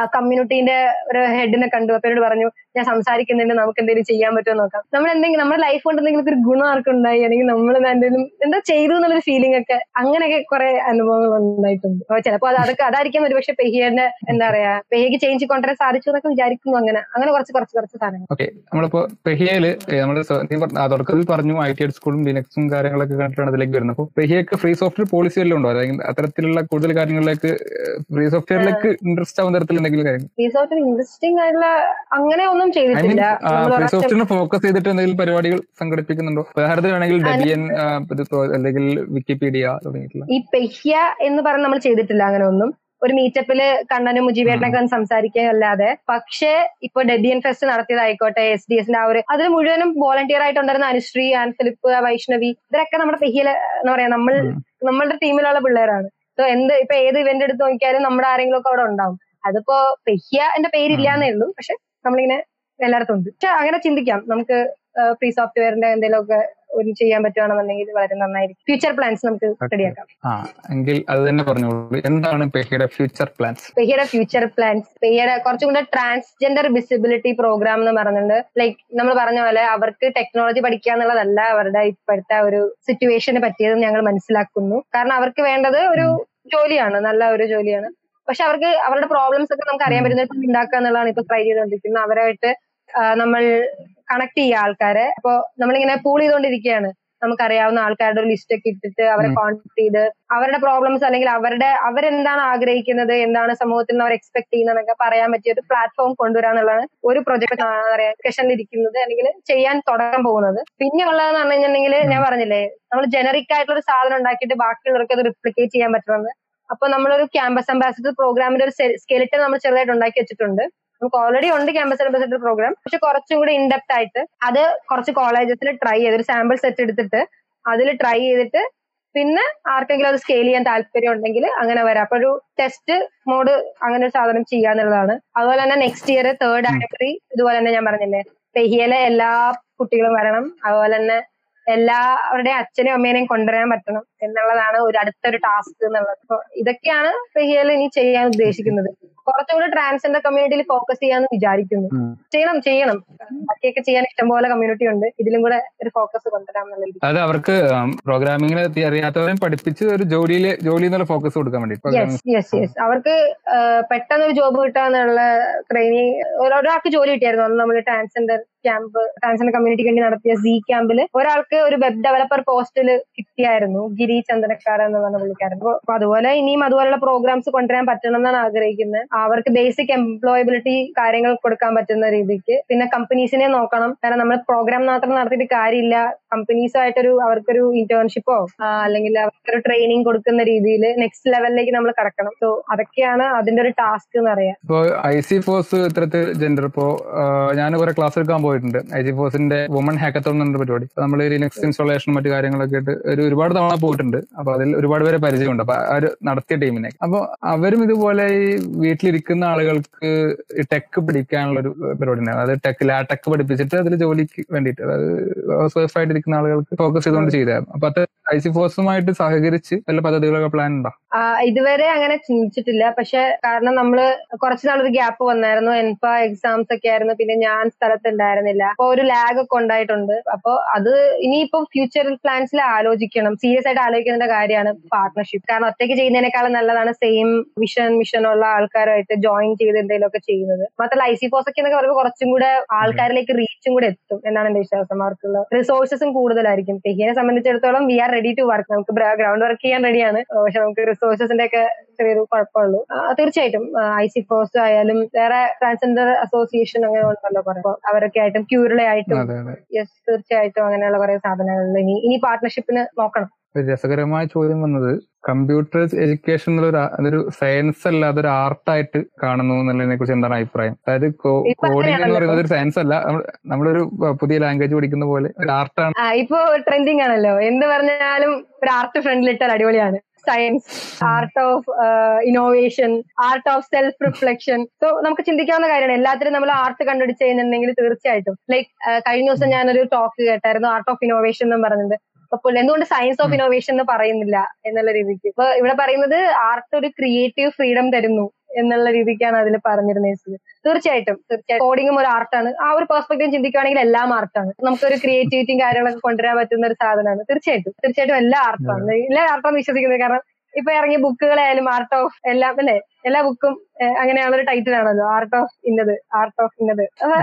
ആ കമ്മ്യൂണിറ്റീന്റെ ഒരു ഹെഡിനെ കണ്ടു. അപ്പനോട് പറഞ്ഞു ഞാൻ സംസാരിക്കുന്നുണ്ട്. നമുക്ക് എന്തെങ്കിലും ചെയ്യാൻ പറ്റുമോ? നോക്കാം. നമ്മൾ എന്തെങ്കിലും നമ്മുടെ ലൈഫ് കൊണ്ട് എന്തെങ്കിലും ഒരു ഗുണം ആർക്കും ഉണ്ടായി. അല്ലെങ്കിൽ നമ്മൾ എന്തെങ്കിലും എന്താ ചെയ്തു എന്നുള്ളൊരു ഫീലിംഗ് ഒക്കെ അങ്ങനെയൊക്കെ കുറെ അനുഭവങ്ങൾ ഉണ്ടായിട്ടുണ്ട്. അപ്പൊ ചിലപ്പോ അത് അതൊക്കെ അതായിരിക്കും ഒരുപക്ഷെ പെഹിയുടെ എന്താ പറയാ പെഹിക്ക് ചേഞ്ച് കൊണ്ടുവരാൻ സാധിച്ചു എന്നൊക്കെ വിചാരിക്കുന്നു. അങ്ങനെ അങ്ങനെ കുറച്ച് കുറച്ച് കുറച്ച് സാധനങ്ങൾ. ഓക്കെ നമ്മളിപ്പോ പെഹിയയിൽ നമ്മൾ നീ പറഞ്ഞ- ആ തുടക്കത്തിൽ പറഞ്ഞു ഐ ടി സ്കൂളും ലിനക്സും കാര്യങ്ങളൊക്കെ കണ്ടിട്ടാണ് അതിലേക്ക് വരുന്നത്. അപ്പോൾ പെഹിയക്ക് ഫ്രീ സോഫ്റ്റ്വെയർ പോളിസി വല്ലതും ഉണ്ടോ? അല്ലെങ്കിൽ അത്തരത്തിലുള്ള കൂടുതൽ കാര്യങ്ങളിലേക്ക് ഫ്രീ സോഫ്റ്റ്വെയറിലേക്ക് ഇൻട്രസ്റ്റ് ആവുന്ന തരത്തിൽ എന്തെങ്കിലും കാര്യം ഫ്രീ സോഫ്റ്റ്വെയർ ഇൻട്രസ്റ്റിംഗ് ആയിട്ടുള്ള അങ്ങനെ ഒന്നും ചെയ്തിട്ടില്ല. ഫ്രീ സോഫ്റ്റ്വെയർ സോഫ്റ്റ്വെയറിനെ ഫോക്കസ് ചെയ്തിട്ട് എന്തെങ്കിലും പരിപാടികൾ സംഘടിപ്പിക്കുന്നുണ്ടോ? ഉദാഹരണത്തിന് വേണമെങ്കിൽ ഡെബിയൻ അല്ലെങ്കിൽ വിക്കിപീഡിയ തുടങ്ങിയിട്ടുള്ള. ഈ പെഹിയ എന്ന് പറഞ്ഞ് നമ്മൾ ചെയ്തിട്ടില്ല അങ്ങനെ ഒന്നും. ഒരു മീറ്റപ്പിൽ കണ്ണനും മുജീബേട്ടനൊക്കെ ഒന്ന് സംസാരിക്കുകയും അല്ലാതെ പക്ഷേ ഇപ്പൊ ഡെബിയൻ ഫെസ്റ്റ് നടത്തിയതായിക്കോട്ടെ എസ് ഡി എസിന്റെ ആ ഒരു അതിൽ മുഴുവനും വോളണ്ടിയർ ആയിട്ടുണ്ടായിരുന്ന അനുശ്രീ ആൻ ഫിലിപ്പ് വൈഷ്ണവി ഇവരൊക്കെ നമ്മുടെ പെഹിയിൽ എന്താ പറയാ നമ്മൾ. നമ്മളുടെ ടീമിലുള്ള പിള്ളേരാണ്. സോ എന്ത് ഇപ്പൊ ഏത് ഇവന്റ് എടുത്ത് നോക്കിയാലും നമ്മുടെ ആരെങ്കിലും ഒക്കെ അവിടെ ഉണ്ടാവും. അതിപ്പോ പെഹ്യ എന്റെ പേരില്ലാന്നേ ഉള്ളൂ. പക്ഷെ നമ്മളിങ്ങനെ എല്ലായിടത്തും ഉണ്ട്. പക്ഷെ അങ്ങനെ ചിന്തിക്കാം. നമുക്ക് ഫ്രീ സോഫ്റ്റ്വെയറിന്റെ എന്തെങ്കിലുമൊക്കെ ഒരു ചെയ്യാൻ പറ്റുവാണെന്നുണ്ടെങ്കിൽ വളരെ നന്നായിരിക്കും. ഫ്യൂച്ചർ പ്ലാൻസ് നമുക്ക് റെഡിയാക്കാം. ആ എങ്കിൽ അത് തന്നെ പറഞ്ഞോളൂ. എന്താണ് പെഹിയുടെ ഫ്യൂച്ചർ പ്ലാൻസ് പെഹിയുടെ ഫ്യൂച്ചർ പ്ലാൻസ് പെഹിയുടെ കുറച്ചും കൂടെ ട്രാൻസ്ജെൻഡർ വിസിബിലിറ്റി പ്രോഗ്രാം എന്ന് പറഞ്ഞിട്ടുണ്ട്. ലൈക്ക് നമ്മൾ പറഞ്ഞ പോലെ അവർക്ക് ടെക്നോളജി പഠിക്കുക എന്നുള്ളതല്ല അവരുടെ ഇപ്പോഴത്തെ ഒരു സിറ്റുവേഷന് പറ്റിയത് ഞങ്ങൾ മനസ്സിലാക്കുന്നു. കാരണം അവർക്ക് വേണ്ടത് ഒരു ജോലിയാണ് നല്ല ഒരു ജോലിയാണ്. പക്ഷെ അവർക്ക് അവരുടെ പ്രോബ്ലംസ് ഒക്കെ നമുക്ക് അറിയാൻ പറ്റുന്ന ഉണ്ടാക്കുക എന്നുള്ളതാണ് ഇപ്പൊ ട്രൈ ചെയ്തുകൊണ്ടിരിക്കുന്നത്. അവരായിട്ട് നമ്മൾ കണക്ട് ചെയ്യുക ആൾക്കാരെ. അപ്പൊ നമ്മളിങ്ങനെ പൂൾ ചെയ്തുകൊണ്ടിരിക്കുകയാണ് നമുക്കറിയാവുന്ന ആൾക്കാരുടെ ഒരു ലിസ്റ്റ് ഒക്കെ ഇട്ടിട്ട് അവരെ കോൺടാക്ട് ചെയ്ത് അവരുടെ പ്രോബ്ലംസ് അല്ലെങ്കിൽ അവരുടെ അവരെന്താണ് ആഗ്രഹിക്കുന്നത് എന്താണ് സമൂഹത്തിൽ നിന്ന് അവർ എക്സ്പെക്ട് ചെയ്യുന്നതൊക്കെ പറയാൻ പറ്റിയ ഒരു പ്ലാറ്റ്ഫോം കൊണ്ടുവരാന്നുള്ളതാണ് ഒരു പ്രൊജക്ട് പറയാ ഡിസ്കഷനിൽ ഇരിക്കുന്നത് അല്ലെങ്കിൽ ചെയ്യാൻ തുടങ്ങാൻ പോകുന്നത്. പിന്നെ ഉള്ളതെന്ന് പറഞ്ഞു കഴിഞ്ഞിട്ടുണ്ടെങ്കിൽ ഞാൻ പറഞ്ഞില്ലേ നമ്മൾ ജനറിക് ആയിട്ടുള്ള ഒരു സാധനം ഉണ്ടാക്കിയിട്ട് ബാക്കിയുള്ളവർക്ക് അത് റിപ്ലിക്കേറ്റ് ചെയ്യാൻ പറ്റുന്നത് അപ്പൊ നമ്മളൊരു ക്യാമ്പസ് അംബാസിഡർ പ്രോഗ്രാമിന്റെ ഒരു സ്കെലിറ്റൻ നമ്മൾ ചെറുതായിട്ട് ഉണ്ടാക്കി വെച്ചിട്ടുണ്ട്. നമുക്ക് ഓൾറെഡി ഉണ്ട് ക്യാമ്പസ് അംബാസഡർ പ്രോഗ്രാം പക്ഷെ കുറച്ചുകൂടി ഇൻഡെപ്റ്റ് ആയിട്ട് അത് കുറച്ച് കോളേജസിൽ ട്രൈ ചെയ്ത് ഒരു സാമ്പിൾ സെറ്റ് എടുത്തിട്ട് അതിൽ ട്രൈ ചെയ്തിട്ട് പിന്നെ ആർക്കെങ്കിലും അത് സ്കെയിൽ ചെയ്യാൻ താല്പര്യം ഉണ്ടെങ്കിൽ അങ്ങനെ വരാം. അപ്പൊ ഒരു ടെസ്റ്റ് മോഡ് അങ്ങനെ ഒരു സാധനം ചെയ്യാന്നുള്ളതാണ് അതുപോലെ തന്നെ നെക്സ്റ്റ് ഇയർ തേർഡ് ആനിവേഴ്സറി ഇതുപോലെ തന്നെ ഞാൻ പറഞ്ഞില്ലേ പെഹിയലെ എല്ലാ കുട്ടികളും വരണം. അതുപോലെ തന്നെ എല്ലാവരുടെയും അച്ഛനെയും അമ്മേനെയും കൊണ്ടുവരാൻ പറ്റണം. എന്നുള്ളതാണ് ഒരു അടുത്തൊരു ടാസ്ക് എന്നുള്ളത്. അപ്പൊ ഇതൊക്കെയാണ് റിയൽ ഇനി ചെയ്യാൻ ഉദ്ദേശിക്കുന്നത്. കുറച്ചുകൂടി ട്രാൻസ്ജെൻഡർ കമ്മ്യൂണിറ്റിയിൽ ഫോക്കസ് ചെയ്യാന്ന് വിചാരിക്കുന്നു. ചെയ്യണം ചെയ്യണം. ബാക്കിയൊക്കെ ചെയ്യാൻ ഇഷ്ടംപോലെ കമ്മ്യൂണിറ്റി ഉണ്ട്. ഇതിലും കൂടെ ഒരു ഫോക്കസ് കൊണ്ടുവരാം അതെ അവർക്ക് പ്രോഗ്രാമിംഗിനെ അറിയാത്തവരെയും പഠിപ്പിച്ച് ഒരു ജോലിയിൽ ജോലി എന്നുള്ള ഫോക്കസ് കൊടുക്കാൻ വേണ്ടി. യെസ് യെസ് അവർക്ക് പെട്ടെന്ന് ഒരു ജോബ് കിട്ടാന്നുള്ള ട്രെയിനിങ് ഒരാൾക്ക് ജോലി കിട്ടിയായിരുന്നു. അന്ന് നമ്മൾ ട്രാൻസ്ജെൻഡർ ക്യാമ്പ് ട്രാൻസ്ജെൻഡർ കമ്മ്യൂണിറ്റിക്ക് വേണ്ടി നടത്തിയ സി ക്യാമ്പിൽ ഒരാൾക്ക് ഒരു വെബ് ഡെവലപ്പർ പോസ്റ്റിൽ കിട്ടിയായിരുന്നു. ഗിരി ചന്ദനക്കാട് എന്ന് പറഞ്ഞ പുള്ളിക്കാരൻ അപ്പൊ അതുപോലെ ഇനിയും അതുപോലുള്ള പ്രോഗ്രാംസ് കൊണ്ടുവരാൻ പറ്റണം എന്നാണ് ആഗ്രഹിക്കുന്നത്. അവർക്ക് ബേസിക് എംപ്ലോയബിലിറ്റി കാര്യങ്ങൾ കൊടുക്കാൻ പറ്റുന്ന രീതിക്ക്. പിന്നെ കമ്പനീസിനെ നോക്കണം. കാരണം നമ്മൾ പ്രോഗ്രാം മാത്രം നടത്തിയിട്ട് കാര്യമില്ല. കമ്പനീസുമായിട്ടൊരു അവർക്കൊരു ഇന്റേൺഷിപ്പോ അല്ലെങ്കിൽ അവർക്കൊരു ട്രെയിനിങ് കൊടുക്കുന്ന രീതിയിൽ നെക്സ്റ്റ് ലെവലിലേക്ക് നമ്മൾ കടക്കണം. സോ അതൊക്കെയാണ് അതിന്റെ ഒരു ടാസ്ക് എന്ന് പറയാം. ഇപ്പോ ഐ സി ഫോഴ്സ് ഇത്തരത്തിൽ ജെൻഡർ ഇപ്പോ ഞാൻ കുറെ ക്ലാസ് എടുക്കാൻ പോയിട്ടുണ്ട്. ഐ സി ഫോഴ്സിന്റെ വുമൺ ഹാക്കത്തോൺ എന്ന പരിപാടി. നമ്മൾ ഇൻസ്റ്റാളേഷൻ മറ്റു കാര്യങ്ങളൊക്കെ ആയിട്ട് ഒരു ഒരുപാട് തവണ പോയിട്ടുണ്ട് അപ്പൊ അതിൽ ഒരുപാട് പേരെ പരിചയമുണ്ട്. അപ്പൊ അവർ നടത്തിയ ടീമിനെ. അപ്പൊ അവരും ഇതുപോലെ ഈ വീട്ടിലിരിക്കുന്ന ആളുകൾക്ക് ടെക്ക് പഠിക്കാനുള്ള ഒരു പരിപാടിയാണ്. അതായത് ടെക് ലാ ടെക്ക് പഠിപ്പിച്ചിട്ട് അതിൽ ജോലിക്ക് വേണ്ടിയിട്ട്. അതായത് സേഫ് ആയിട്ട് ഇരിക്കുന്ന ആളുകൾക്ക് ഫോക്കസ് ചെയ്തുകൊണ്ട് ചെയ്തായിരുന്നു അപ്പൊ അത് ഐ സി ഫോഴ്സുമായിട്ട് സഹകരിച്ച് വല്ല പദ്ധതികളൊക്കെ പ്ലാൻ ഉണ്ടോ? ഇതുവരെ അങ്ങനെ ചിന്തിച്ചിട്ടില്ല. പക്ഷെ കാരണം നമ്മൾ കുറച്ച് നാളൊരു ഗ്യാപ്പ് വന്നായിരുന്നു. എൻപ എക്സാംസ് ഒക്കെ ആയിരുന്നു. പിന്നെ ഞാൻ സ്ഥലത്തുണ്ടായിരുന്നില്ല. അപ്പൊ ഒരു ലാഗ് ഒക്കെ ഉണ്ടായിട്ടുണ്ട്. അപ്പൊ അത് ഇനിയിപ്പോ ഫ്യൂച്ചർ പ്ലാൻസിൽ ആലോചിക്കണം. സീരിയസ് ആയിട്ട് ആലോചിക്കേണ്ട കാര്യമാണ് പാർട്ട്ണർഷിപ്പ് കാരണം ഒറ്റയ്ക്ക് ചെയ്യുന്നതിനേക്കാളും നല്ലതാണ് സെയിം വിഷൻ മിഷൻ ഉള്ള ആൾക്കാരുമായിട്ട് ജോയിൻ ചെയ്ത് എന്തെങ്കിലുമൊക്കെ ചെയ്യുന്നത്. മാത്രമല്ല ഐ സി ഫോസ് ഒക്കെ എന്നൊക്കെ പറയുമ്പോൾ കുറച്ചും കൂടെ ആൾക്കാരിലേക്ക് റീച്ചും കൂടെ എത്തും എന്നാണ് എന്റെ വിശ്വാസം. അവർക്കുള്ള റിസോഴ്സസും കൂടുതലായിരിക്കും. തെഹിയെ സംബന്ധിച്ചിടത്തോളം we are ready to work നമുക്ക് ഗ്രൗണ്ട് വർക്ക് ചെയ്യാൻ റെഡിയാണ് പക്ഷെ നമുക്ക് റിസോഴ്സസിന്റെ ഒക്കെ ചെറിയൊരു കുഴപ്പമുള്ളൂ. തീർച്ചയായിട്ടും. ഐ സി ഫോഴ്സ് ആയാലും വേറെ ട്രാൻസ്ജെൻഡർ അസോസിയേഷൻ അങ്ങനെ ഉണ്ടല്ലോ കുറെ. അവരൊക്കെ ആയിട്ടും ക്യൂറിലെ ആയിട്ടും അതെ അതെ. യെസ് തീർച്ചയായിട്ടും അങ്ങനെയുള്ള കുറെ സാധനങ്ങളിൽ ഇനി ഇനി പാർട്ട്ണർഷിപ്പിന് നോക്കണം. രസകരമായ ചോദ്യം വന്നത് കമ്പ്യൂട്ടർ എഡ്യൂക്കേഷൻ എന്നുള്ള അതൊരു സയൻസ് അല്ല അതൊരു ആർട്ടായിട്ട് കാണുന്നു എന്നുള്ളതിനെ കുറിച്ച് എന്താണ് അഭിപ്രായം? അതായത് കോഡിംഗ് എന്ന് പറയുന്നത് ഒരു സയൻസ് അല്ല. നമ്മൾ നമ്മളൊരു പുതിയ ലാംഗ്വേജ് പഠിക്കുന്ന പോലെ ഒരു ആർട്ടാണ് ഇപ്പോ ഇപ്പൊ ട്രെൻഡിങ് ആണല്ലോ. എന്ത് പറഞ്ഞാലും ഒരു ആർട്ട് ഫ്രണ്ടിൽ ഇട്ടാൽ അടിപൊളിയാണ്. Science art of innovation art of self reflection so നമുക്ക് ചിന്തിക്കാവുന്ന കാര്യമാണ്. എല്ലാത്തിനും നമ്മൾ ആർട്ട് കണ്ടുപിടിച്ച് കഴിഞ്ഞിട്ടുണ്ടെങ്കിൽ തീർച്ചയായിട്ടും. ലൈക്ക് കഴിഞ്ഞ ദിവസം ഞാനൊരു ടോക്ക് കേട്ടായിരുന്നു ആർട്ട് ഓഫ് ഇന്നോവേഷൻ എന്നും പറഞ്ഞത് അപ്പോൾ എന്തുകൊണ്ട് സയൻസ് ഓഫ് ഇന്നോവേഷൻ എന്ന് പറയുന്നില്ല എന്നുള്ള രീതിക്ക്. ഇപ്പൊ ഇവിടെ പറയുന്നത് ആർട്ട് ഒരു ക്രിയേറ്റീവ് ഫ്രീഡം തരുന്നു. എന്നുള്ള രീതിക്കാണ് അതിൽ പറഞ്ഞിരുന്നത് തീർച്ചയായിട്ടും തീർച്ചയായിട്ടും. കോഡിങ്ങും ഒരു ആർട്ടാണ് ആ ഒരു പെർസ്പെക്റ്റീവ് ചിന്തിക്കുകയാണെങ്കിൽ എല്ലാം ആർട്ടാണ് നമുക്കൊരു ക്രിയേറ്റിവിറ്റിയും കാര്യങ്ങളൊക്കെ കൊണ്ടുവരാൻ പറ്റുന്ന ഒരു സാധനമാണ്. തീർച്ചയായിട്ടും തീർച്ചയായിട്ടും എല്ലാ ആർട്ടാണ് എല്ലാ ആർട്ടാണ് വിശ്വസിക്കുന്നത്. കാരണം ഇപ്പൊ ഇറങ്ങിയ ബുക്കുകളായാലും ആർട്ട് ഓഫ് എല്ലാം അല്ലേ? എല്ലാ ബുക്കും അങ്ങനെയുള്ള ഒരു ടൈറ്റിൽ ആണല്ലോ ആർട്ട് ഓഫ് ഇന്നത് ആർട്ട് ഓഫ് ഇന്നത്. അപ്പൊ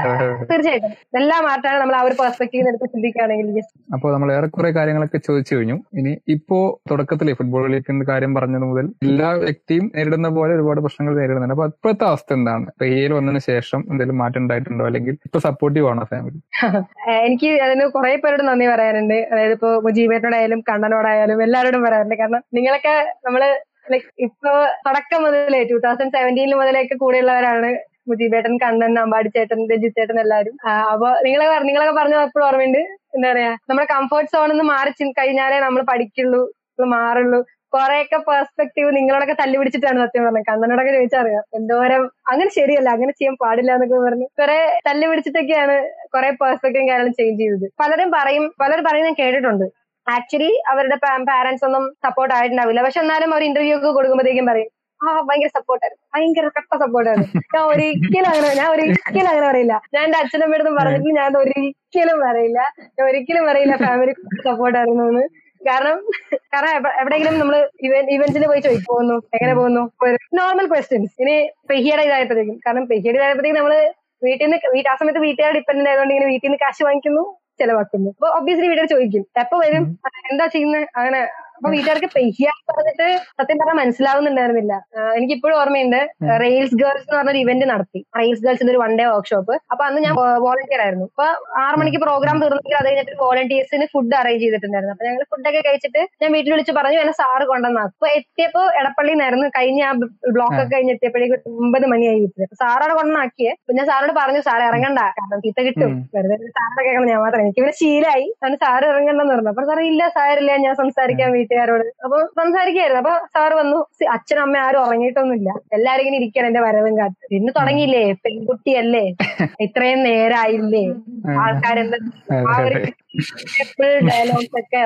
തീർച്ചയായിട്ടും. എല്ലാം ആർട്ടാണ് നമ്മൾ ആ ഒരു പെർസ്പെക്റ്റീവ് എടുത്ത് ചിന്തിക്കുകയാണെങ്കിൽ. അപ്പോൾ നമ്മൾ ഏറെക്കുറെ കാര്യങ്ങളൊക്കെ ചോദിച്ചു കഴിഞ്ഞു. ഇനി ഇപ്പോ തുടക്കത്തിലെ ഫുട്ബോൾ കളിക്കുന്ന കാര്യം പറഞ്ഞത് മുതൽ എല്ലാ വ്യക്തിയും നേരിടുന്ന പോലെ ഒരുപാട് പ്രശ്നങ്ങൾ നേരിടുന്നുണ്ട്. അപ്പൊ ഇപ്പോഴത്തെ അവസ്ഥ എന്താണ്? ഇപ്പൊ വന്നതിന് ശേഷം എന്തെങ്കിലും മാറ്റം ഉണ്ടായിട്ടുണ്ടോ? അല്ലെങ്കിൽ ഇപ്പൊ സപ്പോർട്ടീവ് ആണോ ഫാമിലി എനിക്ക് അതിന് കുറെ പേരോട് നന്ദി പറയാനുണ്ട്. അതായത് ഇപ്പൊ മുജീബേട്ടനോടായാലും കണ്ണനോടായാലും എല്ലാവരോടും പറയാറുണ്ട് കാരണം നിങ്ങളൊക്കെ നമ്മൾ ലൈക് ഇപ്പൊ തുടക്കം മുതലേ ടൂ തൗസൻഡ് സെവന്റീനിൽ മുതലേക്ക് കൂടെയുള്ളവരാണ് മുജീബേട്ടൻ കണ്ണൻ അമ്പാടി ചേട്ടൻ രഞ്ജിത്ത് ചേട്ടൻ എല്ലാവരും അപ്പൊ നിങ്ങളെ നിങ്ങളൊക്കെ പറഞ്ഞത് എപ്പോഴും ഓർമ്മയുണ്ട്? എന്താ പറയാ നമ്മുടെ കംഫർട്ട് സോണിൽ നിന്ന് മാറി കഴിഞ്ഞാലേ നമ്മൾ പഠിക്കുള്ളൂ മാറുള്ളൂ. കുറെയൊക്കെ പെർസ്പെക്റ്റീവ് നിങ്ങളോടൊക്കെ തല്ലി പിടിച്ചിട്ടാണ് സത്യം പറഞ്ഞത്. കണ്ണനോടൊക്കെ ചോദിച്ചറിയാം എന്തോരം അങ്ങനെ ശരിയല്ല അങ്ങനെ ചെയ്യാൻ പാടില്ല എന്നൊക്കെ പറഞ്ഞു. കുറെ തല്ലി പിടിച്ചിട്ടൊക്കെയാണ് കുറെ പെർസ്പെക്റ്റീവും കാര്യങ്ങളും ചേഞ്ച് ചെയ്തത്. പലരും പറയും പലരും പറയും ഞാൻ കേട്ടിട്ടുണ്ട്. ആക്ച്വലി അവരുടെ പാരന്റ്സ് ഒന്നും സപ്പോർട്ട് ആയിട്ടുണ്ടാവില്ല. പക്ഷെ എന്നാലും അവർ ഇന്റർവ്യൂ ഒക്കെ കൊടുക്കുമ്പോഴത്തേക്കും പറയും ആ ഭയങ്കര സപ്പോർട്ടായിരുന്നു ഭയങ്കര കട്ട സപ്പോർട്ടായിരുന്നു ഞാൻ ഒരിക്കലും അങ്ങനെ ഞാൻ ഒരിക്കലും അങ്ങനെ പറയില്ല. ഞാൻ എന്റെ അച്ഛനും അടുത്തും പറഞ്ഞിട്ട് ഞാൻ ഒരിക്കലും പറയില്ല. ഞാൻ ഒരിക്കലും പറയില്ല ഫാമിലി സപ്പോർട്ടായിരുന്നു എന്ന്. കാരണം കാരണം എവ- എവിടെയെങ്കിലും നമ്മൾ ഇവന്റ്സിന് പോയി ചോദിച്ചു പോകുന്നു എങ്ങനെ പോകുന്നു? നോർമൽ ക്വസ്റ്റ്യൻസ് ഇനി പെഹിയുടെ ഇതായപ്പോഴത്തേക്കും. കാരണം പെഹിയുടെ ഇതായപ്പോഴത്തേക്കും നമ്മൾ വീട്ടിൽ നിന്ന് ആ സമയത്ത് വീട്ടുകാർ ഡിപ്പെൻഡന്റ് ആയതുകൊണ്ട് ഇങ്ങനെ വീട്ടിൽ നിന്ന് കാശ് വാങ്ങിക്കുന്നു. ചെലവാക്കുന്നു. അപ്പൊ ഒബ്വിയസ്ലി വീട്ടുകാർ ചോദിക്കും. എപ്പോ വരും? എന്താ ചെയ്യുന്നത് അങ്ങനെ അപ്പൊ വീട്ടുകാർക്ക് പെയ്യ പറഞ്ഞിട്ട് സത്യം പറഞ്ഞാൽ മനസ്സിലാവുന്നുണ്ടായിരുന്നില്ല. എനിക്ക് ഇപ്പോഴും ഓർമ്മയുണ്ട് റെയിൽസ് ഗേൾസ് എന്ന് പറഞ്ഞൊരു ഇവന്റ് നടത്തി. റെയിൽസ് ഗേൾസിന്റെ ഒരു വൺ ഡേ വർക്ക്ഷോപ്പ് അപ്പൊ അന്ന് ഞാൻ വോളണ്ടിയർ ആയിരുന്നു. അപ്പൊ ആറ് മണിക്ക് പ്രോഗ്രാം തീർന്നെങ്കിൽ അത് കഴിഞ്ഞിട്ട് വോളണ്ടിയേഴ്സിന് ഫുഡ് അറേഞ്ച് ചെയ്തിട്ടുണ്ടായിരുന്നു. അപ്പൊ ഞങ്ങൾ ഫുഡൊക്കെ കഴിച്ചിട്ട് ഞാൻ വീട്ടിൽ വിളിച്ച് പറഞ്ഞു എന്നെ സാറ് കൊണ്ടുവന്നാ. അപ്പൊ എത്തിയപ്പോ എടപ്പള്ളി നിന്നായിരുന്നു കഴിഞ്ഞ ആ ബ്ലോക്ക് ഒക്കെ കഴിഞ്ഞ് എത്തിയപ്പോഴേക്ക് ഒമ്പത് മണിയായി വീട്ടിൽ അപ്പൊ സാറോട് കൊണ്ടാക്കിയേ അപ്പൊ ഞാൻ സാറോട് പറഞ്ഞു സാർ ഇറങ്ങണ്ട. കാരണം ചീത്ത കിട്ടും. വെറുതെ സാറിനെ കേൾക്കണം ഞാൻ മാത്രം എനിക്ക് ഇവിടെ ശീലായി. അതുകൊണ്ട് സാർ ഇറങ്ങണ്ടെന്ന് പറഞ്ഞു. അപ്പൊ സാറ് ഇല്ല സാറില്ല ഞാൻ സംസാരിക്കാൻ വീട്ടുകാരോട് അപ്പൊ സംസാരിക്കായിരുന്നു അപ്പൊ സാറ് വന്നു "സി, അച്ഛനും അമ്മ ആരും ഉറങ്ങിയിട്ടൊന്നുമില്ല. എല്ലാരും ഇങ്ങനെ ഇരിക്കാൻ എന്റെ വരവും കാത്ത്. പിന്നെ തുടങ്ങിയില്ലേ? പെൺകുട്ടിയല്ലേ? ഇത്രയും നേരായില്ലേ? ആൾക്കാരെന്താ? ആ ഒരു ഡയലോഗ്സ് ഒക്കെ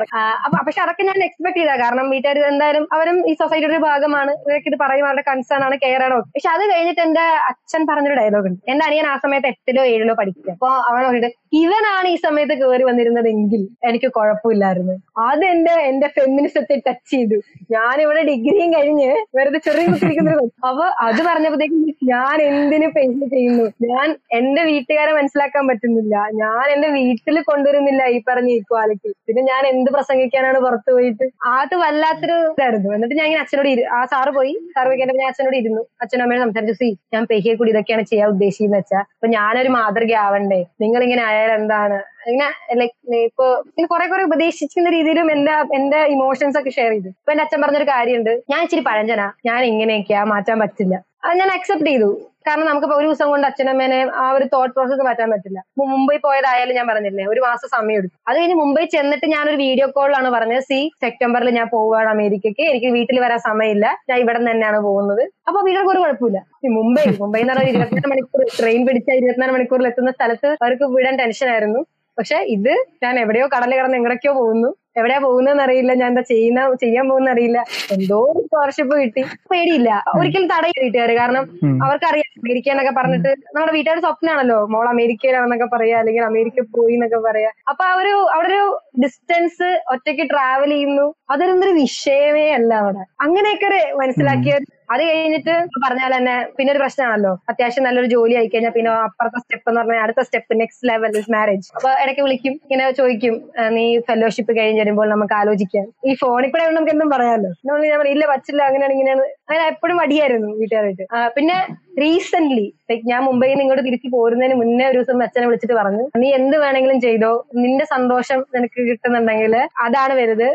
അപ്പൊ പക്ഷെ അതൊക്കെ ഞാൻ എക്സ്പെക്ട് ചെയ്ത. കാരണം വീട്ടുകാർ എന്തായാലും അവരും ഈ സൊസൈറ്റിയുടെ ഒരു ഭാഗമാണ്. ഇവരൊക്കെ ഇത് പറയും അവരുടെ കൺസേൺ ആണ് കെയർ ആണ്. പക്ഷെ അത് കഴിഞ്ഞിട്ട് എന്റെ അച്ഛൻ പറഞ്ഞൊരു ഡയലോഗ് ഉണ്ട്. എന്റെ അനിയൻ ആ സമയത്ത് എട്ടിലോ ഏഴിലോ പഠിക്കുക. അപ്പൊ അവൻ പറഞ്ഞിട്ട് ഇവനാണ് ഈ സമയത്ത് കയറി വന്നിരുന്നതെങ്കിൽ എനിക്ക് കുഴപ്പമില്ലായിരുന്നു. അത് എന്റെ എന്റെ ഫെമിനിസത്തെ ടച്ച് ചെയ്തു. ഞാൻ ഇവിടെ ഡിഗ്രിയും കഴിഞ്ഞ് വെറുതെ ചെറിയ കുത്തിരിക്കുന്ന. അപ്പൊ അത് പറഞ്ഞപ്പോഴത്തേക്കും ഞാൻ എന്തിനു പെയിന്റ് ചെയ്യുന്നു? ഞാൻ എന്റെ വീട്ടുകാരെ മനസ്സിലാക്കാൻ പറ്റുന്നില്ല. ഞാൻ എന്റെ വീട്ടിൽ കൊണ്ടുവരുന്നില്ല. പറഞ്ഞ ഈക്വാലിറ്റി പിന്നെ ഞാൻ എന്ത് പ്രസംഗിക്കാനാണ് പുറത്തു പോയിട്ട്? അത് വല്ലാത്തൊരു ഇതായിരുന്നു. എന്നിട്ട് ഞാൻ ഇങ്ങനെ അച്ഛനോട് ആ സാറ് പോയി. സാറ് ഞാൻ അച്ഛനോട് ഇരുന്നു. അച്ഛനും അമ്മയോട് സംസാരിച്ചു സി ഞാൻ പെഹിയെ കൂടി ഇതൊക്കെയാണ് ചെയ്യാൻ ഉദ്ദേശിക്കുന്നത് വെച്ചാൽ അപ്പൊ ഞാനൊരു മാതൃക ആവണ്ടേ നിങ്ങൾ ഇങ്ങനെ ആയാൽ എന്താണ്? ഇങ്ങനെ ലൈക്ക് ഇപ്പൊ ഇങ്ങനെ കുറെ കുറെ ഉപദേശിക്കുന്ന രീതിയിലും എന്റെ എന്റെ ഇമോഷൻസ് ഒക്കെ ഷെയർ ചെയ്തു. ഇപ്പൊ എന്റെ അച്ഛൻ പറഞ്ഞൊരു കാര്യമുണ്ട്. ഞാൻ ഇച്ചിരി പഴഞ്ചനാ. ഞാൻ ഇങ്ങനെയൊക്കെയാ മാറ്റാൻ പറ്റില്ല. അത് ഞാൻ അക്സെപ്റ്റ് ചെയ്തു. കാരണം നമുക്ക് ഒരു ദിവസം കൊണ്ട് അച്ഛനമ്മേനെ ആ ഒരു തോട്ട് പ്രോസസ് മാറ്റാൻ പറ്റില്ല. മുംബൈ പോയതായാലും ഞാൻ പറഞ്ഞില്ലേ ഒരു മാസം സമയം എടുത്തു അത് കഴിഞ്ഞ് മുംബൈ ചെന്നിട്ട് ഞാൻ ഒരു വീഡിയോ കോളിലാണ് പറഞ്ഞത്. സി സെപ്റ്റംബറിൽ ഞാൻ പോവുകയാണ് അമേരിക്കയ്ക്ക്. എനിക്ക് വീട്ടിൽ വരാൻ സമയമില്ല. ഞാൻ ഇവിടെ തന്നെയാണ് പോകുന്നത്. അപ്പൊ വീടൊക്കെ ഒരു കുഴപ്പമില്ല. മുംബൈ മുംബൈ എന്ന് പറഞ്ഞാൽ ഇരുപത്തിനാല് മണിക്കൂർ ട്രെയിൻ പിടിച്ച ഇരുപത്തിനാല് മണിക്കൂറിൽ എത്തുന്ന സ്ഥലത്ത് അവർക്ക് വിടാൻ ടെൻഷൻ ആയിരുന്നു. പക്ഷെ ഇത് ഞാൻ എവിടെയോ കടൽ കിടന്ന് എങ്ങടൊക്കെയോ പോകുന്നു. എവിടെയാ പോകുന്നതെന്ന് അറിയില്ല ഞാൻ എന്താ ചെയ്യുന്ന ചെയ്യാൻ പോകുന്ന അറിയില്ല എന്തോ ഒരു സ്കോളർഷിപ്പ് കിട്ടി. പേടിയില്ല. ഒരിക്കലും തടയില്ല വീട്ടുകാർ കാരണം. അവർക്കറിയാം അമേരിക്ക എന്നൊക്കെ പറഞ്ഞിട്ട് നമ്മുടെ വീട്ടുകാരുടെ സ്വപ്നമാണല്ലോ മോൾ അമേരിക്കയിലാണെന്നൊക്കെ പറയാ. അല്ലെങ്കിൽ അമേരിക്ക പോയി എന്നൊക്കെ പറയാ. അപ്പൊ ആ ഒരു അവിടെ ഒരു ഡിസ്റ്റൻസ് ഒറ്റയ്ക്ക് ട്രാവൽ ചെയ്യുന്നു. അതൊരു വിഷയമേ അല്ല അവിടെ. അങ്ങനെയൊക്കെ ഒരു മനസ്സിലാക്കിയ അത് കഴിഞ്ഞിട്ട് പറഞ്ഞാൽ തന്നെ പിന്നെ ഒരു പ്രശ്നമാണല്ലോ. അത്യാവശ്യം നല്ലൊരു ജോലി ആയി കഴിഞ്ഞാൽ പിന്നെ അപ്പുറത്തെ സ്റ്റെപ്പ് എന്ന് പറഞ്ഞാൽ അടുത്ത step next level is marriage അപ്പൊ ഇടയ്ക്ക് വിളിക്കും ഇങ്ങനെ ചോദിക്കും നീ ഫെലോഷിപ്പ് കഴിഞ്ഞ് വരുമ്പോൾ നമുക്ക് ആലോചിക്കാം. ഈ ഫോണിൽ കൂടെ നമുക്ക് എന്തും പറയാമല്ലോ. ഞാൻ ഇല്ല പറ്റില്ല അങ്ങനെയാണ് ഇങ്ങനെയാണ്. അങ്ങനെ എപ്പോഴും മടിയായിരുന്നു വീട്ടുകാരായിട്ട്. പിന്നെ റീസെന്റ് ലൈക് ഞാൻ മുംബൈയിൽ നിന്ന് ഇങ്ങോട്ട് തിരിച്ചു പോരുന്നതിന് മുന്നേ ഒരു ദിവസം അച്ഛനെ വിളിച്ചിട്ട് പറഞ്ഞു നീ എന്ത് വേണമെങ്കിലും ചെയ്തോ? നിന്റെ സന്തോഷം നിനക്ക് കിട്ടുന്നുണ്ടെങ്കിൽ അതാണ് വരുത്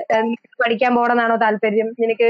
പഠിക്കാൻ പോകണമെന്നാണോ താല്പര്യം? നിനക്ക്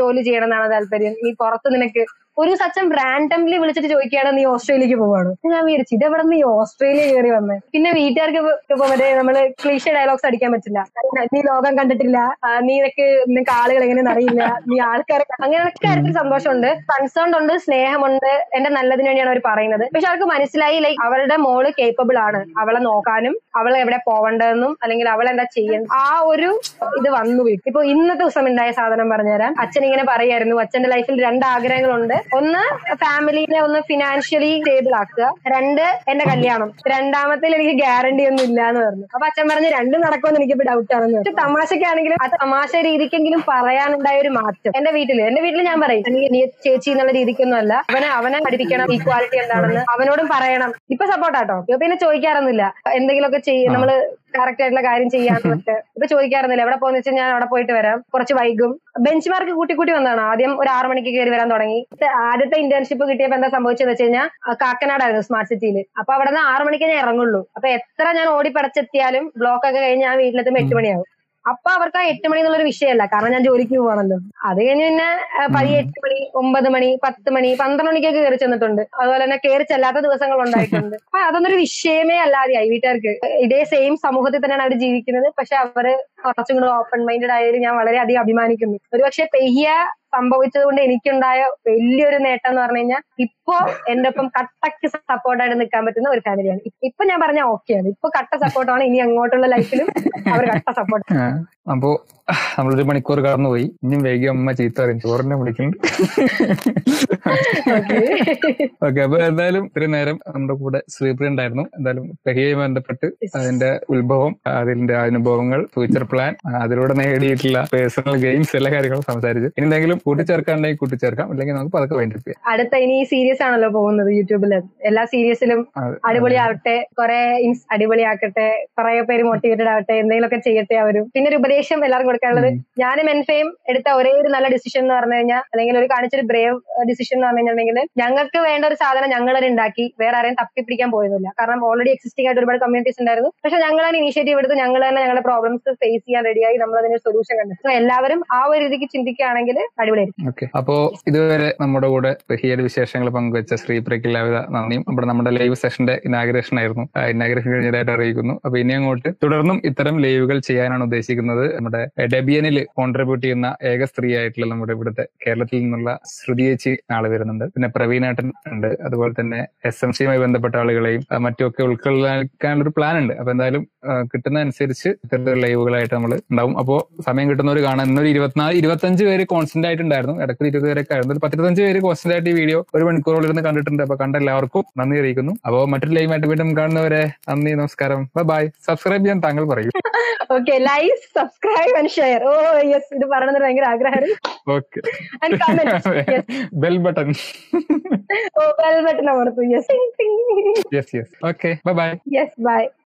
ജോലി ചെയ്യണമെന്നാണോ താല്പര്യം? നീ പുറത്ത് നിനക്ക് ഒരു സച്ചൻ റാൻഡംലി വിളിച്ചിട്ട് ചോദിക്കുകയാണ് നീ ഓസ്ട്രേലിയക്ക് പോവാണ്? ഞാൻ വിചാരിച്ചു ഇത് എവിടെ നീ ഓസ്ട്രേലിയ കയറി വന്നെ? പിന്നെ വീട്ടുകാർക്ക് ഇപ്പൊ- നമ്മൾ ക്ലീഷ ഡയലോഗ്സ് അടിക്കാൻ പറ്റില്ല. നീ ലോകം കണ്ടിട്ടില്ല. നീ നിനക്ക് നിനക്ക് ആളുകൾ എങ്ങനെയെന്ന് അറിയില്ല. നീ ആൾക്കാരെ അങ്ങനെയൊക്കെ കാര്യത്തിൽ സന്തോഷമുണ്ട്. കൺസേൺ ഉണ്ട് സ്നേഹമുണ്ട്. എന്റെ നല്ലതിന് വേണ്ടിയാണ് അവർ പറയുന്നത്. പക്ഷെ അവർക്ക് മനസ്സിലായി ലൈക്ക് അവരുടെ മോൾ കേപ്പബിൾ ആണ്. അവളെ നോക്കാനും അവളെ എവിടെ പോവേണ്ടതെന്നും അല്ലെങ്കിൽ അവൾ എന്താ ചെയ്യുന്നത് ആ ഒരു ഇത് വന്നു വീട്ടിൽ. ഇപ്പൊ ഇന്നത്തെ ദിവസം ഉണ്ടായ സാധനം പറഞ്ഞുതരാം. അച്ഛൻ ഇങ്ങനെ പറയായിരുന്നു. അച്ഛന്റെ ലൈഫിൽ രണ്ട് ആഗ്രഹങ്ങളുണ്ട്. ഒന്ന് ഫാമിലിനെ ഒന്ന് ഫിനാൻഷ്യലി സ്റ്റേബിൾ ആക്കുക. രണ്ട് എന്റെ കല്യാണം. രണ്ടാമത്തിൽ എനിക്ക് ഗ്യാരണ്ടി ഒന്നും ഇല്ല എന്ന് പറഞ്ഞു. അപ്പൊ അച്ഛൻ പറഞ്ഞു രണ്ടും നടക്കുമെന്ന് എനിക്കിപ്പോ ഡൗട്ട് ആണെന്ന്. പക്ഷെ തമാശക്കാണെങ്കിലും ആ തമാശ രീതിക്കെങ്കിലും പറയാനുണ്ടായ ഒരു മാറ്റം. എന്റെ വീട്ടിൽ എന്റെ വീട്ടിൽ ഞാൻ പറയും നീ ചേച്ചി എന്നുള്ള രീതിക്കൊന്നും അല്ല. അവനെ അവനെ പഠിപ്പിക്കണം ഈക്വാലിറ്റി എന്താണെന്ന്. അവനോടും പറയണം. ഇപ്പൊ സപ്പോർട്ടാട്ടോ പിന്നെ ചോദിക്കാറൊന്നുമില്ല. എന്തെങ്കിലുമൊക്കെ ചെയ്യും. നമ്മൾ കറക്റ്റ് ആയിട്ടുള്ള കാര്യം ചെയ്യാന്നൊക്കെ ഇപ്പൊ ചോദിക്കാറുന്നില്ല എവിടെ പോകുന്ന വെച്ചാൽ ഞാൻ അവിടെ പോയിട്ട് വരാം. കുറച്ച് വൈകും. ബെഞ്ച് മാർക്ക് കൂട്ടി കൂട്ടി വന്നതാണ്? ആദ്യം ഒരു ആറ് മണിക്ക് കയറി വരാൻ തുടങ്ങി. ആദ്യത്തെ ഇന്റേൺഷിപ്പ് കിട്ടിയപ്പോ എന്താ സംഭവിച്ചത് വെച്ച് കഴിഞ്ഞാൽ കാക്കനാടായിരുന്നു സ്മാർട്ട് സിറ്റിയിൽ അപ്പൊ അവിടെ നിന്ന് ആറ് മണിക്ക് ഞാൻ ഇറങ്ങുള്ളൂ. അപ്പൊ എത്ര ഞാൻ ഓടി പടച്ചെത്തിയാലും ബ്ലോക്ക് ഒക്കെ കഴിഞ്ഞ് ഞാൻ വീട്ടിലെത്തുമ്പോൾ എട്ട് മണിയാവും. അപ്പൊ അവർക്ക് ആ എട്ട് മണി എന്നുള്ളൊരു വിഷയമല്ല. കാരണം ഞാൻ ജോലിക്ക് പോവാണല്ലോ. അത് കഴിഞ്ഞ് പിന്നെ പതി എട്ട് മണി ഒമ്പത് മണി പത്ത് മണി പന്ത്രണ്ട് മണിക്കൊക്കെ കയറി ചെന്നിട്ടുണ്ട്. അതുപോലെ തന്നെ കയറി ചെല്ലാത്ത ദിവസങ്ങൾ ഉണ്ടായിട്ടുണ്ട്. അപ്പൊ അതൊന്നൊരു വിഷയമേ അല്ലാതെയായി വീട്ടുകാർക്ക്. ഇതേ സെയിം സമൂഹത്തിൽ തന്നെയാണ് അവർ ജീവിക്കുന്നത്. പക്ഷെ അവർ കുറച്ചും കൂടെ ഓപ്പൺ മൈൻഡഡ് ആയതിൽ ഞാൻ വളരെയധികം അഭിമാനിക്കുന്നു. ഒരുപക്ഷെ പെയ്യ സംഭവിച്ചത് കൊണ്ട് എനിക്കുണ്ടായ വലിയൊരു നേട്ടം എന്ന് പറഞ്ഞു കഴിഞ്ഞാൽ ഇപ്പോ എന്റെ ഒപ്പം കട്ടക്ക് സപ്പോർട്ടായിട്ട് നിൽക്കാൻ പറ്റുന്ന ഒരു ഫാമിലിയാണ്. ഇപ്പൊ ഞാൻ പറഞ്ഞ ഓക്കെയാണ് ഇപ്പൊ കട്ട സപ്പോർട്ടാണ് ഇനി അങ്ങോട്ടുള്ള ലൈഫിലും അവർ കട്ട സപ്പോർട്ട് അപ്പോ നമ്മളൊരു മണിക്കൂർ കടന്നുപോയി. ഇനിയും വൈകി അമ്മ ചീത്ത പറയും. ചോറിനെ വിളിക്കുന്നുണ്ട് ഓക്കെ. അപ്പൊ എന്തായാലും ഇത്രയും നേരം നമ്മുടെ കൂടെ ശ്രീപ്രിയ ഉണ്ടായിരുന്നു. എന്തായാലും പെഹിയുമായി ബന്ധപ്പെട്ട് അതിന്റെ ഉത്ഭവം അതിന്റെ അനുഭവങ്ങൾ ഫ്യൂച്ചർ പ്ലാൻ അതിലൂടെ നേടിയിട്ടുള്ള പേഴ്സണൽ ഗെയിംസ് എല്ലാ കാര്യങ്ങളും സംസാരിച്ചു. ഇനി എന്തെങ്കിലും കൂട്ടിച്ചേർക്കാണ്ടെങ്കിൽ കൂട്ടിച്ചേർക്കാം. അല്ലെങ്കിൽ നമുക്ക് പതുക്കെ വേണ്ടി അടുത്ത ഇനി സീരിയസ് ആണല്ലോ പോകുന്നത് യൂട്യൂബിൽ എല്ലാ സീരിയസിലും അത്. അടിപൊളിയാവട്ടെ. കുറെ അടിപൊളിയാക്കട്ടെ. കുറെ പേര് മോട്ടിവേറ്റഡ് ആവട്ടെ. എന്തെങ്കിലുമൊക്കെ ചെയ്യട്ടെ അവരും. പിന്നെ ഒരു ഉപദേശം എല്ലാവർക്കും കൊടുക്കാനുള്ളത്. ഞാനും എൻഫയും എടുത്ത ഒരേ ഒരു നല്ല ഡിസിഷൻ എന്ന് പറഞ്ഞു കഴിഞ്ഞാൽ അല്ലെങ്കിൽ ഒരു കാണിച്ചൊരു ബ്രേവ് ഡിസിഷൻ എന്ന് പറഞ്ഞു കഴിഞ്ഞിട്ടുണ്ടെങ്കിൽ ഞങ്ങൾക്ക് വേണ്ട ഒരു സാധനം ഞങ്ങൾ തന്നെ ഉണ്ടാക്കി വേറെ ആരെയും തപ്പി പിടിക്കാൻ പോയതില്ല കാരണം ഓൾറെഡി എക്സിസ്റ്റിംഗ് ആയിട്ട് ഒരുപാട് കമ്മ്യൂണിറ്റീസ് ഉണ്ടായിരുന്നു. പക്ഷെ ഞങ്ങൾ തന്നെ ഇനീഷ്യേറ്റീവ് എടുത്ത് ഞങ്ങൾ തന്നെ ഞങ്ങളുടെ പ്രോബ്ലംസ് ഫേസ് ചെയ്യാൻ റെഡിയായി നമ്മൾ അതിന് സൊല്യൂഷൻ കണ്ടു So എല്ലാവരും ആ ഒരു രീതിക്ക് ചിന്തിക്കുകയാണെങ്കിൽ അടിപൊളിയായിരിക്കും. ഓക്കെ. അപ്പോ ഇതുവരെ നമ്മുടെ കൂടെ ബഹിയുടെ വിശേഷങ്ങൾ പങ്കുവച്ച ശ്രീപ്രയ്ക്ക് എല്ലാവിധ നന്ദിയും. നമ്മുടെ നമ്മുടെ ലൈവ് സെഷന്റെ ഇനാഗ്രേഷൻ ആയിരുന്നു. ഇനാഗ്രേഷൻ കഴിഞ്ഞതായിട്ട് അറിയിക്കുന്നു. അപ്പൊ ഇനി അങ്ങോട്ട് തുടർന്നും ഇത്തരം ലൈവുകൾ ചെയ്യാനാണ് ഉദ്ദേശിക്കുന്നത്. നമ്മുടെ ഡെബിയനിൽ കോൺട്രിബ്യൂട്ട് ചെയ്യുന്ന ഏക സ്ത്രീ ആയിട്ടുള്ള നമ്മുടെ ഇവിടുത്തെ കേരളത്തിൽ നിന്നുള്ള ശ്രുതി ചേച്ചി ആൾ വരുന്നുണ്ട്. പിന്നെ പ്രവീണേട്ടൻ ഉണ്ട്. അതുപോലെ തന്നെ എസ് എം സിയുമായി ബന്ധപ്പെട്ട ആളുകളെയും മറ്റുമൊക്കെ ഉൾക്കൊള്ളാനുള്ള ഒരു പ്ലാൻ ഉണ്ട്. അപ്പൊ എന്തായാലും കിട്ടുന്ന അനുസരിച്ച് ഇത്തരത്തിലുള്ള ലൈവുകളായിട്ട് നമ്മൾ ഉണ്ടാവും. അപ്പോ സമയം കിട്ടുന്നവർ കാണാൻ ഇന്നൊരു ഇരുപത്തിനാല് ഇരുപത്തഞ്ച് പേര് കോൺസ്റ്റന്റ് ആയിട്ടുണ്ടായിരുന്നു. ഇടയ്ക്ക് ഇരുപത് പേരൊക്കെ ആയിരുന്നു. ഒരു പത്തിരുപത്തഞ്ച് പേര് കോൺസ്റ്റന്റ് ആയിട്ട് ഈ വീഡിയോ ഒരു മണിക്കൂറോളം ഇരുന്ന് കണ്ടിട്ടുണ്ട്. അപ്പൊ കണ്ട എല്ലാവർക്കും നന്ദി അറിയിക്കുന്നു. അപ്പോൾ മറ്റൊരു ലൈവായിട്ട് വീണ്ടും കാണുന്നവരെ നന്ദി നമസ്കാരം. ബൈ സബ്സ്ക്രൈബ് ചെയ്യാൻ താങ്കൾ പറയൂ. Okay like subscribe share. Oh yes ഇത് പറയണത് ഭയങ്കര ആഗ്രഹമായിരുന്നു. Okay and comment bell button oh bell button അമർത്തു. Yes yes yes okay bye yes bye